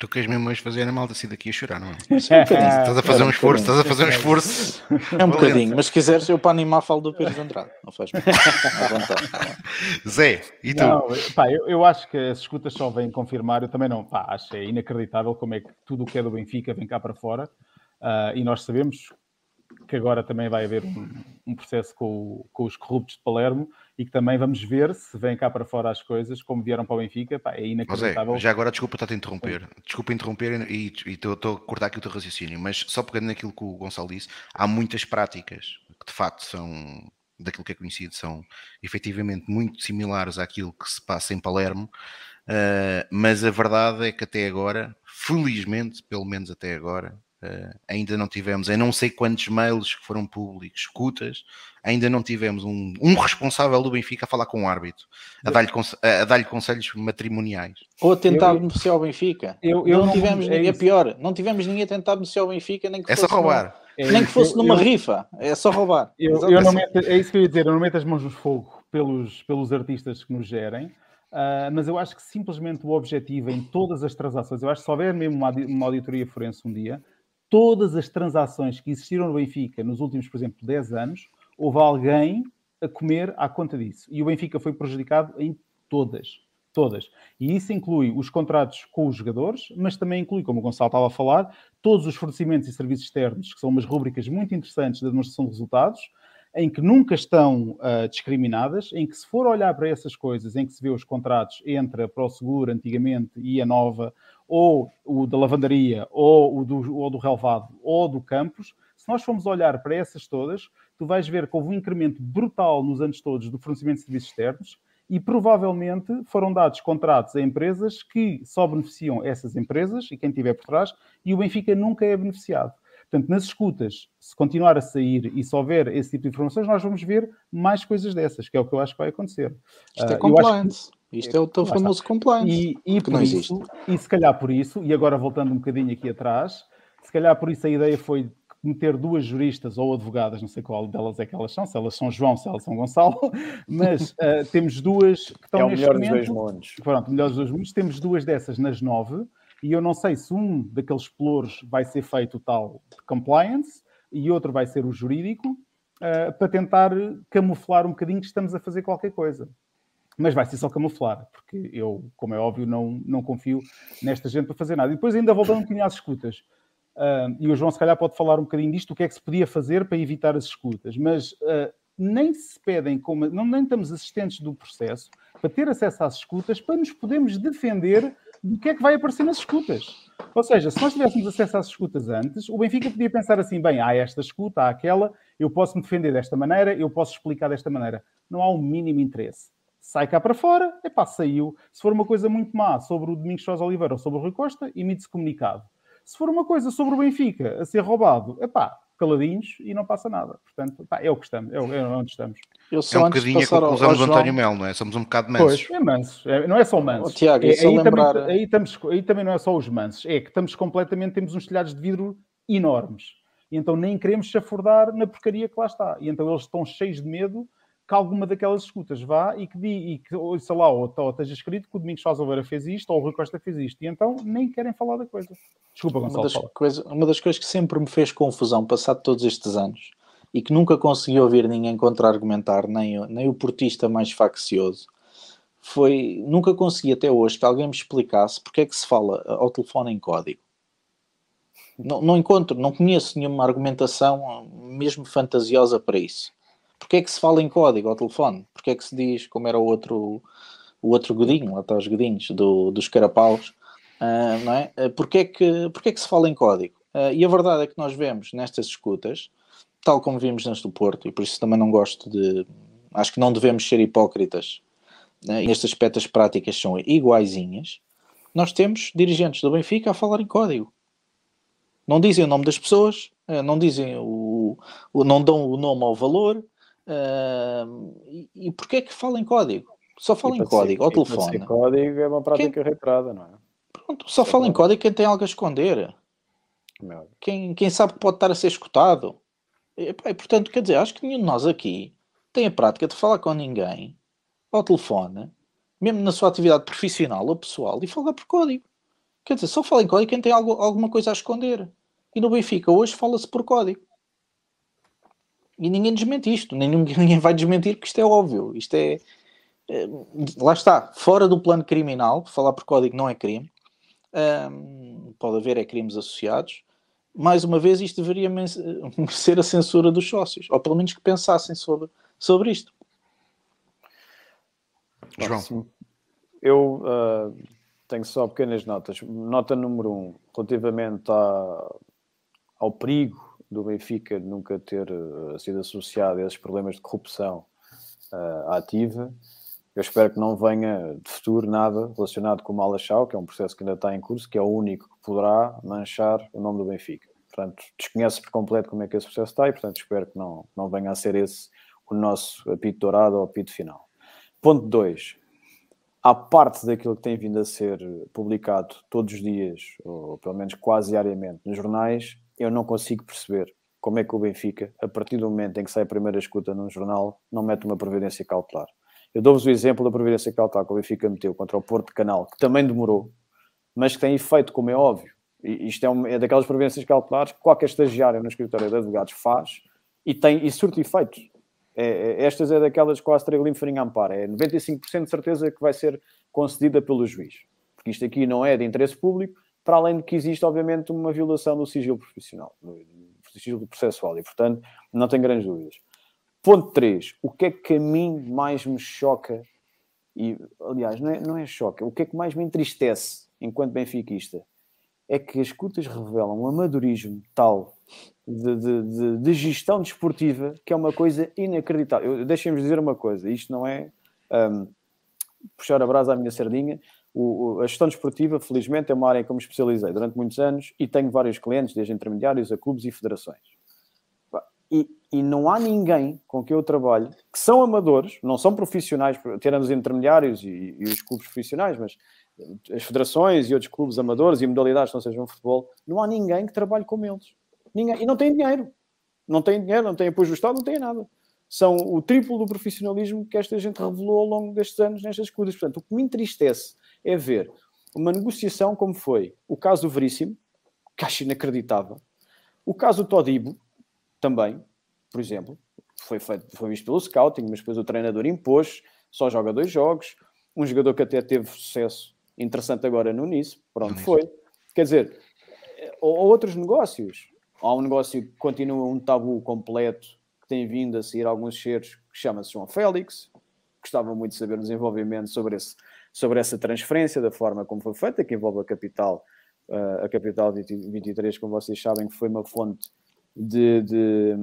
Tu queres mesmo hoje fazer a malta assim daqui a chorar, não é? é [LAUGHS] estás a fazer um esforço, estás a fazer um esforço. É um bocadinho, mas se quiseres, eu para animar falo do Pedro Andrade, não faz mal. [LAUGHS] Zé, e tu? Não, pá, eu, eu, acho que as escutas só vêm confirmar, eu também não, pá, acho é inacreditável como é que tudo o que é do Benfica vem cá para fora. Uh, e nós sabemos que agora também vai haver um, um processo com, com, os corruptos de Palermo e que também vamos ver se vêm cá para fora as coisas como vieram para o Benfica. Pá, é inacreditável. já agora, desculpa estar a interromper. Desculpa interromper e estou a cortar aqui o teu raciocínio, mas só pegando naquilo que o Gonçalo disse, há muitas práticas que de facto são daquilo que é conhecido, são efetivamente muito similares àquilo que se passa em Palermo, uh, mas a verdade é que até agora, felizmente, pelo menos até agora, Uh, ainda não tivemos, em não sei quantos mails que foram públicos, escutas, ainda não tivemos um, um responsável do Benfica a falar com o árbitro, a dar-lhe dar conselhos matrimoniais. Ou a tentar beneficiar o Benfica. Eu, eu não, não tivemos, é, é pior, não tivemos ninguém a tentar beneficiar o Benfica, nem que é fosse. só roubar. É, nem que fosse numa eu, rifa, é só roubar. Eu, eu não meto, é isso que eu ia dizer, eu não meto as mãos no fogo pelos, pelos artistas que nos gerem, uh, mas eu acho que simplesmente o objetivo em todas as transações, eu acho que se houver mesmo uma, uma auditoria forense um dia, todas as transações que existiram no Benfica nos últimos, por exemplo, 10 anos, houve alguém a comer à conta disso. E o Benfica foi prejudicado em todas. Todas. E isso inclui os contratos com os jogadores, mas também inclui, como o Gonçalo estava a falar, todos os fornecimentos e serviços externos, que são umas rubricas muito interessantes da demonstração de resultados, em que nunca estão uh, discriminadas, em que se for olhar para essas coisas, em que se vê os contratos entre a ProSeguro antigamente e a nova, ou o da lavandaria, ou o do, ou do relevado, ou do campus, se nós formos olhar para essas todas, tu vais ver que houve um incremento brutal nos anos todos do fornecimento de serviços externos e provavelmente foram dados contratos a empresas que só beneficiam essas empresas e quem estiver por trás, e o Benfica nunca é beneficiado. Portanto, nas escutas, se continuar a sair e se houver esse tipo de informações, nós vamos ver mais coisas dessas, que é o que eu acho que vai acontecer. Isto é uh, compliance. Que... Isto é o teu famoso compliance. E, e por isso, e se calhar por isso, e agora voltando um bocadinho aqui atrás, se calhar por isso a ideia foi meter duas juristas ou advogadas, não sei qual delas é que elas são, se elas são João, se elas são Gonçalo, [LAUGHS] mas uh, temos duas que estão é o neste melhor momento. Dos dois mundos. Pronto, melhor dos dois mundos. Temos duas dessas nas nove, e eu não sei se um daqueles pelouros vai ser feito tal compliance e outro vai ser o jurídico, uh, para tentar camuflar um bocadinho que estamos a fazer qualquer coisa. Mas vai ser só camuflar, porque eu, como é óbvio, não, não confio nesta gente para fazer nada. E depois, ainda voltando um bocadinho às escutas, Uh, e o João, se calhar, pode falar um bocadinho disto, o que é que se podia fazer para evitar as escutas, mas uh, nem se pedem, como, não, nem estamos assistentes do processo para ter acesso às escutas para nos podermos defender do que é que vai aparecer nas escutas. Ou seja, se nós tivéssemos acesso às escutas antes, o Benfica podia pensar assim: bem, há esta escuta, há aquela, eu posso me defender desta maneira, eu posso explicar desta maneira. Não há o um mínimo interesse. Sai cá para fora, epá, saiu. Se for uma coisa muito má sobre o Domingos Sousa Oliveira ou sobre o Rui Costa, emite-se comunicado. Se for uma coisa sobre o Benfica a ser roubado, é pá, caladinhos e não passa nada. Portanto, pá, é o que estamos, é, é onde estamos. Eu é um bocadinho a conclusão do António Melo, não é? Somos um bocado mansos. Pois, é mansos. É, não é só mansos. Oh, Tiago, é, aí, lembrar... também, aí, estamos, aí também não é só os mansos. É que estamos completamente, temos uns telhados de vidro enormes. E então nem queremos chafurdar na porcaria que lá está. E então eles estão cheios de medo que alguma daquelas escutas vá e que, e que sei lá, ou, ou esteja escrito que o Domingos Sousa Oliveira fez isto ou o Rui Costa fez isto. E então nem querem falar da coisa. Desculpa, Gonçalo. Uma das, coisa, uma das coisas que sempre me fez confusão, passado todos estes anos, e que nunca consegui ouvir ninguém contra-argumentar, nem, nem o portista mais faccioso, foi. Nunca consegui até hoje que alguém me explicasse porque é que se fala ao telefone em código. Não, não encontro, não conheço nenhuma argumentação, mesmo fantasiosa, para isso. Porque é que se fala em código ao telefone? Porque é que se diz, como era o outro, o outro godinho, lá está os godinhos do, dos carapaus, uh, não é? Uh, porque, é que, porque é que se fala em código? Uh, e a verdade é que nós vemos nestas escutas, tal como vimos nas do Porto, e por isso também não gosto de. Acho que não devemos ser hipócritas. Uh, neste aspecto, as práticas são iguaizinhas. Nós temos dirigentes do Benfica a falar em código. Não dizem o nome das pessoas, não dizem o não dão o nome ao valor, Uh, e, e porquê é que fala em código? Só fala em código, ser, ao telefone. código é uma prática quem... não é? Pronto, só é fala bom. em código quem tem algo a esconder. Quem, quem sabe que pode estar a ser escutado. E, e, portanto, quer dizer, acho que nenhum de nós aqui tem a prática de falar com ninguém ao telefone, mesmo na sua atividade profissional ou pessoal, e falar por código. Quer dizer, só fala em código quem tem algo, alguma coisa a esconder. E no Benfica hoje fala-se por código. E ninguém desmente isto, nem [LAUGHS] ninguém vai desmentir que isto é óbvio. Isto é, é lá está, fora do plano criminal, falar por código não é crime, um, pode haver é crimes associados. Mais uma vez, isto deveria merecer [LAUGHS] a censura dos sócios, ou pelo menos que pensassem sobre, sobre isto. João. Eu uh, tenho só pequenas notas. Nota número um, relativamente à, ao perigo do Benfica nunca ter uh, sido associado a esses problemas de corrupção uh, ativa. Eu espero que não venha de futuro nada relacionado com o Malachau, que é um processo que ainda está em curso, que é o único que poderá manchar o nome do Benfica. Portanto, desconhece por completo como é que esse processo está e, portanto, espero que não, não venha a ser esse o nosso apito dourado ou apito final. Ponto 2. À parte daquilo que tem vindo a ser publicado todos os dias, ou pelo menos quase diariamente, nos jornais, eu não consigo perceber como é que o Benfica, a partir do momento em que sai a primeira escuta num jornal, não mete uma previdência cautelar. Eu dou-vos o exemplo da previdência cautelar que o Benfica meteu contra o Porto de Canal, que também demorou, mas que tem efeito, como é óbvio. E isto é, uma, é daquelas previdências cautelares que qualquer estagiário no escritório de advogados faz e tem e surte efeitos. É, é, estas é daquelas quase limpo farinha amparo. É 95% de certeza que vai ser concedida pelo juiz. Porque isto aqui não é de interesse público, para além de que existe, obviamente, uma violação do sigilo profissional, do sigilo processual, e, portanto, não tem grandes dúvidas. Ponto 3. O que é que a mim mais me choca, e, aliás, não é, não é choca, o que é que mais me entristece enquanto benfiquista, é que as escutas revelam um amadorismo tal de, de, de, de, gestão desportiva que é uma coisa inacreditável. Deixem-me dizer uma coisa: isto não é um, puxar a brasa à minha sardinha. O, a gestão desportiva, felizmente, é uma área em que eu me especializei durante muitos anos e tenho vários clientes, desde intermediários a clubes e federações. E, e não há ninguém com quem eu trabalho que são amadores, não são profissionais, tirando os intermediários e, e os clubes profissionais, mas as federações e outros clubes amadores e modalidades que não sejam futebol, não há ninguém que trabalhe como eles. Ninguém. E não tem dinheiro. Não tem dinheiro, não tem apoio do Estado, não tem nada. São o triplo do profissionalismo que esta gente revelou ao longo destes anos nestas coisas. Portanto, o que me entristece é ver uma negociação como foi o caso do Veríssimo, que acho inacreditável, o caso do Todibo, também, por exemplo, foi, feito, foi visto pelo scouting, mas depois o treinador impôs, só joga dois jogos, um jogador que até teve sucesso interessante agora no Nice, pronto, foi. Quer dizer, ou, ou outros negócios, Há um negócio que continua um tabu completo, que tem vindo a sair alguns cheiros, que chama-se João Félix. Gostava muito de saber o desenvolvimento sobre, esse, sobre essa transferência, da forma como foi feita, que envolve a capital, uh, a capital 23, como vocês sabem, que foi uma fonte de, de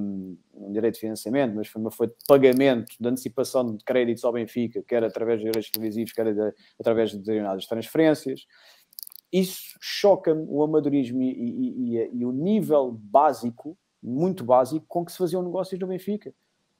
um direito de financiamento, mas foi uma fonte de pagamento, de antecipação de créditos ao Benfica, quer através de direitos televisivos, quer de, através de determinadas transferências isso choca-me o amadorismo e, e, e, e, o nível básico, muito básico, com que se faziam negócios no Benfica.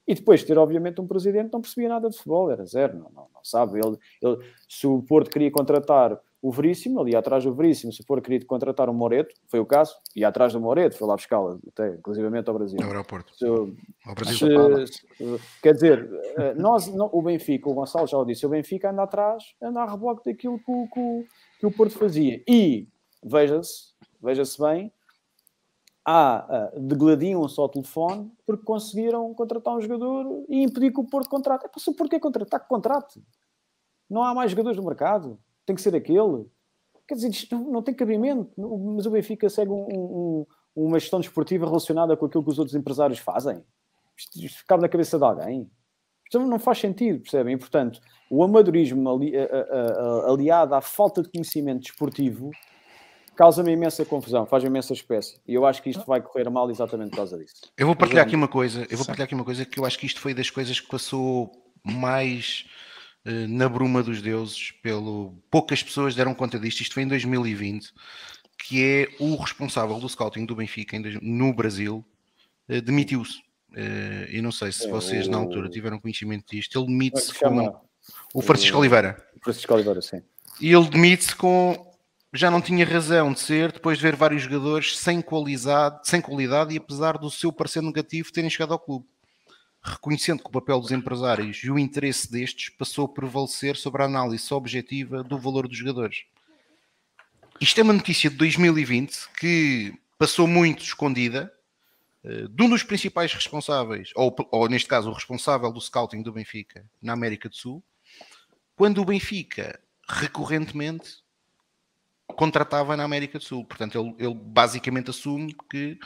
E depois ter, obviamente, um presidente que não percebia nada de futebol, era zero, não, não, não sabe. Ele, ele, se o Porto queria contratar o Veríssimo, ali atrás do Veríssimo, se o Porto queria contratar o Moreto, foi o caso, e atrás do Moreto, foi lá buscá-lo, até inclusivamente ao Brasil. Ao aeroporto. Se, ao Brasil. Se, se, quer dizer, eh, nós, o Benfica, o Gonçalo já o disse, o Benfica anda atrás, anda a reboque daquilo que o, que, que o Porto fazia. E, veja-se, veja-se bem, há uh, degladiam só telefone porque conseguiram contratar um jogador e impedir que o Porto contrate. É, o porquê contratar que contrate? Não há mais jogadores no mercado. Tem que ser aquele. Quer dizer, isto não, tem cabimento. Mas o Benfica segue um, um, uma gestão desportiva relacionada com aquilo que os outros empresários fazem. Isto, isto cabe na cabeça de alguém. Isto não faz sentido, percebem? E, portanto, o amadorismo ali, a, a, a, aliado à falta de conhecimento desportivo causa-me imensa confusão, faz-me imensa espécie. E eu acho que isto vai correr mal exatamente por causa disso. Eu vou partilhar aqui uma coisa, eu vou partilhar aqui uma coisa que eu acho que isto foi das coisas que passou mais uh, na bruma dos deuses, pelo poucas pessoas deram conta disto. Isto foi em 2020, que é o responsável do scouting do Benfica no Brasil, uh, demitiu-se. Uh, e não sei se é, vocês na altura tiveram conhecimento disto. Ele demite-se com o Francisco Oliveira. Francisco Oliveira, sim. E ele demite-se com já não tinha razão de ser depois de ver vários jogadores sem qualidade, sem qualidade e apesar do seu parecer negativo terem chegado ao clube. Reconhecendo que o papel dos empresários e o interesse destes passou a prevalecer sobre a análise objetiva do valor dos jogadores. Isto é uma notícia de 2020 que passou muito escondida eh, de um dos principais responsáveis, ou, ou neste caso o responsável do scouting do Benfica na América do Sul, quando o Benfica recorrentemente contratava na América do Sul. Portanto, ele, ele, basicamente assume que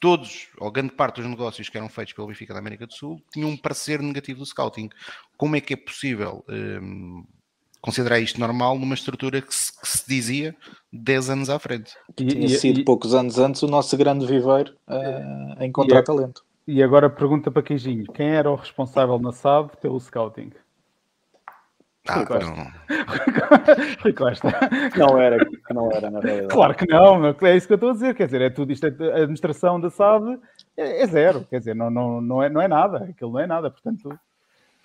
todos, ou grande parte dos negócios que eram feitos pelo Benfica da América do Sul tinham um parecer negativo do scouting. Como é que é possível um, considerar isto normal numa estrutura que se, que se dizia 10 anos à frente? Tinha e, sido e, poucos anos antes o nosso grande viveiro uh, em encontrar talento. E agora pergunta para Queijinho, quem era o responsável na SAD pelo scouting? Ah, Rui Costa. não. [LAUGHS] Rui Costa. Não era, não era na realidade. Claro que não, é isso que eu estou a dizer. Quer dizer, é tudo isto, é, a administração da SAD é, é zero. Quer dizer, não, não, não, é, não é nada. Aquilo não é nada. Portanto,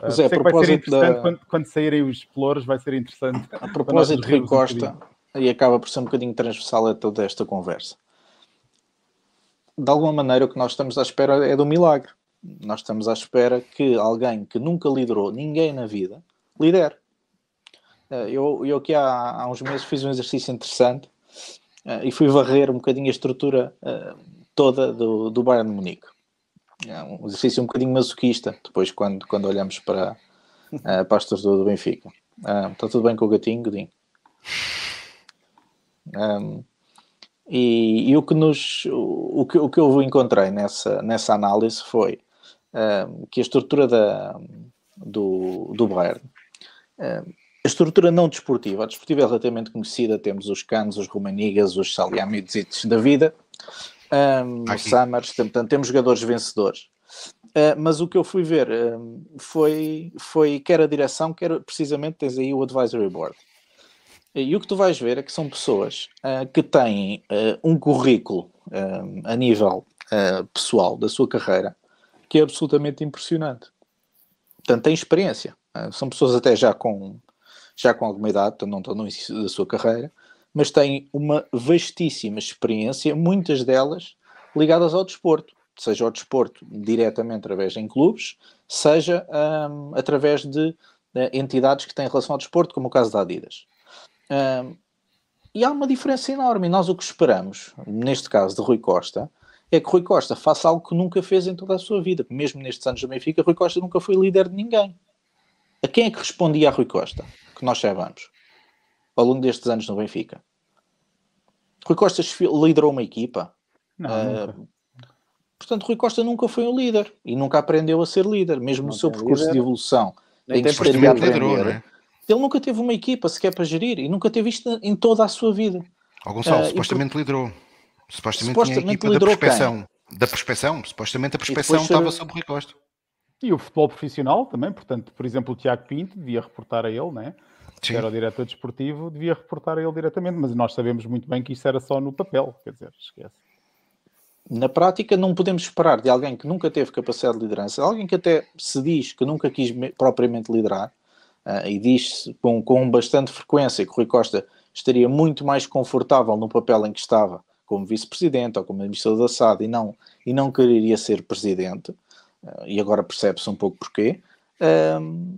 Mas é, a que vai ser propósito interessante da- quando, quando saírem os exploros, vai ser interessante. A propósito de Rui rirmos um Costa, e acaba por ser um bocadinho transversal a toda esta conversa. De alguma maneira, o que nós estamos à espera é do milagre. Nós estamos à espera que alguém que nunca liderou ninguém na vida lidere. Eh, Eu, eu aqui há, há uns meses fiz um exercício interessante eh, e fui varrer um bocadinho a estrutura eh, toda do, do Bayern de Munique. É um exercício um bocadinho masoquista, depois quando, quando olhamos para, eh, para as estrutura do Benfica. Ah, está tudo bem com o gatinho, Godinho? Um, e, e o que nos o que, o que eu encontrei nessa, nessa análise foi um, que a estrutura da, do, do Bayern um, a estrutura não desportiva, a desportiva é relativamente conhecida, temos os Canos, os Romanigas, os Salihamidzic da vida, um, os Summers, portanto temos jogadores vencedores. Uh, mas o que eu fui ver um, foi, foi quer a direção, quer precisamente tens aí o Advisory Board. E o que tu vais ver é que são pessoas ah, que têm ah, um currículo ah, a nível ah, pessoal da sua carreira que é absolutamente impressionante. Portanto, têm experiência. Ah, são pessoas até já com, já com alguma idade, não estão no início da sua carreira, mas têm uma vastíssima experiência, muitas delas ligadas ao desporto. Seja ao desporto diretamente através em clubes, seja ah, através de ah, entidades que têm relação ao desporto, como o caso da Adidas. Um, e há uma diferença enorme. E nós o que esperamos, neste caso de Rui Costa, é que Rui Costa faça algo que nunca fez em toda a sua vida. Mesmo nestes anos do Benfica, Rui Costa nunca foi líder de ninguém. A quem é que respondia a Rui Costa? Que nós saibamos. Ao longo destes anos no Benfica. Rui Costa liderou uma equipa. Não, nunca. portanto, Rui Costa nunca foi um líder. E nunca aprendeu a ser líder. Mesmo Não no seu percurso líder. de evolução. Nem em que tem personalidade. liderou, aprender. não é? Ele nunca teve uma equipa sequer para gerir. E nunca teve isto em toda a sua vida. Ó Gonçalo, Ah, e supostamente liderou. Supostamente, Supostamente tinha a equipa da liderou quem? prospeção. Da prospeção. Supostamente a depois prospeção estava ser- sob o Rui Costa. E o futebol profissional também, portanto, por exemplo, o Tiago Pinto devia reportar a ele, né? Que era o diretor desportivo, devia reportar a ele diretamente, mas nós sabemos muito bem que isso era só no papel, quer dizer, esquece. Na prática, não podemos esperar de alguém que nunca teve capacidade de liderança, alguém que até se diz que nunca quis me- propriamente liderar, ah, e diz com, com bastante frequência que Rui Costa estaria muito mais confortável no papel em que estava, como vice-presidente ou como administrador da SAD, e não, e não quereria ser presidente, ah, e agora percebe-se um pouco porquê. Ahm,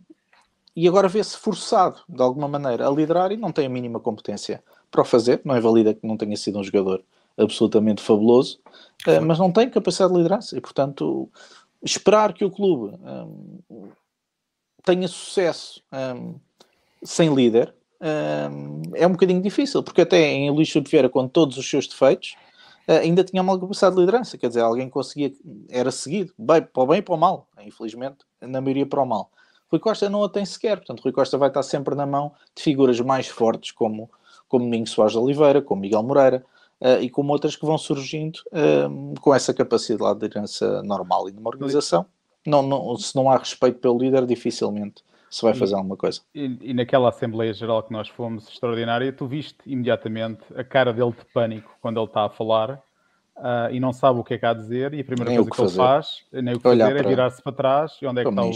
e agora vê-se forçado, de alguma maneira, a liderar e não tem a mínima competência para o fazer. Não invalida que não tenha sido um jogador absolutamente fabuloso, eh, mas não tem capacidade de liderança. E, portanto, esperar que o clube hum, tenha sucesso hum, sem líder hum, é um bocadinho difícil, porque até em Luís Filipe Vieira, com todos os seus defeitos, eh, ainda tinha uma capacidade de liderança, quer dizer, alguém conseguia, era seguido, bem, para o bem e para o mal, infelizmente, na maioria para o mal. Rui Costa não a tem sequer, portanto, Rui Costa vai estar sempre na mão de figuras mais fortes, como, como Ninho Soares de Oliveira, como Miguel Moreira, eh, e como outras que vão surgindo eh, com essa capacidade de liderança normal e de uma organização. Não, não, se não há respeito pelo líder, dificilmente se vai fazer alguma coisa. E, e naquela Assembleia Geral que nós fomos extraordinária, tu viste imediatamente a cara dele de pânico quando ele está a falar ah, e não sabe o que é que há a dizer, e a primeira Nem o coisa que que, ele faz, nem o que Olhar fazer, é para- virar-se para trás, e onde é que o está o,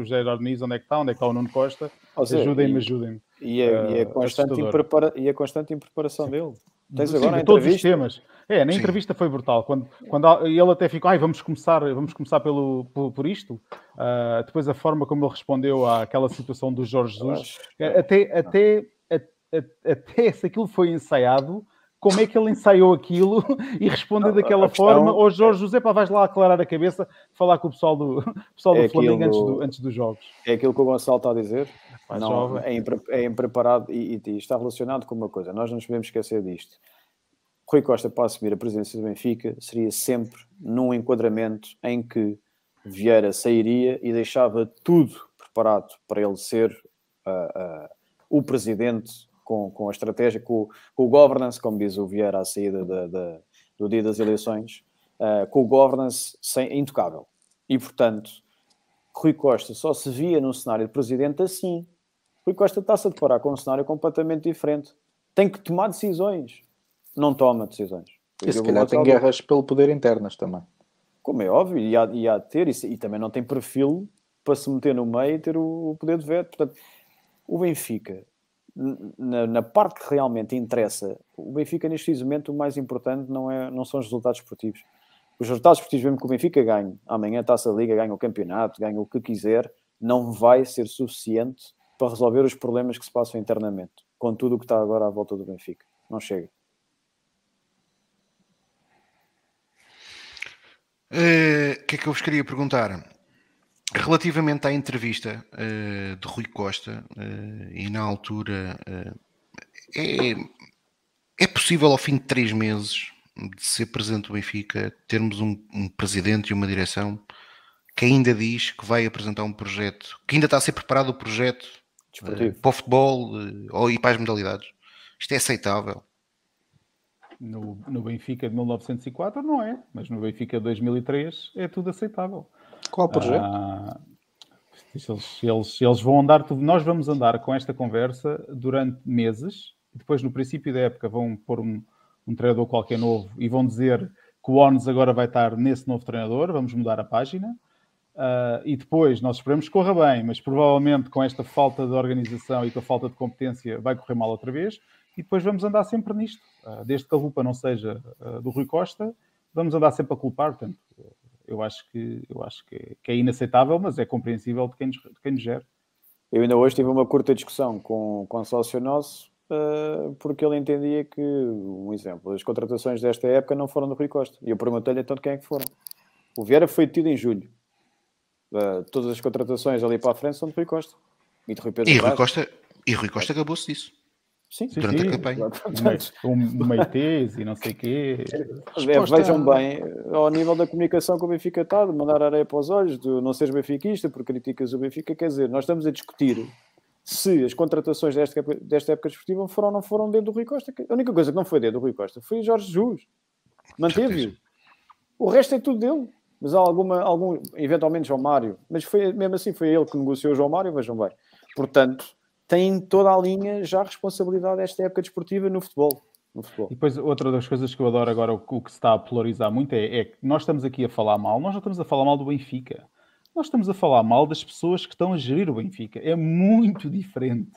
o José Nis, onde é que está, onde é que está o Nuno Costa, ajudem-me, e- ajudem-me. E e a eh, constante assustador. imprepara- e a constante impreparação dele. Tens Sim, agora a todos os temas. É, na Sim. entrevista foi brutal. Quando, quando ele até ficou, ai, vamos começar, vamos começar pelo, por, por isto. Ah, depois a forma como ele respondeu àquela situação do Jorge Jesus, Acho- até, até, a- a- até se aquilo foi ensaiado, como é que ele ensaiou aquilo [LAUGHS] e respondeu daquela questão forma? Ou é- Jorge José, pá, vais lá aclarar a cabeça, falar com o pessoal do, [LAUGHS] pessoal do É Flamengo antes, do- antes dos jogos. É aquilo que o Gonçalo está a dizer. Não, jovem. é, impre- é impreparado e, e- está relacionado com uma coisa. Nós não nos podemos esquecer disto. Rui Costa, para assumir a presidência do Benfica, seria sempre num enquadramento em que Vieira sairia e deixava tudo preparado para ele ser ah, ah, o presidente com, com a estratégia, com, com o governance, como diz o Vieira à saída da- da- do dia das eleições, ah, com o governance sem, intocável. E, portanto, Rui Costa só se via no cenário de presidente assim. Rui Costa está-se a deparar com um cenário completamente diferente. Tem que tomar decisões. Não toma decisões. E se calhar tem guerras pelo poder internas também. Como é óbvio, e há, e há de ter, e, e, também não tem perfil para se meter no meio e ter o, o poder de veto. Portanto, o Benfica, na, na, parte que realmente interessa, o Benfica neste momento o mais importante não, é, não são os resultados esportivos. Os resultados esportivos, mesmo que o Benfica ganhe, amanhã taça a Liga, ganha o campeonato, ganha o que quiser, não vai ser suficiente para resolver os problemas que se passam internamente, com tudo o que está agora à volta do Benfica. Não chega. O uh, que é que eu vos queria perguntar? Relativamente à entrevista uh, de Rui Costa, uh, e na altura, é, é possível ao fim de três meses de ser presidente do Benfica termos um, um presidente e uma direção que ainda diz que vai apresentar um projeto, que ainda está a ser preparado o projeto uh, para o futebol uh, ou e para as modalidades. Isto é aceitável? No, no, Benfica de 1904 não é, mas no Benfica de 2003 é tudo aceitável. Qual projeto? Ah, eles, eles, eles vão andar, nós vamos andar com esta conversa durante meses, depois no princípio da época vão pôr um, um treinador qualquer novo e vão dizer que o ONS agora vai estar nesse novo treinador, vamos mudar a página. Uh, e depois nós esperamos que corra bem, mas provavelmente com esta falta de organização e com a falta de competência vai correr mal outra vez. E depois vamos andar sempre nisto. Uh, desde que a culpa não seja uh, do Rui Costa, vamos andar sempre a culpar. Portanto, eu acho que, eu acho que é, que é inaceitável, mas é compreensível de quem, nos, de quem nos gera. Eu ainda hoje tive uma curta discussão com, com um sócio nosso, porque ele entendia que, um exemplo, as contratações desta época não foram do Rui Costa. E eu perguntei-lhe então de quem é que foram. O Vieira foi tido em julho Uh, todas as contratações ali para a frente são de Rui Costa. E de Rui Pedro e Rui Costa, e Rui Costa acabou-se disso. Sim, durante sim, a campanha. Um, um Meitês e não sei o quê. É, vejam bem, ao nível da comunicação que o Benfica está, de mandar areia para os olhos, de não seres benfiquista porque criticas o Benfica, quer dizer, nós estamos a discutir se as contratações desta, desta época desportiva foram ou não foram dentro do Rui Costa. A única coisa que não foi dentro do Rui Costa foi Jorge Jesus. Manteve-o. O resto é tudo dele mas há alguma, algum, eventualmente João Mário, mas foi mesmo assim, foi ele que negociou o João Mário, vejam bem. Portanto, tem toda a linha já a responsabilidade desta época desportiva no futebol. No futebol. E depois, outra das coisas que eu adoro agora, o, o que se está a polarizar muito é, é que nós estamos aqui a falar mal, nós não estamos a falar mal do Benfica. Nós estamos a falar mal das pessoas que estão a gerir o Benfica. É muito diferente.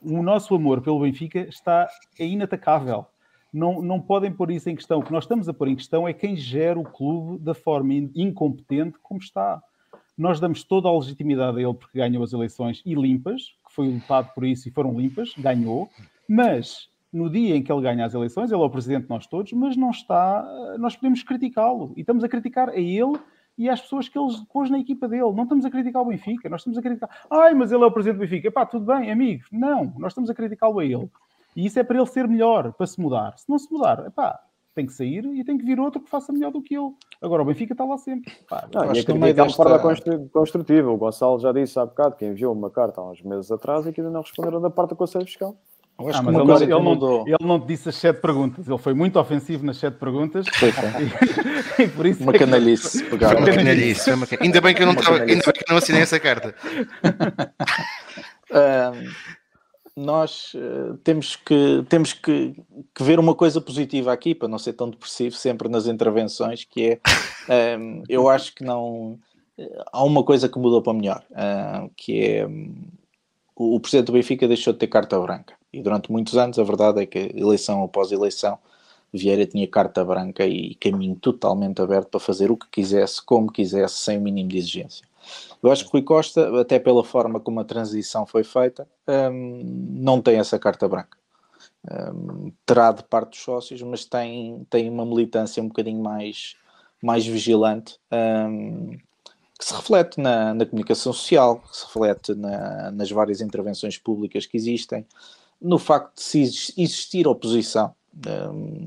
O nosso amor pelo Benfica está é inatacável não, não podem pôr isso em questão. O que nós estamos a pôr em questão é quem gera o clube da forma incompetente como está. Nós damos toda a legitimidade a ele porque ganhou as eleições e limpas, que foi lutado por isso e foram limpas, ganhou, mas no dia em que ele ganha as eleições, ele é o presidente de nós todos, mas não está, nós podemos criticá-lo e estamos a criticar a ele e às pessoas que ele pôs na equipa dele. Não estamos a criticar o Benfica, nós estamos a criticar. Ai, mas ele é o presidente do Benfica. Pá, tudo bem, amigos. Não, nós estamos a criticá-lo a ele. E isso é para ele ser melhor, para se mudar. Se não se mudar, epá, tem que sair e tem que vir outro que faça melhor do que ele. Agora o Benfica está lá sempre. Pá, não, acho que também desta... forma construtiva. O Gonçalo já disse há bocado que enviou uma carta há uns meses atrás e que ainda não responderam da parte do Conselho Fiscal. Ah, mas ele, não, ele, não, ele não disse as sete perguntas, ele foi muito ofensivo nas sete perguntas. [LAUGHS] e, e, por isso uma é canalice. Que... Uma canalice. Ainda bem que eu não, ainda bem que não assinei essa carta. [LAUGHS] um, nós uh, temos, que, temos que, que, ver uma coisa positiva aqui, para não ser tão depressivo sempre nas intervenções, que é, um, [LAUGHS] ehm, eu acho que não... Eh, há uma coisa que mudou para melhor, uh, que é... Um, o, o Presidente do Benfica deixou de ter carta branca. E durante muitos anos, a verdade é que eleição após eleição, Vieira tinha carta branca e caminho totalmente aberto para fazer o que quisesse, como quisesse, sem o mínimo de exigência. Eu acho que Rui Costa, até pela forma como a transição foi feita, um, não tem essa carta branca. Um, terá de parte dos sócios, mas tem, tem uma militância um bocadinho mais, mais vigilante, um, que se reflete na, na, comunicação social, que se reflete na, nas várias intervenções públicas que existem, no facto de se existir oposição,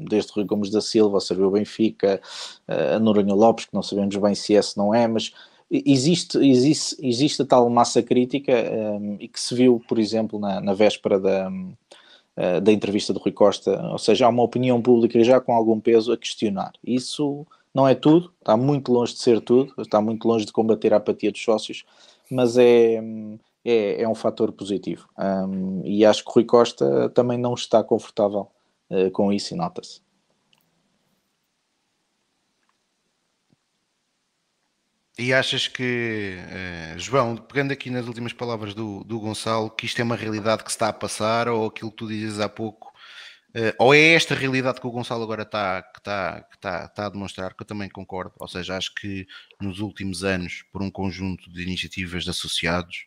desde Rui Gomes da Silva, Serviu Benfica, a Noronha Lopes, que não sabemos bem se é, se não é, mas existe, existe, existe a tal massa crítica um, e que se viu, por exemplo, na, na véspera da, uh, da entrevista do Rui Costa, ou seja, há uma opinião pública já com algum peso a questionar. Isso não é tudo, está muito longe de ser tudo, está muito longe de combater a apatia dos sócios, mas é, é, é um fator positivo. Um, e acho que Rui Costa também não está confortável uh, com isso e nota-se. E achas que, uh, João, pegando aqui nas últimas palavras do, do Gonçalo, que isto é uma realidade que se está a passar, ou aquilo que tu dizes há pouco, uh, ou é esta realidade que o Gonçalo agora está, que está, que está, está a demonstrar, que eu também concordo, ou seja, acho que nos últimos anos, por um conjunto de iniciativas de associados,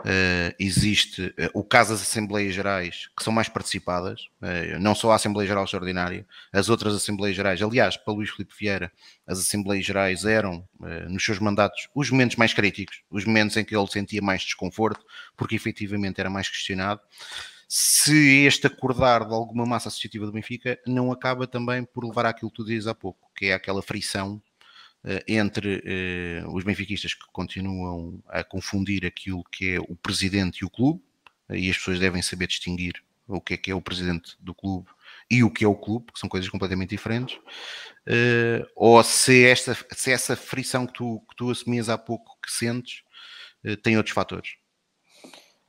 Uh, existe uh, o caso das Assembleias Gerais, que são mais participadas, uh, não só a Assembleia Geral Extraordinária, as outras Assembleias Gerais. Aliás, para Luís Filipe Vieira, as Assembleias Gerais eram, nos seus mandatos, os momentos mais críticos, os momentos em que ele sentia mais desconforto, porque efetivamente era mais questionado. Se este acordar de alguma massa associativa do Benfica não acaba também por levar àquilo que tu dizes há pouco, que é aquela frição entre eh, os benfiquistas que continuam a confundir aquilo que é o presidente e o clube, e as pessoas devem saber distinguir o que é que é o presidente do clube e o que é o clube, que são coisas completamente diferentes, eh, ou se, esta, se essa frição que tu, que tu assumias há pouco que sentes tem outros fatores.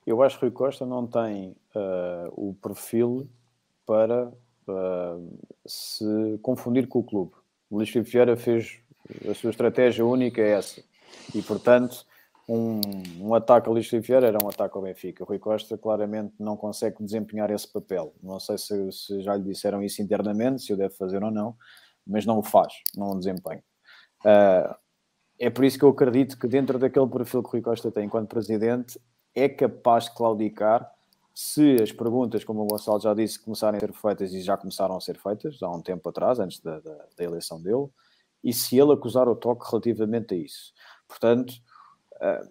Eu acho que Rui Costa não tem uh, o perfil para se confundir com o clube. Luís Filipe Vieira fez a sua estratégia única é essa. E, portanto, um, um ataque a Luís Filipe era um ataque ao Benfica. O Rui Costa claramente não consegue desempenhar esse papel. Não sei se, se, já lhe disseram isso internamente, se o deve fazer ou não, mas não o faz, não o desempenha. Uh, é por isso que eu acredito que dentro daquele perfil que o Rui Costa tem enquanto presidente, é capaz de claudicar se as perguntas, como o Gonçalo já disse, começarem a ser feitas e já começaram a ser feitas há um tempo atrás, antes da, da, da eleição dele, e se ele acusar o toque relativamente a isso. Portanto, eh,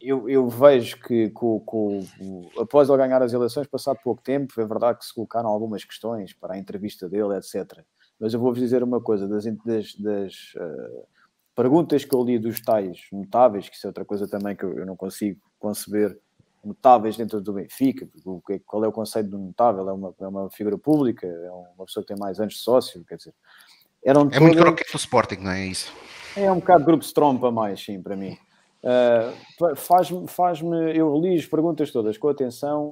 eu, eu vejo que com, com, após ele ganhar as eleições, passado pouco tempo, é verdade que se colocaram algumas questões para a entrevista dele, etc. Mas eu vou-vos dizer uma coisa: das, das, das uh, perguntas que eu li dos tais notáveis, que isso é outra coisa também que eu, eu não consigo conceber, notáveis dentro do Benfica, qual é o conceito do notável? É uma, é uma figura pública, é uma pessoa que tem mais anos de sócio, quer dizer, eram é todas... muito croquete do Sporting, não é isso? É um bocado grupo Strompa mais, sim, para mim. Uh, faz-me, faz eu li as perguntas todas com atenção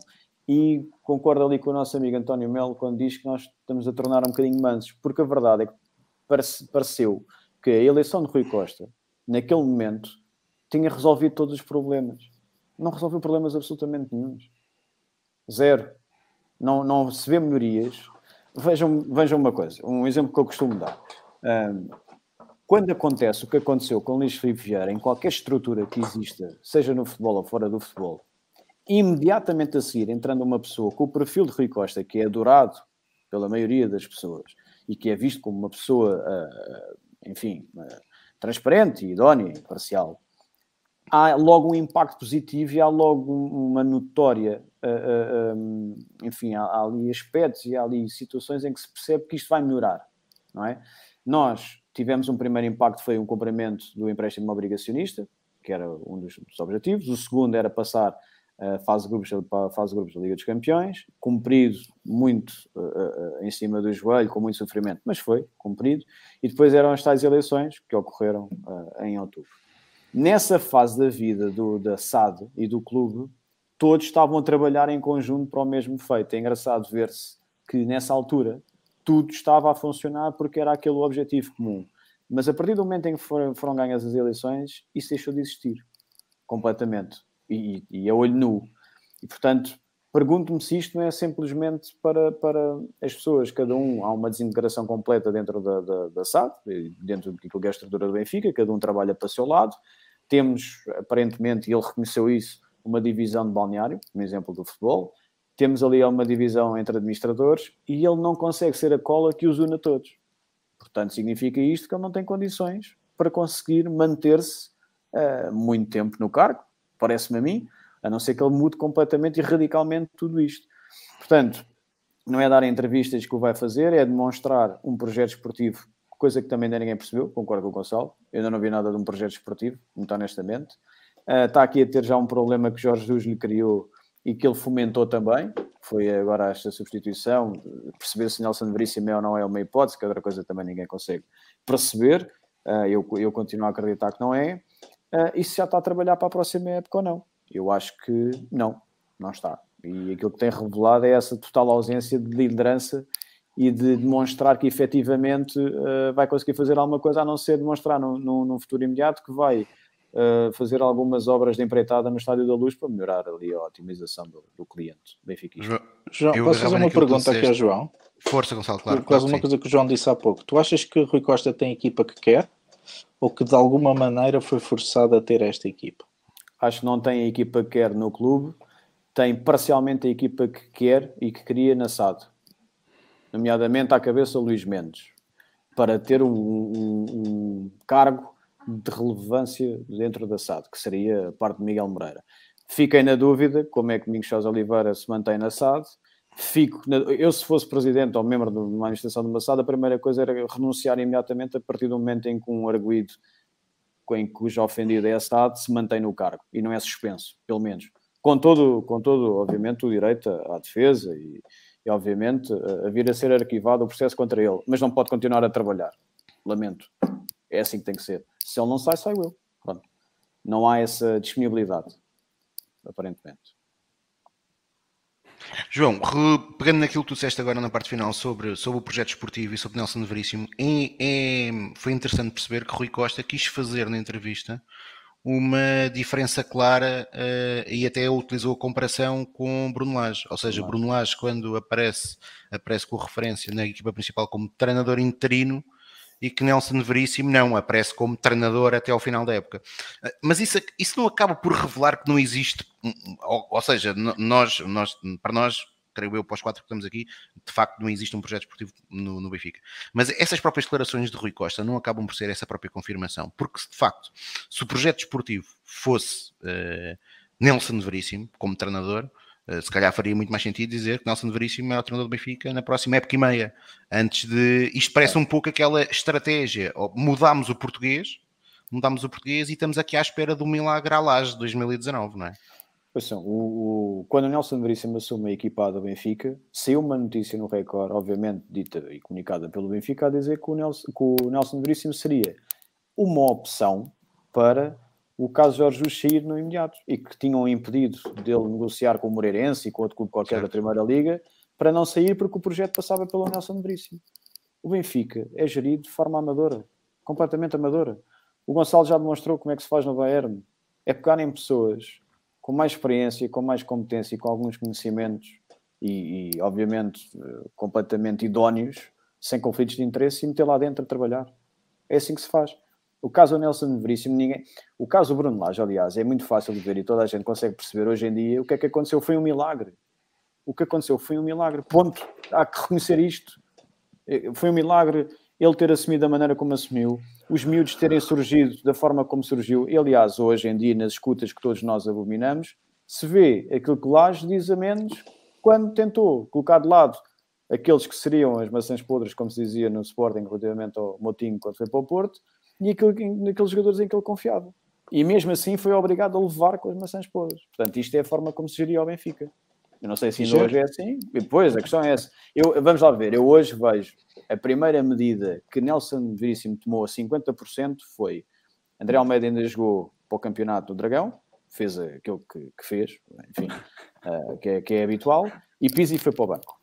e concordo ali com o nosso amigo António Melo quando diz que nós estamos a tornar um bocadinho mansos, porque a verdade é que parece, pareceu que a eleição de Rui Costa, naquele momento, tinha resolvido todos os problemas. Não resolveu problemas absolutamente nenhum. Zero. Não, não se vê melhorias, Vejam, vejam uma coisa, um exemplo que eu costumo dar. Um, quando acontece o que aconteceu com Luís Filipe Vieira, em qualquer estrutura que exista, seja no futebol ou fora do futebol, imediatamente a seguir, entrando uma pessoa com o perfil de Rui Costa, que é adorado pela maioria das pessoas e que é visto como uma pessoa, uh, enfim, transparente, idónea, imparcial, há logo um impacto positivo e há logo uma notória, um, enfim, há, há, ali aspectos e há ali situações em que se percebe que isto vai melhorar, não é? Nós tivemos um primeiro impacto, foi um cumprimento do empréstimo obrigacionista, que era um dos, dos objetivos. O segundo era passar a fase de grupos, para a fase de grupos da Liga dos Campeões, cumprido muito uh, em cima do joelho, com muito sofrimento, mas foi cumprido. E depois eram as tais eleições que ocorreram em outubro nessa fase da vida do, da SAD e do clube, todos estavam a trabalhar em conjunto para o mesmo feito. É engraçado ver-se que nessa altura tudo estava a funcionar porque era aquele objetivo comum. Mas a partir do momento em que foram, foram ganhas as eleições, isso deixou de existir completamente e, e a olho nu. E portanto, pergunto-me se isto não é simplesmente para, para as pessoas, cada um há uma desintegração completa dentro da, da, da SAD, dentro do que é a estrutura do Benfica, cada um trabalha para o seu lado, temos, aparentemente, e ele reconheceu isso, uma divisão de balneário, um exemplo do futebol. Temos ali uma divisão entre administradores e ele não consegue ser a cola que os une a todos. Portanto, significa isto que ele não tem condições para conseguir manter-se uh, muito tempo no cargo, parece-me a mim, a não ser que ele mude completamente e radicalmente tudo isto. Portanto, não é dar entrevistas que o vai fazer, é demonstrar um projeto esportivo coisa que também ninguém percebeu, concordo com o Gonçalo. Eu ainda não vi nada de um projeto esportivo, muito honestamente. Está aqui a ter já um problema que Jorge Jesus lhe criou e que ele fomentou também. Foi agora esta substituição. Perceber se Nelson Veríssimo é ou não é uma hipótese, que outra coisa também ninguém consegue perceber. Uh, eu, eu continuo a acreditar que não é. Uh, e se já está a trabalhar para a próxima época ou não. Eu acho que não, não está. E aquilo que tem revelado é essa total ausência de liderança e de demonstrar que efetivamente vai conseguir fazer alguma coisa, a não ser demonstrar no, no futuro imediato que vai uh, fazer algumas obras de empreitada no Estádio da Luz para melhorar ali a otimização do, do cliente Benfica. João, posso fazer uma pergunta aqui ao João? Força, Gonçalo, claro. Por causa claro, uma coisa que o João disse há pouco. Tu achas que Rui Costa tem a equipa que quer ou que de alguma maneira foi forçado a ter esta equipa? Acho que não tem a equipa que quer no clube, tem parcialmente a equipa que quer e que queria na SAD nomeadamente à cabeça Luís Mendes, para ter um, um, um cargo de relevância dentro da SAD, que seria a parte de Miguel Moreira. Fiquei na dúvida como é que Domingos Sousa Oliveira se mantém na SAD. Fico na... eu, se fosse presidente ou membro de uma administração de uma SAD, a primeira coisa era renunciar imediatamente a partir do momento em que um arguído em cuja ofendida é a SAD se mantém no cargo e não é suspenso, pelo menos. Com todo, com todo obviamente, o direito à defesa e, e, obviamente, a vir a ser arquivado o processo contra ele, mas não pode continuar a trabalhar. Lamento. É assim que tem que ser. Se ele não sai, saio eu. Pronto. Não há essa disponibilidade, aparentemente. João, pegando naquilo que tu disseste agora na parte final sobre, sobre o projeto esportivo e sobre Nelson Veríssimo, é, é, foi interessante perceber que Rui Costa quis fazer na entrevista uma diferença clara uh, e até utilizou a comparação com Bruno Lage. Ou seja, Bruno Lage, quando aparece, aparece com referência na equipa principal como treinador interino e que Nelson Veríssimo não, aparece como treinador até ao final da época. Uh, mas isso, isso não acaba por revelar que não existe, ou, ou seja, nós, nós, para nós creio eu, para os quatro que estamos aqui, de facto não existe um projeto esportivo no, no, Benfica. Mas essas próprias declarações de Rui Costa não acabam por ser essa própria confirmação, porque de facto, se o projeto esportivo fosse uh, Nelson Veríssimo como treinador, se calhar faria muito mais sentido dizer que Nelson Veríssimo é o treinador do Benfica na próxima época e meia. Antes de. Isto parece um pouco aquela estratégia, mudámos o português, mudámos o português e estamos aqui à espera do milagre à laje de 2019, não é? São, o, o, quando o Nelson Veríssimo assume a equipa do Benfica, saiu uma notícia no Record, obviamente dita e comunicada pelo Benfica, a dizer que o Nelson, que o Nelson Veríssimo seria uma opção para o caso Jorge Jesus sair no imediato e que tinham impedido dele negociar com o Moreirense e com outro clube qualquer certo. da Primeira Liga para não sair porque o projeto passava pelo Nelson Veríssimo. O Benfica é gerido de forma amadora, completamente amadora. O Gonçalo já demonstrou como é que se faz no Bayern. É pegar em pessoas com mais experiência, com mais competência e com alguns conhecimentos e, e obviamente, eh, completamente idóneos, sem conflitos de interesse e meter lá dentro a trabalhar. É assim que se faz. O caso Nelson Veríssimo, ninguém... O caso Bruno Lage, aliás, é muito fácil de ver e toda a gente consegue perceber hoje em dia o que é que aconteceu. Foi um milagre. O que aconteceu foi um milagre. Ponto. Há que reconhecer isto. Eh, foi um milagre ele ter assumido da maneira como assumiu, os miúdos terem surgido da forma como surgiu. E, aliás, hoje em dia, nas escutas que todos nós abominamos, se vê aquilo que Laje diz a menos quando tentou colocar de lado aqueles que seriam as maçãs podres, como se dizia no Sporting relativamente ao Motinho quando foi para o Porto, e aquele, aqueles jogadores em que ele confiava. E mesmo assim foi obrigado a levar com as maçãs podres. Portanto, isto é a forma como se geria o Benfica. Eu não sei se ainda hoje é assim. E depois, a questão é essa. Eu, vamos lá ver. Eu hoje vejo a primeira medida que Nelson Veríssimo tomou a 50% foi André Almeida ainda jogou para o campeonato do Dragão, fez aquilo que, que fez, enfim, uh, [LAUGHS] que, é, que, é, habitual, e Pizzi foi para o banco.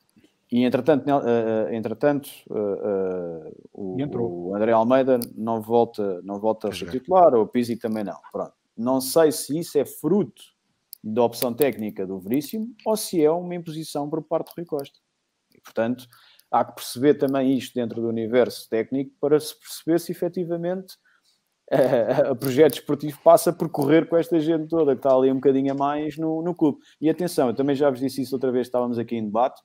E entretanto, uh, entretanto uh, o, o, André Almeida não volta, não volta a ser titular, ou o Pizzi também não. Pronto. Não sei se isso é fruto da opção técnica do Veríssimo ou se é uma imposição por parte do Rui Costa. E, portanto, há que perceber também isto dentro do universo técnico para se perceber se efetivamente o projeto esportivo passa por correr com esta gente toda que está ali um bocadinho a mais no, no clube. E atenção, eu também já vos disse isso outra vez, estávamos aqui em debate.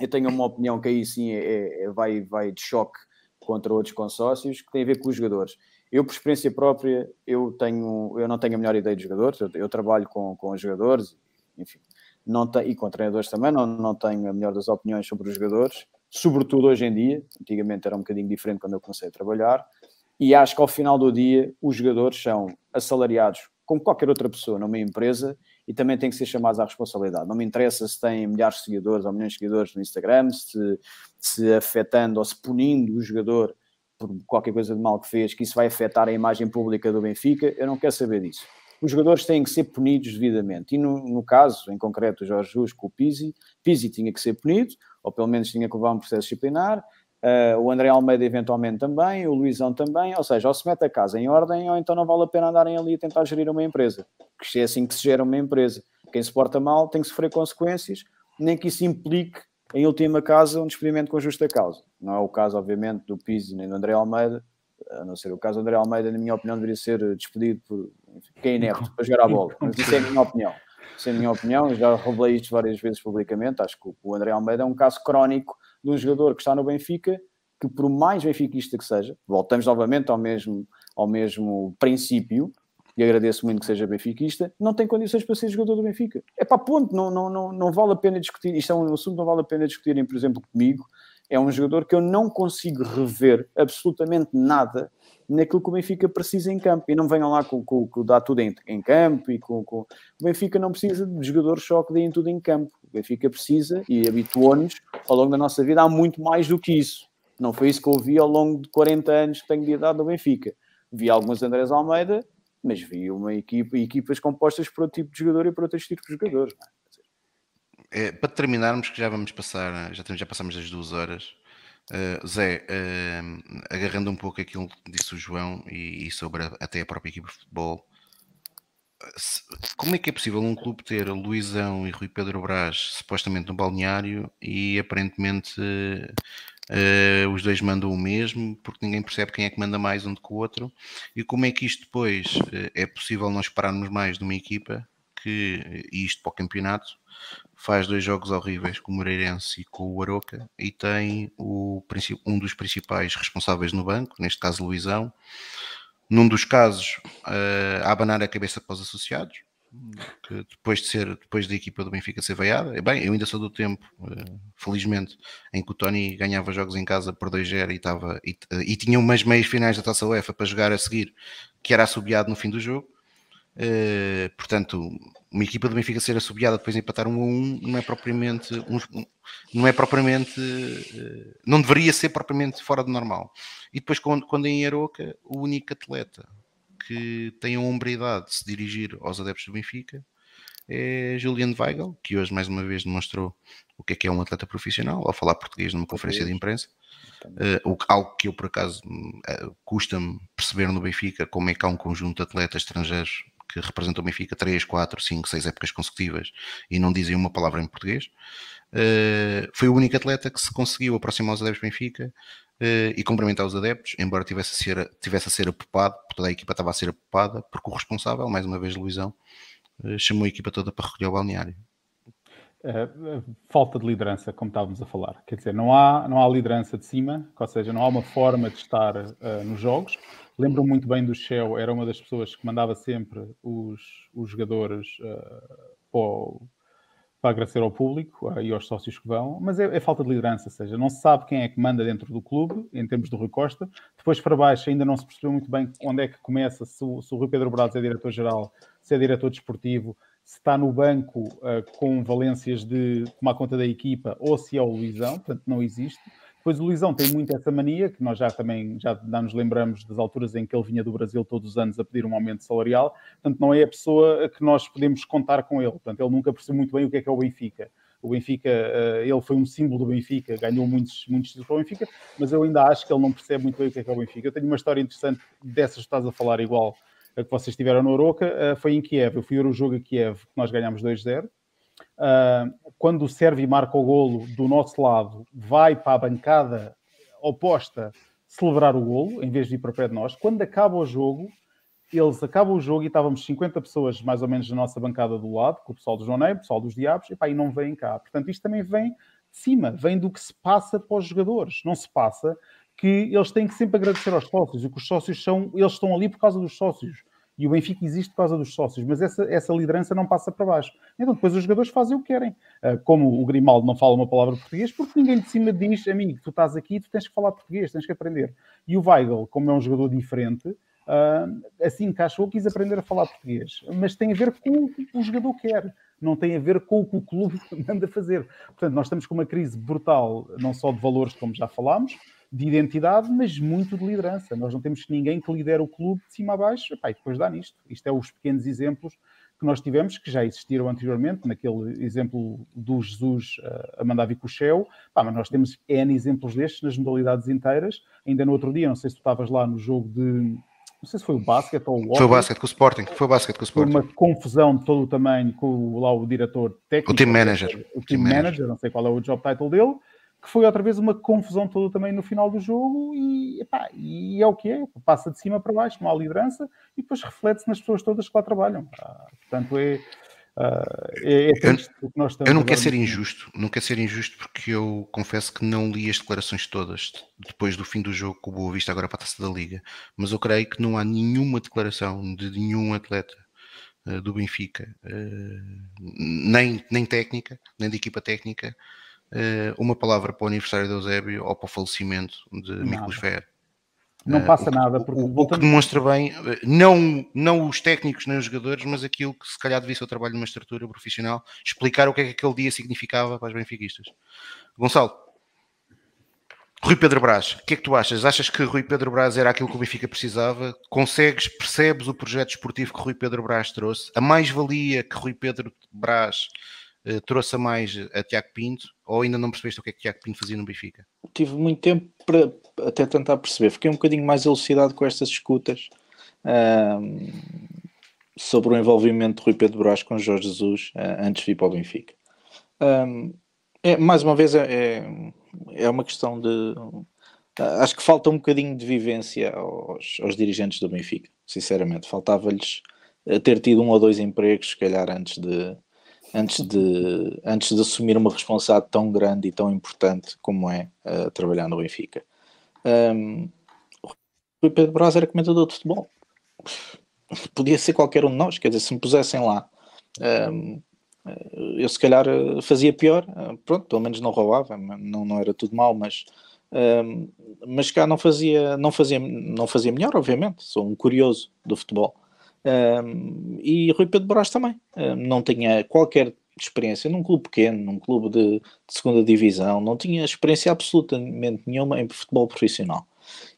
Eu tenho uma opinião que aí sim é, é, é vai, vai de choque contra outros consórcios, que tem a ver com os jogadores. Eu, por experiência própria, eu, tenho, eu não tenho a melhor ideia de jogadores, eu, eu trabalho com, com os jogadores, enfim, não te, e com treinadores também, não, não tenho a melhor das opiniões sobre os jogadores, sobretudo hoje em dia, antigamente era um bocadinho diferente quando eu comecei a trabalhar, e acho que ao final do dia os jogadores são assalariados como qualquer outra pessoa numa empresa e também têm que ser chamados à responsabilidade. Não me interessa se têm milhares de seguidores ou milhões de seguidores no Instagram, se, se afetando ou se punindo o jogador por qualquer coisa de mal que fez, que isso vai afetar a imagem pública do Benfica, eu não quero saber disso. os jogadores têm que ser punidos devidamente. E no, no caso, em concreto, o Jorge Jesus com o Pizzi, Pizzi tinha que ser punido, ou pelo menos tinha que levar um processo disciplinar, uh, o André Almeida eventualmente também, o Luizão também, ou seja, ou se mete a casa em ordem, ou então não vale a pena andarem ali a tentar gerir uma empresa, que é assim que se gera uma empresa. Quem se porta mal tem que sofrer consequências, nem que isso implique, em última casa, um despedimento com justa causa. Não é o caso, obviamente, do Pizzi nem do André Almeida, a não ser o caso do André Almeida, na minha opinião, deveria ser despedido por quem é inepto para jogar a bola. Mas isso é a minha opinião. Isso é a minha opinião, já revelei isto várias vezes publicamente. Acho que o André Almeida é um caso crónico de um jogador que está no Benfica, que por mais benfiquista que seja, voltamos novamente ao mesmo, ao mesmo princípio, e agradeço muito que seja benfiquista, não tem condições para ser jogador do Benfica. É para ponto, não, não, não, não vale a pena discutir, isto é um assunto que não vale a pena discutirem, por exemplo, comigo, é um jogador que eu não consigo rever absolutamente nada naquilo que o Benfica precisa em campo. E não venham lá com, com, com dar tudo em, em campo. E com, com, O Benfica não precisa de jogadores só que deem tudo em campo. O Benfica precisa, e habituou-nos ao longo da nossa vida, há muito mais do que isso. Não foi isso que eu vi ao longo de 40 anos que tenho de idade no Benfica. Vi alguns Andrés Almeida, mas vi uma equipa, equipas compostas por outro tipo de jogador e por outros tipos de jogadores. É? É, para terminarmos, que já vamos passar, já, já passamos as duas horas. Uh, Zé, uh, agarrando um pouco aquilo que disse o João e, e sobre a, até a própria equipa de futebol, se, como é que é possível um clube ter Luizão e Rui Pedro Brás supostamente no balneário e aparentemente uh, os dois mandam o mesmo, porque ninguém percebe quem é que manda mais um do que o outro, e como é que isto depois é possível nós pararmos mais de uma equipa que, e isto para o campeonato, faz dois jogos horríveis com o Moreirense e com o Aroca e tem o, um dos principais responsáveis no banco, neste caso Luizão, num dos casos uh, a abanar a cabeça para os associados, que depois de ser depois da equipa do Benfica ser veiada, bem, eu ainda sou do tempo, uh, felizmente, em que o Tony ganhava jogos em casa por 2-0 e, estava, e, e tinha umas meias finais da Taça UEFA para jogar a seguir, que era assobiado no fim do jogo. Uh, portanto, uma equipa do Benfica ser assobiada depois de empatar um a um não é propriamente um, não é propriamente uh, não deveria ser propriamente fora de normal. E depois quando, quando em Aroca o único atleta que tem a hombridade de se dirigir aos adeptos do Benfica é Julian Weigel, que hoje mais uma vez demonstrou o que é que é um atleta profissional ao falar português numa conferência de imprensa. Uh, algo que eu por acaso uh, custa-me perceber no Benfica, como é que há um conjunto de atletas estrangeiros que representam o Benfica 3, 4, 5, 6 épocas consecutivas e não dizem uma palavra em português. Uh, foi o único atleta que se conseguiu aproximar aos adeptos do Benfica uh, e cumprimentar os adeptos, embora tivesse a ser, tivesse a ser apopado, toda a equipa estava a ser apopada, porque o responsável, mais uma vez Luizão, uh, chamou a equipa toda para recolher o balneário. falta de liderança, como estávamos a falar. Quer dizer, não há, não há liderança de cima, ou seja, não há uma forma de estar nos jogos. Lembro muito bem do Shell, era uma das pessoas que mandava sempre os, os jogadores uh, para, para, agradecer ao público uh, e aos sócios que vão, mas é, é, falta de liderança, ou seja, não se sabe quem é que manda dentro do clube, em termos do Rui Costa. Depois para baixo ainda não se percebeu muito bem onde é que começa, se, o, se o Rui Pedro Braz é diretor-geral, se é diretor desportivo, se está no banco uh, com valências de tomar conta da equipa ou se é o Luizão, portanto não existe. Depois o Luizão tem muito essa mania, que nós já também já, nos lembramos das alturas em que ele vinha do Brasil todos os anos a pedir um aumento salarial, portanto não é a pessoa que nós podemos contar com ele, portanto ele nunca percebeu muito bem o que é que é o Benfica. O Benfica, eh, ele foi um símbolo do Benfica, ganhou muitos, muitos títulos para o Benfica, mas eu ainda acho que ele não percebe muito bem o que é que é o Benfica. Eu tenho uma história interessante dessas que estás a falar igual a que vocês tiveram no Oroca, eh, foi em Kiev. Eu fui ver o jogo a Kiev, que nós ganhámos 2-0. Uh, quando o Servi marca o golo do nosso lado, vai para a bancada oposta celebrar o golo, em vez de ir para pé de nós. Quando acaba o jogo, eles acabam o jogo e estávamos 50 pessoas mais ou menos na nossa bancada do lado, com o pessoal do João Ney, o pessoal dos Diabos, e, pá, e não vêm cá. Portanto, isto também vem de cima, vem do que se passa para os jogadores. Não se passa que eles têm que sempre agradecer aos sócios, e que os sócios são, eles estão ali por causa dos sócios e o Benfica existe por causa dos sócios, mas essa, essa liderança não passa para baixo. Então depois os jogadores fazem o que querem. Uh, como o Grimaldo não fala uma palavra português, porque ninguém de cima diz, amigo, tu estás aqui, tu tens que falar português, tens que aprender. E o Weigl, como é um jogador diferente, uh, assim encaixou, quis aprender a falar português. Mas tem a ver com o que o jogador quer. Não tem a ver com o que o clube [LAUGHS] manda fazer. Portanto, nós estamos com uma crise brutal, não só de valores, como já falámos, de identidade, mas muito de liderança. Nós não temos ninguém que lidere o clube de cima a baixo epá, e depois dá nisto. Isto é os pequenos exemplos que nós tivemos, que já existiram anteriormente, naquele exemplo do Jesus uh, a mandar vir com o Shell, mas nós temos N exemplos destes nas modalidades inteiras. Ainda no outro dia, não sei se tu estavas lá no jogo de. Não sei se foi o basquete ou o Foi o basquete com o Sporting. Foi o basquete com o Sporting. Foi uma confusão de todo o tamanho com lá o diretor técnico. O team manager. O team, team manager, manager, não sei qual é o job title dele que foi outra vez uma confusão toda também no final do jogo e, epá, e é o que é, passa de cima para baixo, não há liderança e depois reflete-se nas pessoas todas que lá trabalham. Ah, portanto, é, uh, é, é eu, nós estamos. Eu não quero ser injusto, não quero ser injusto porque eu confesso que não li as declarações todas depois do fim do jogo com o Boa Vista agora para a taça da Liga, mas eu creio que não há nenhuma declaração de nenhum atleta uh, do Benfica, uh, nem, nem técnica, nem de equipa técnica uma palavra para o aniversário de Eusébio ou para o falecimento de Miklos Fer. Não passa uh, nada, porque o, que demonstra bem, eh, não, não os técnicos nem os jogadores, mas aquilo que se calhar devia ser o trabalho de uma estrutura profissional, explicar o que é que aquele dia significava para os benfiquistas. Gonçalo, Rui Pedro Brás, o que é que tu achas? Achas que Rui Pedro Brás era aquilo que o Benfica precisava? Consegues, percebes o projeto esportivo que Rui Pedro Brás trouxe? A mais-valia que Rui Pedro Brás trouxe a mais a Tiago Pinto? Ou ainda não percebeste o que é que Tiago Pinto fazia no Benfica? Tive muito tempo para até tentar perceber. Fiquei um bocadinho mais elucidado com estas escutas um, sobre o envolvimento de Rui Pedro Brás com Jorge Jesus uh, antes de vir para o Benfica. Um, é, mais uma vez, é, é, é uma questão de. Uh, acho que falta um bocadinho de vivência aos, aos dirigentes do Benfica, sinceramente. Faltava-lhes eh, ter tido um ou dois empregos, se calhar, antes de, antes de, antes de assumir uma responsabilidade tão grande e tão importante como é uh, trabalhar no Benfica. Um, o Rui Pedro Braz era comentador de futebol. [LAUGHS] Podia ser qualquer um de nós, quer dizer, se me pusessem lá, um, eu se calhar eh, fazia pior, eh, pronto, pelo menos não roubava, não, não era tudo mal, mas, um, mas cá não fazia, não, fazia, não fazia melhor, obviamente, sou um curioso do futebol. Um, e Rui Pedro Brás também. Um, não tinha qualquer experiência num clube pequeno, num clube de, de, segunda divisão, não tinha experiência absolutamente nenhuma em futebol profissional.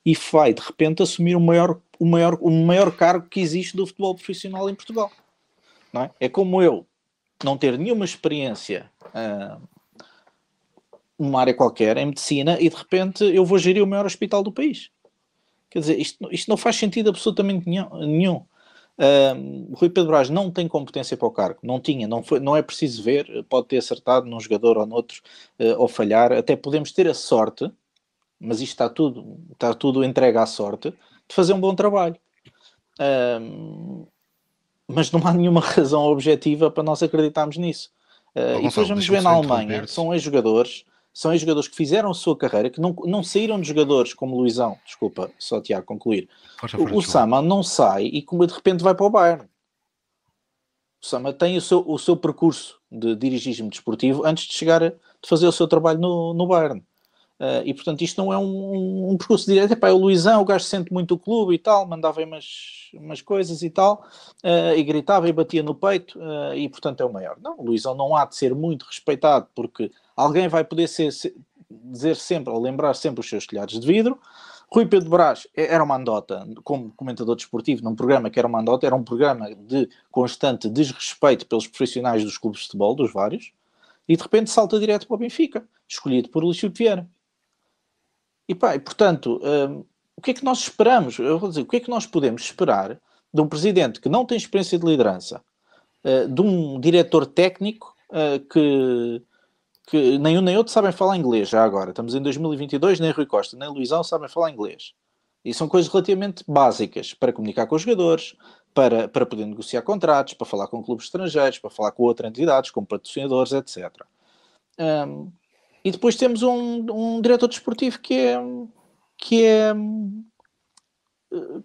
E vai, de repente, assumir o maior, o maior, o maior cargo que existe do futebol profissional em Portugal. Não é? é como eu não ter nenhuma experiência numa área qualquer, em medicina, e de repente eu vou gerir o maior hospital do país. Quer dizer, isto, isto não faz sentido absolutamente nenhum. Uh, Rui Pedro Braz não tem competência para o cargo, não tinha, não, foi, não é preciso ver, pode ter acertado num jogador ou noutro, uh, ou falhar, até podemos ter a sorte, mas isto está tudo, está tudo entregue à sorte, de fazer um bom trabalho. Uh, mas não há nenhuma [LAUGHS] razão objetiva para nós acreditarmos nisso. Uh, e depois vamos ver na Alemanha, são ex-jogadores são jogadores que fizeram a sua carreira, que não, não saíram de jogadores como Luizão, desculpa, só Tiago concluir. o, o Sama não sai e como de repente vai para o Bayern. O Sama tem o seu, o seu percurso de dirigismo desportivo antes de chegar a de fazer o seu trabalho no, no Bayern. Uh, e portanto isto não é um, um, um percurso direto. Epá, é o Luizão, o gajo sente muito o clube e tal, mandava umas, umas coisas e tal, uh, e gritava e batia no peito, uh, e portanto é o maior. Não, o Luizão não há de ser muito respeitado porque alguém vai poder ser, ser, dizer sempre, ou lembrar sempre os seus telhados de vidro. Rui Pedro Brás era uma andota, como comentador desportivo, num programa que era uma andota, era um programa de constante desrespeito pelos profissionais dos clubes de futebol, dos vários, e de repente salta direto para o Benfica, escolhido por Luís Vieira. E pá, e, portanto, um, o que é que nós esperamos? Eu vou dizer, o que é que nós podemos esperar de um presidente que não tem experiência de liderança, uh, de um diretor técnico uh, que, que nem um nem outro sabem falar inglês já agora. Estamos em 2022, nem Rui Costa nem Luizão sabem falar inglês. E são coisas relativamente básicas para comunicar com os jogadores, para, para poder negociar contratos, para falar com clubes estrangeiros, para falar com outras entidades, como patrocinadores, etc. Um, e depois temos um, um diretor desportivo que é que é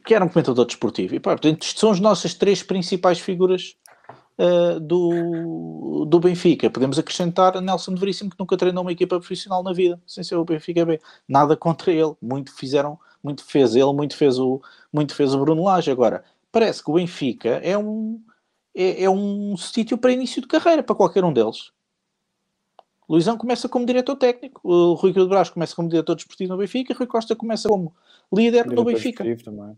que era um comentador desportivo. E pá, portanto, são as nossas três principais figuras uh, do, do Benfica. Podemos acrescentar Nelson de Veríssimo, que nunca treinou uma equipa profissional na vida, sem ser o Benfica B. Nada contra ele. Muito fizeram, muito fez ele, muito fez o, muito fez o Bruno Lage. Agora, parece que o Benfica é um, é, é um sítio para início de carreira, para qualquer um deles Luizão começa como diretor técnico, o Rui Pedro Brás começa como diretor desportivo no Benfica Rui Costa começa como líder no Benfica. Também.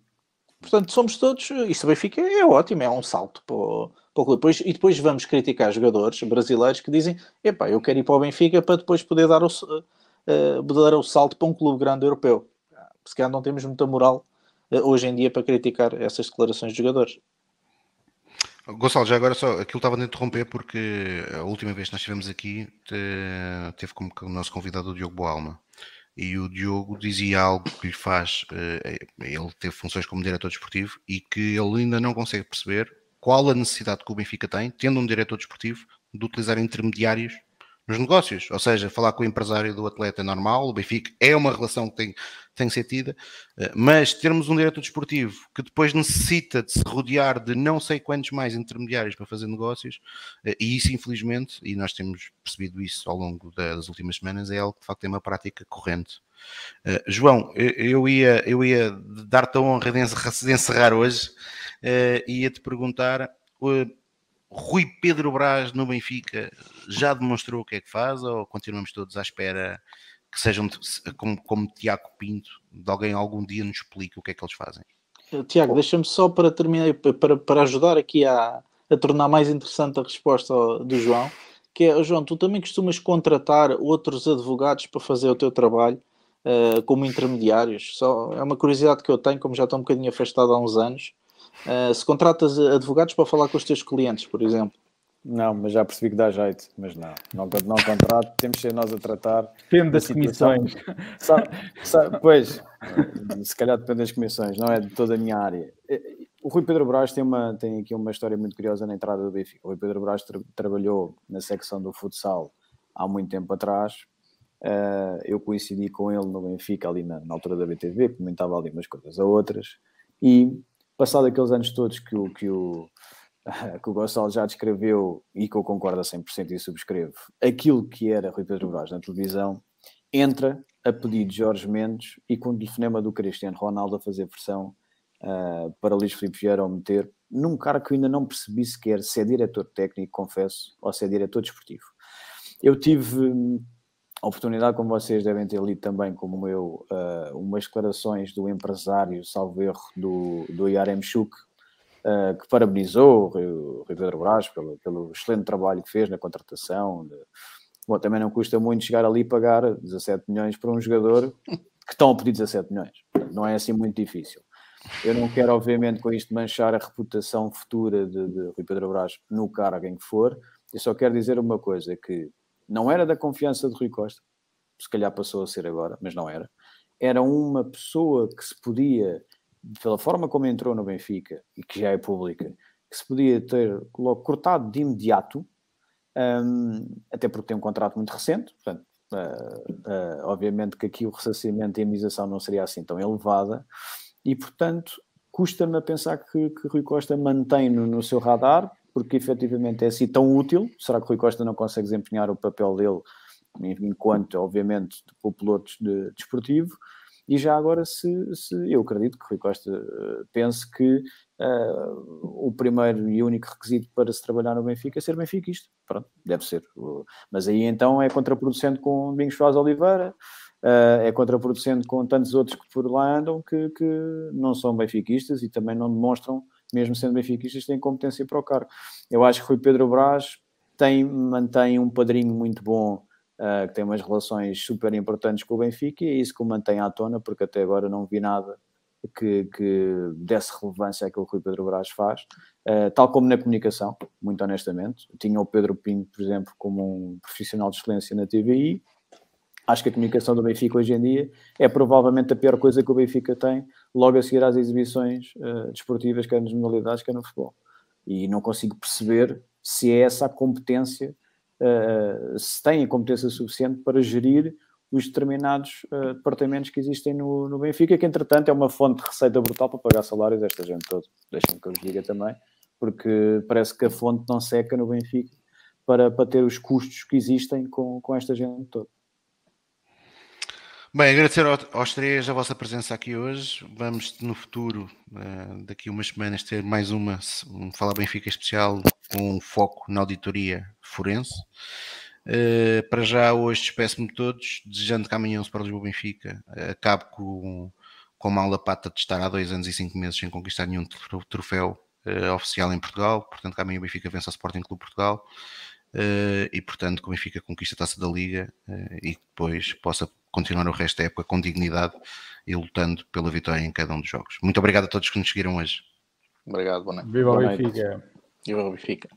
Portanto, somos todos. Isso o Benfica é ótimo, é um salto para o, para o clube. Depois, e depois vamos criticar jogadores brasileiros que dizem: epá, eu quero ir para o Benfica para depois poder dar o, uh, dar o salto para um clube grande europeu. Se calhar não temos muita moral uh, hoje em dia para criticar essas declarações de jogadores. Gonçalo, já agora só, aquilo estava a interromper porque a última vez que nós estivemos aqui teve como nosso convidado o Diogo Boalma e o Diogo dizia algo que lhe faz, eh, ele teve funções como diretor desportivo e que ele ainda não consegue perceber qual a necessidade que o Benfica tem, tendo um diretor desportivo, de utilizar intermediários nos negócios, ou seja, falar com o empresário do atleta é normal, o Benfica é uma relação que tem, tem que ser tida, eh, mas termos um diretor desportivo que depois necessita de se rodear de não sei quantos mais intermediários para fazer negócios, eh, e isso infelizmente, e nós temos percebido isso ao longo das últimas semanas, é algo que de facto é uma prática corrente. Uh, João, eu ia, eu ia dar-te a honra de encerrar hoje, uh, ia-te perguntar, Rui Pedro Braz no Benfica já demonstrou o que é que faz ou continuamos todos à espera que sejam como, como Tiago Pinto, de alguém algum dia nos explique o que é que eles fazem? Eh, Tiago, deixa-me só para terminar, para, para ajudar aqui a, a tornar mais interessante a resposta do João, que é, João, tu também costumas contratar outros advogados para fazer o teu trabalho uh, como intermediários? Só, é uma curiosidade que eu tenho, como já estou um bocadinho afastado há uns anos, Uh, se contratas advogados para falar com os teus clientes, por exemplo. Não, mas já percebi que dá jeito, mas não, não, não contrato, temos que ser nós a tratar. Depende das comissões. Sabe, sabe, pois, se calhar depende das comissões, não é de toda a minha área. O Rui Pedro Brás tem, uma, tem aqui uma história muito curiosa na entrada do Benfica. O Rui Pedro Brás tra trabalhou na secção do futsal há muito tempo atrás. Uh, eu coincidi com ele no Benfica ali na, na altura da BTV, comentava ali umas coisas a outras. E passado aqueles anos todos que o, que o, [LAUGHS] que o Gonçalo já descreveu e que eu concordo a 100% e subscrevo, aquilo que era Rui Pedro Brás na televisão, entra a pedido de Jorge Mendes e com o telefonema do Cristiano Ronaldo a fazer versão uh, para Luís Filipe Vieira ao meter, num cara que eu ainda não percebi sequer se é diretor técnico, confesso, ou se é diretor desportivo. Eu tive a oportunidade, como vocês devem ter lido também, como eu, uh, umas declarações do empresário, salvo erro, do, do Yarem Chuk, uh, que parabenizou o Rui Pedro Brás pelo, pelo excelente trabalho que fez na contratação. De... Bom, também não custa muito chegar ali e pagar 17 milhões para um jogador que estão a pedir 17 milhões. Não é assim muito difícil. Eu não quero, obviamente, com isto manchar a reputação futura de, de Rui Pedro Brás no cargo em que for. Eu só quero dizer uma coisa, que não era da confiança de Rui Costa, se calhar passou a ser agora, mas não era. Era uma pessoa que se podia, pela forma como entrou no Benfica, e que já é pública, que se podia ter logo cortado de imediato, um, até porque tem um contrato muito recente, portanto, uh, uh, obviamente que aqui o ressarcimento e a indemnização não seria assim tão elevada, e portanto custa-me a pensar que, que Rui Costa mantém no, no seu radar, porque efetivamente é assim tão útil. Será que o Rui Costa não consegue desempenhar o papel dele enquanto, obviamente, o piloto de, desportivo? E já agora, se, se, eu acredito que Rui Costa uh, pense que uh, o primeiro e único requisito para se trabalhar no Benfica é ser benfiquista. Pronto, deve ser. Uh, mas aí então é contraproducente com Domingos Faz Oliveira, uh, é contraproducente com tantos outros que por lá andam que, que não são benfiquistas e também não demonstram mesmo sendo benfiquistas, têm competência para o cargo. Eu acho que Rui Pedro Brás tem, mantém um padrinho muito bom, uh, que tem umas relações super importantes com o Benfica, e é isso que o mantém à tona, porque até agora não vi nada que, que desse relevância àquilo que o Rui Pedro Brás faz, uh, tal como na comunicação, muito honestamente. Tinha o Pedro Pinto, por exemplo, como um profissional de excelência na TVI, acho que a comunicação do Benfica hoje em dia é provavelmente a pior coisa que o Benfica tem, logo a seguir às exibições uh, desportivas, quer nas modalidades, quer no futebol. E não consigo perceber se é essa a competência, uh, se tem a competência suficiente para gerir os determinados uh, departamentos que existem no, no, Benfica, que entretanto é uma fonte de receita brutal para pagar salários desta gente toda. Deixem-me que eu vos diga também, porque parece que a fonte não seca no Benfica para, para ter os custos que existem com, com esta gente toda. Bem, agradecer aos três a vossa presença aqui hoje. Vamos no futuro, eh, daqui a umas semanas, ter mais uma um Fala Benfica especial com foco na auditoria forense. Uh, para já, hoje despeço-me de todos, desejando que amanhã o Sport Lisboa Benfica acabe com, com a mala pata de estar há dois anos e cinco meses sem conquistar nenhum troféu uh, oficial em Portugal. Portanto, que amanhã o Benfica vença o Sporting Clube Portugal. Uh, e portanto que o Benfica conquista a taça da Liga e depois possa continuar o resto da época com dignidade e lutando pela vitória em cada um dos jogos. Muito obrigado a todos que nos seguiram hoje. Obrigado, boa noite. Viva o Benfica. Viva o Benfica.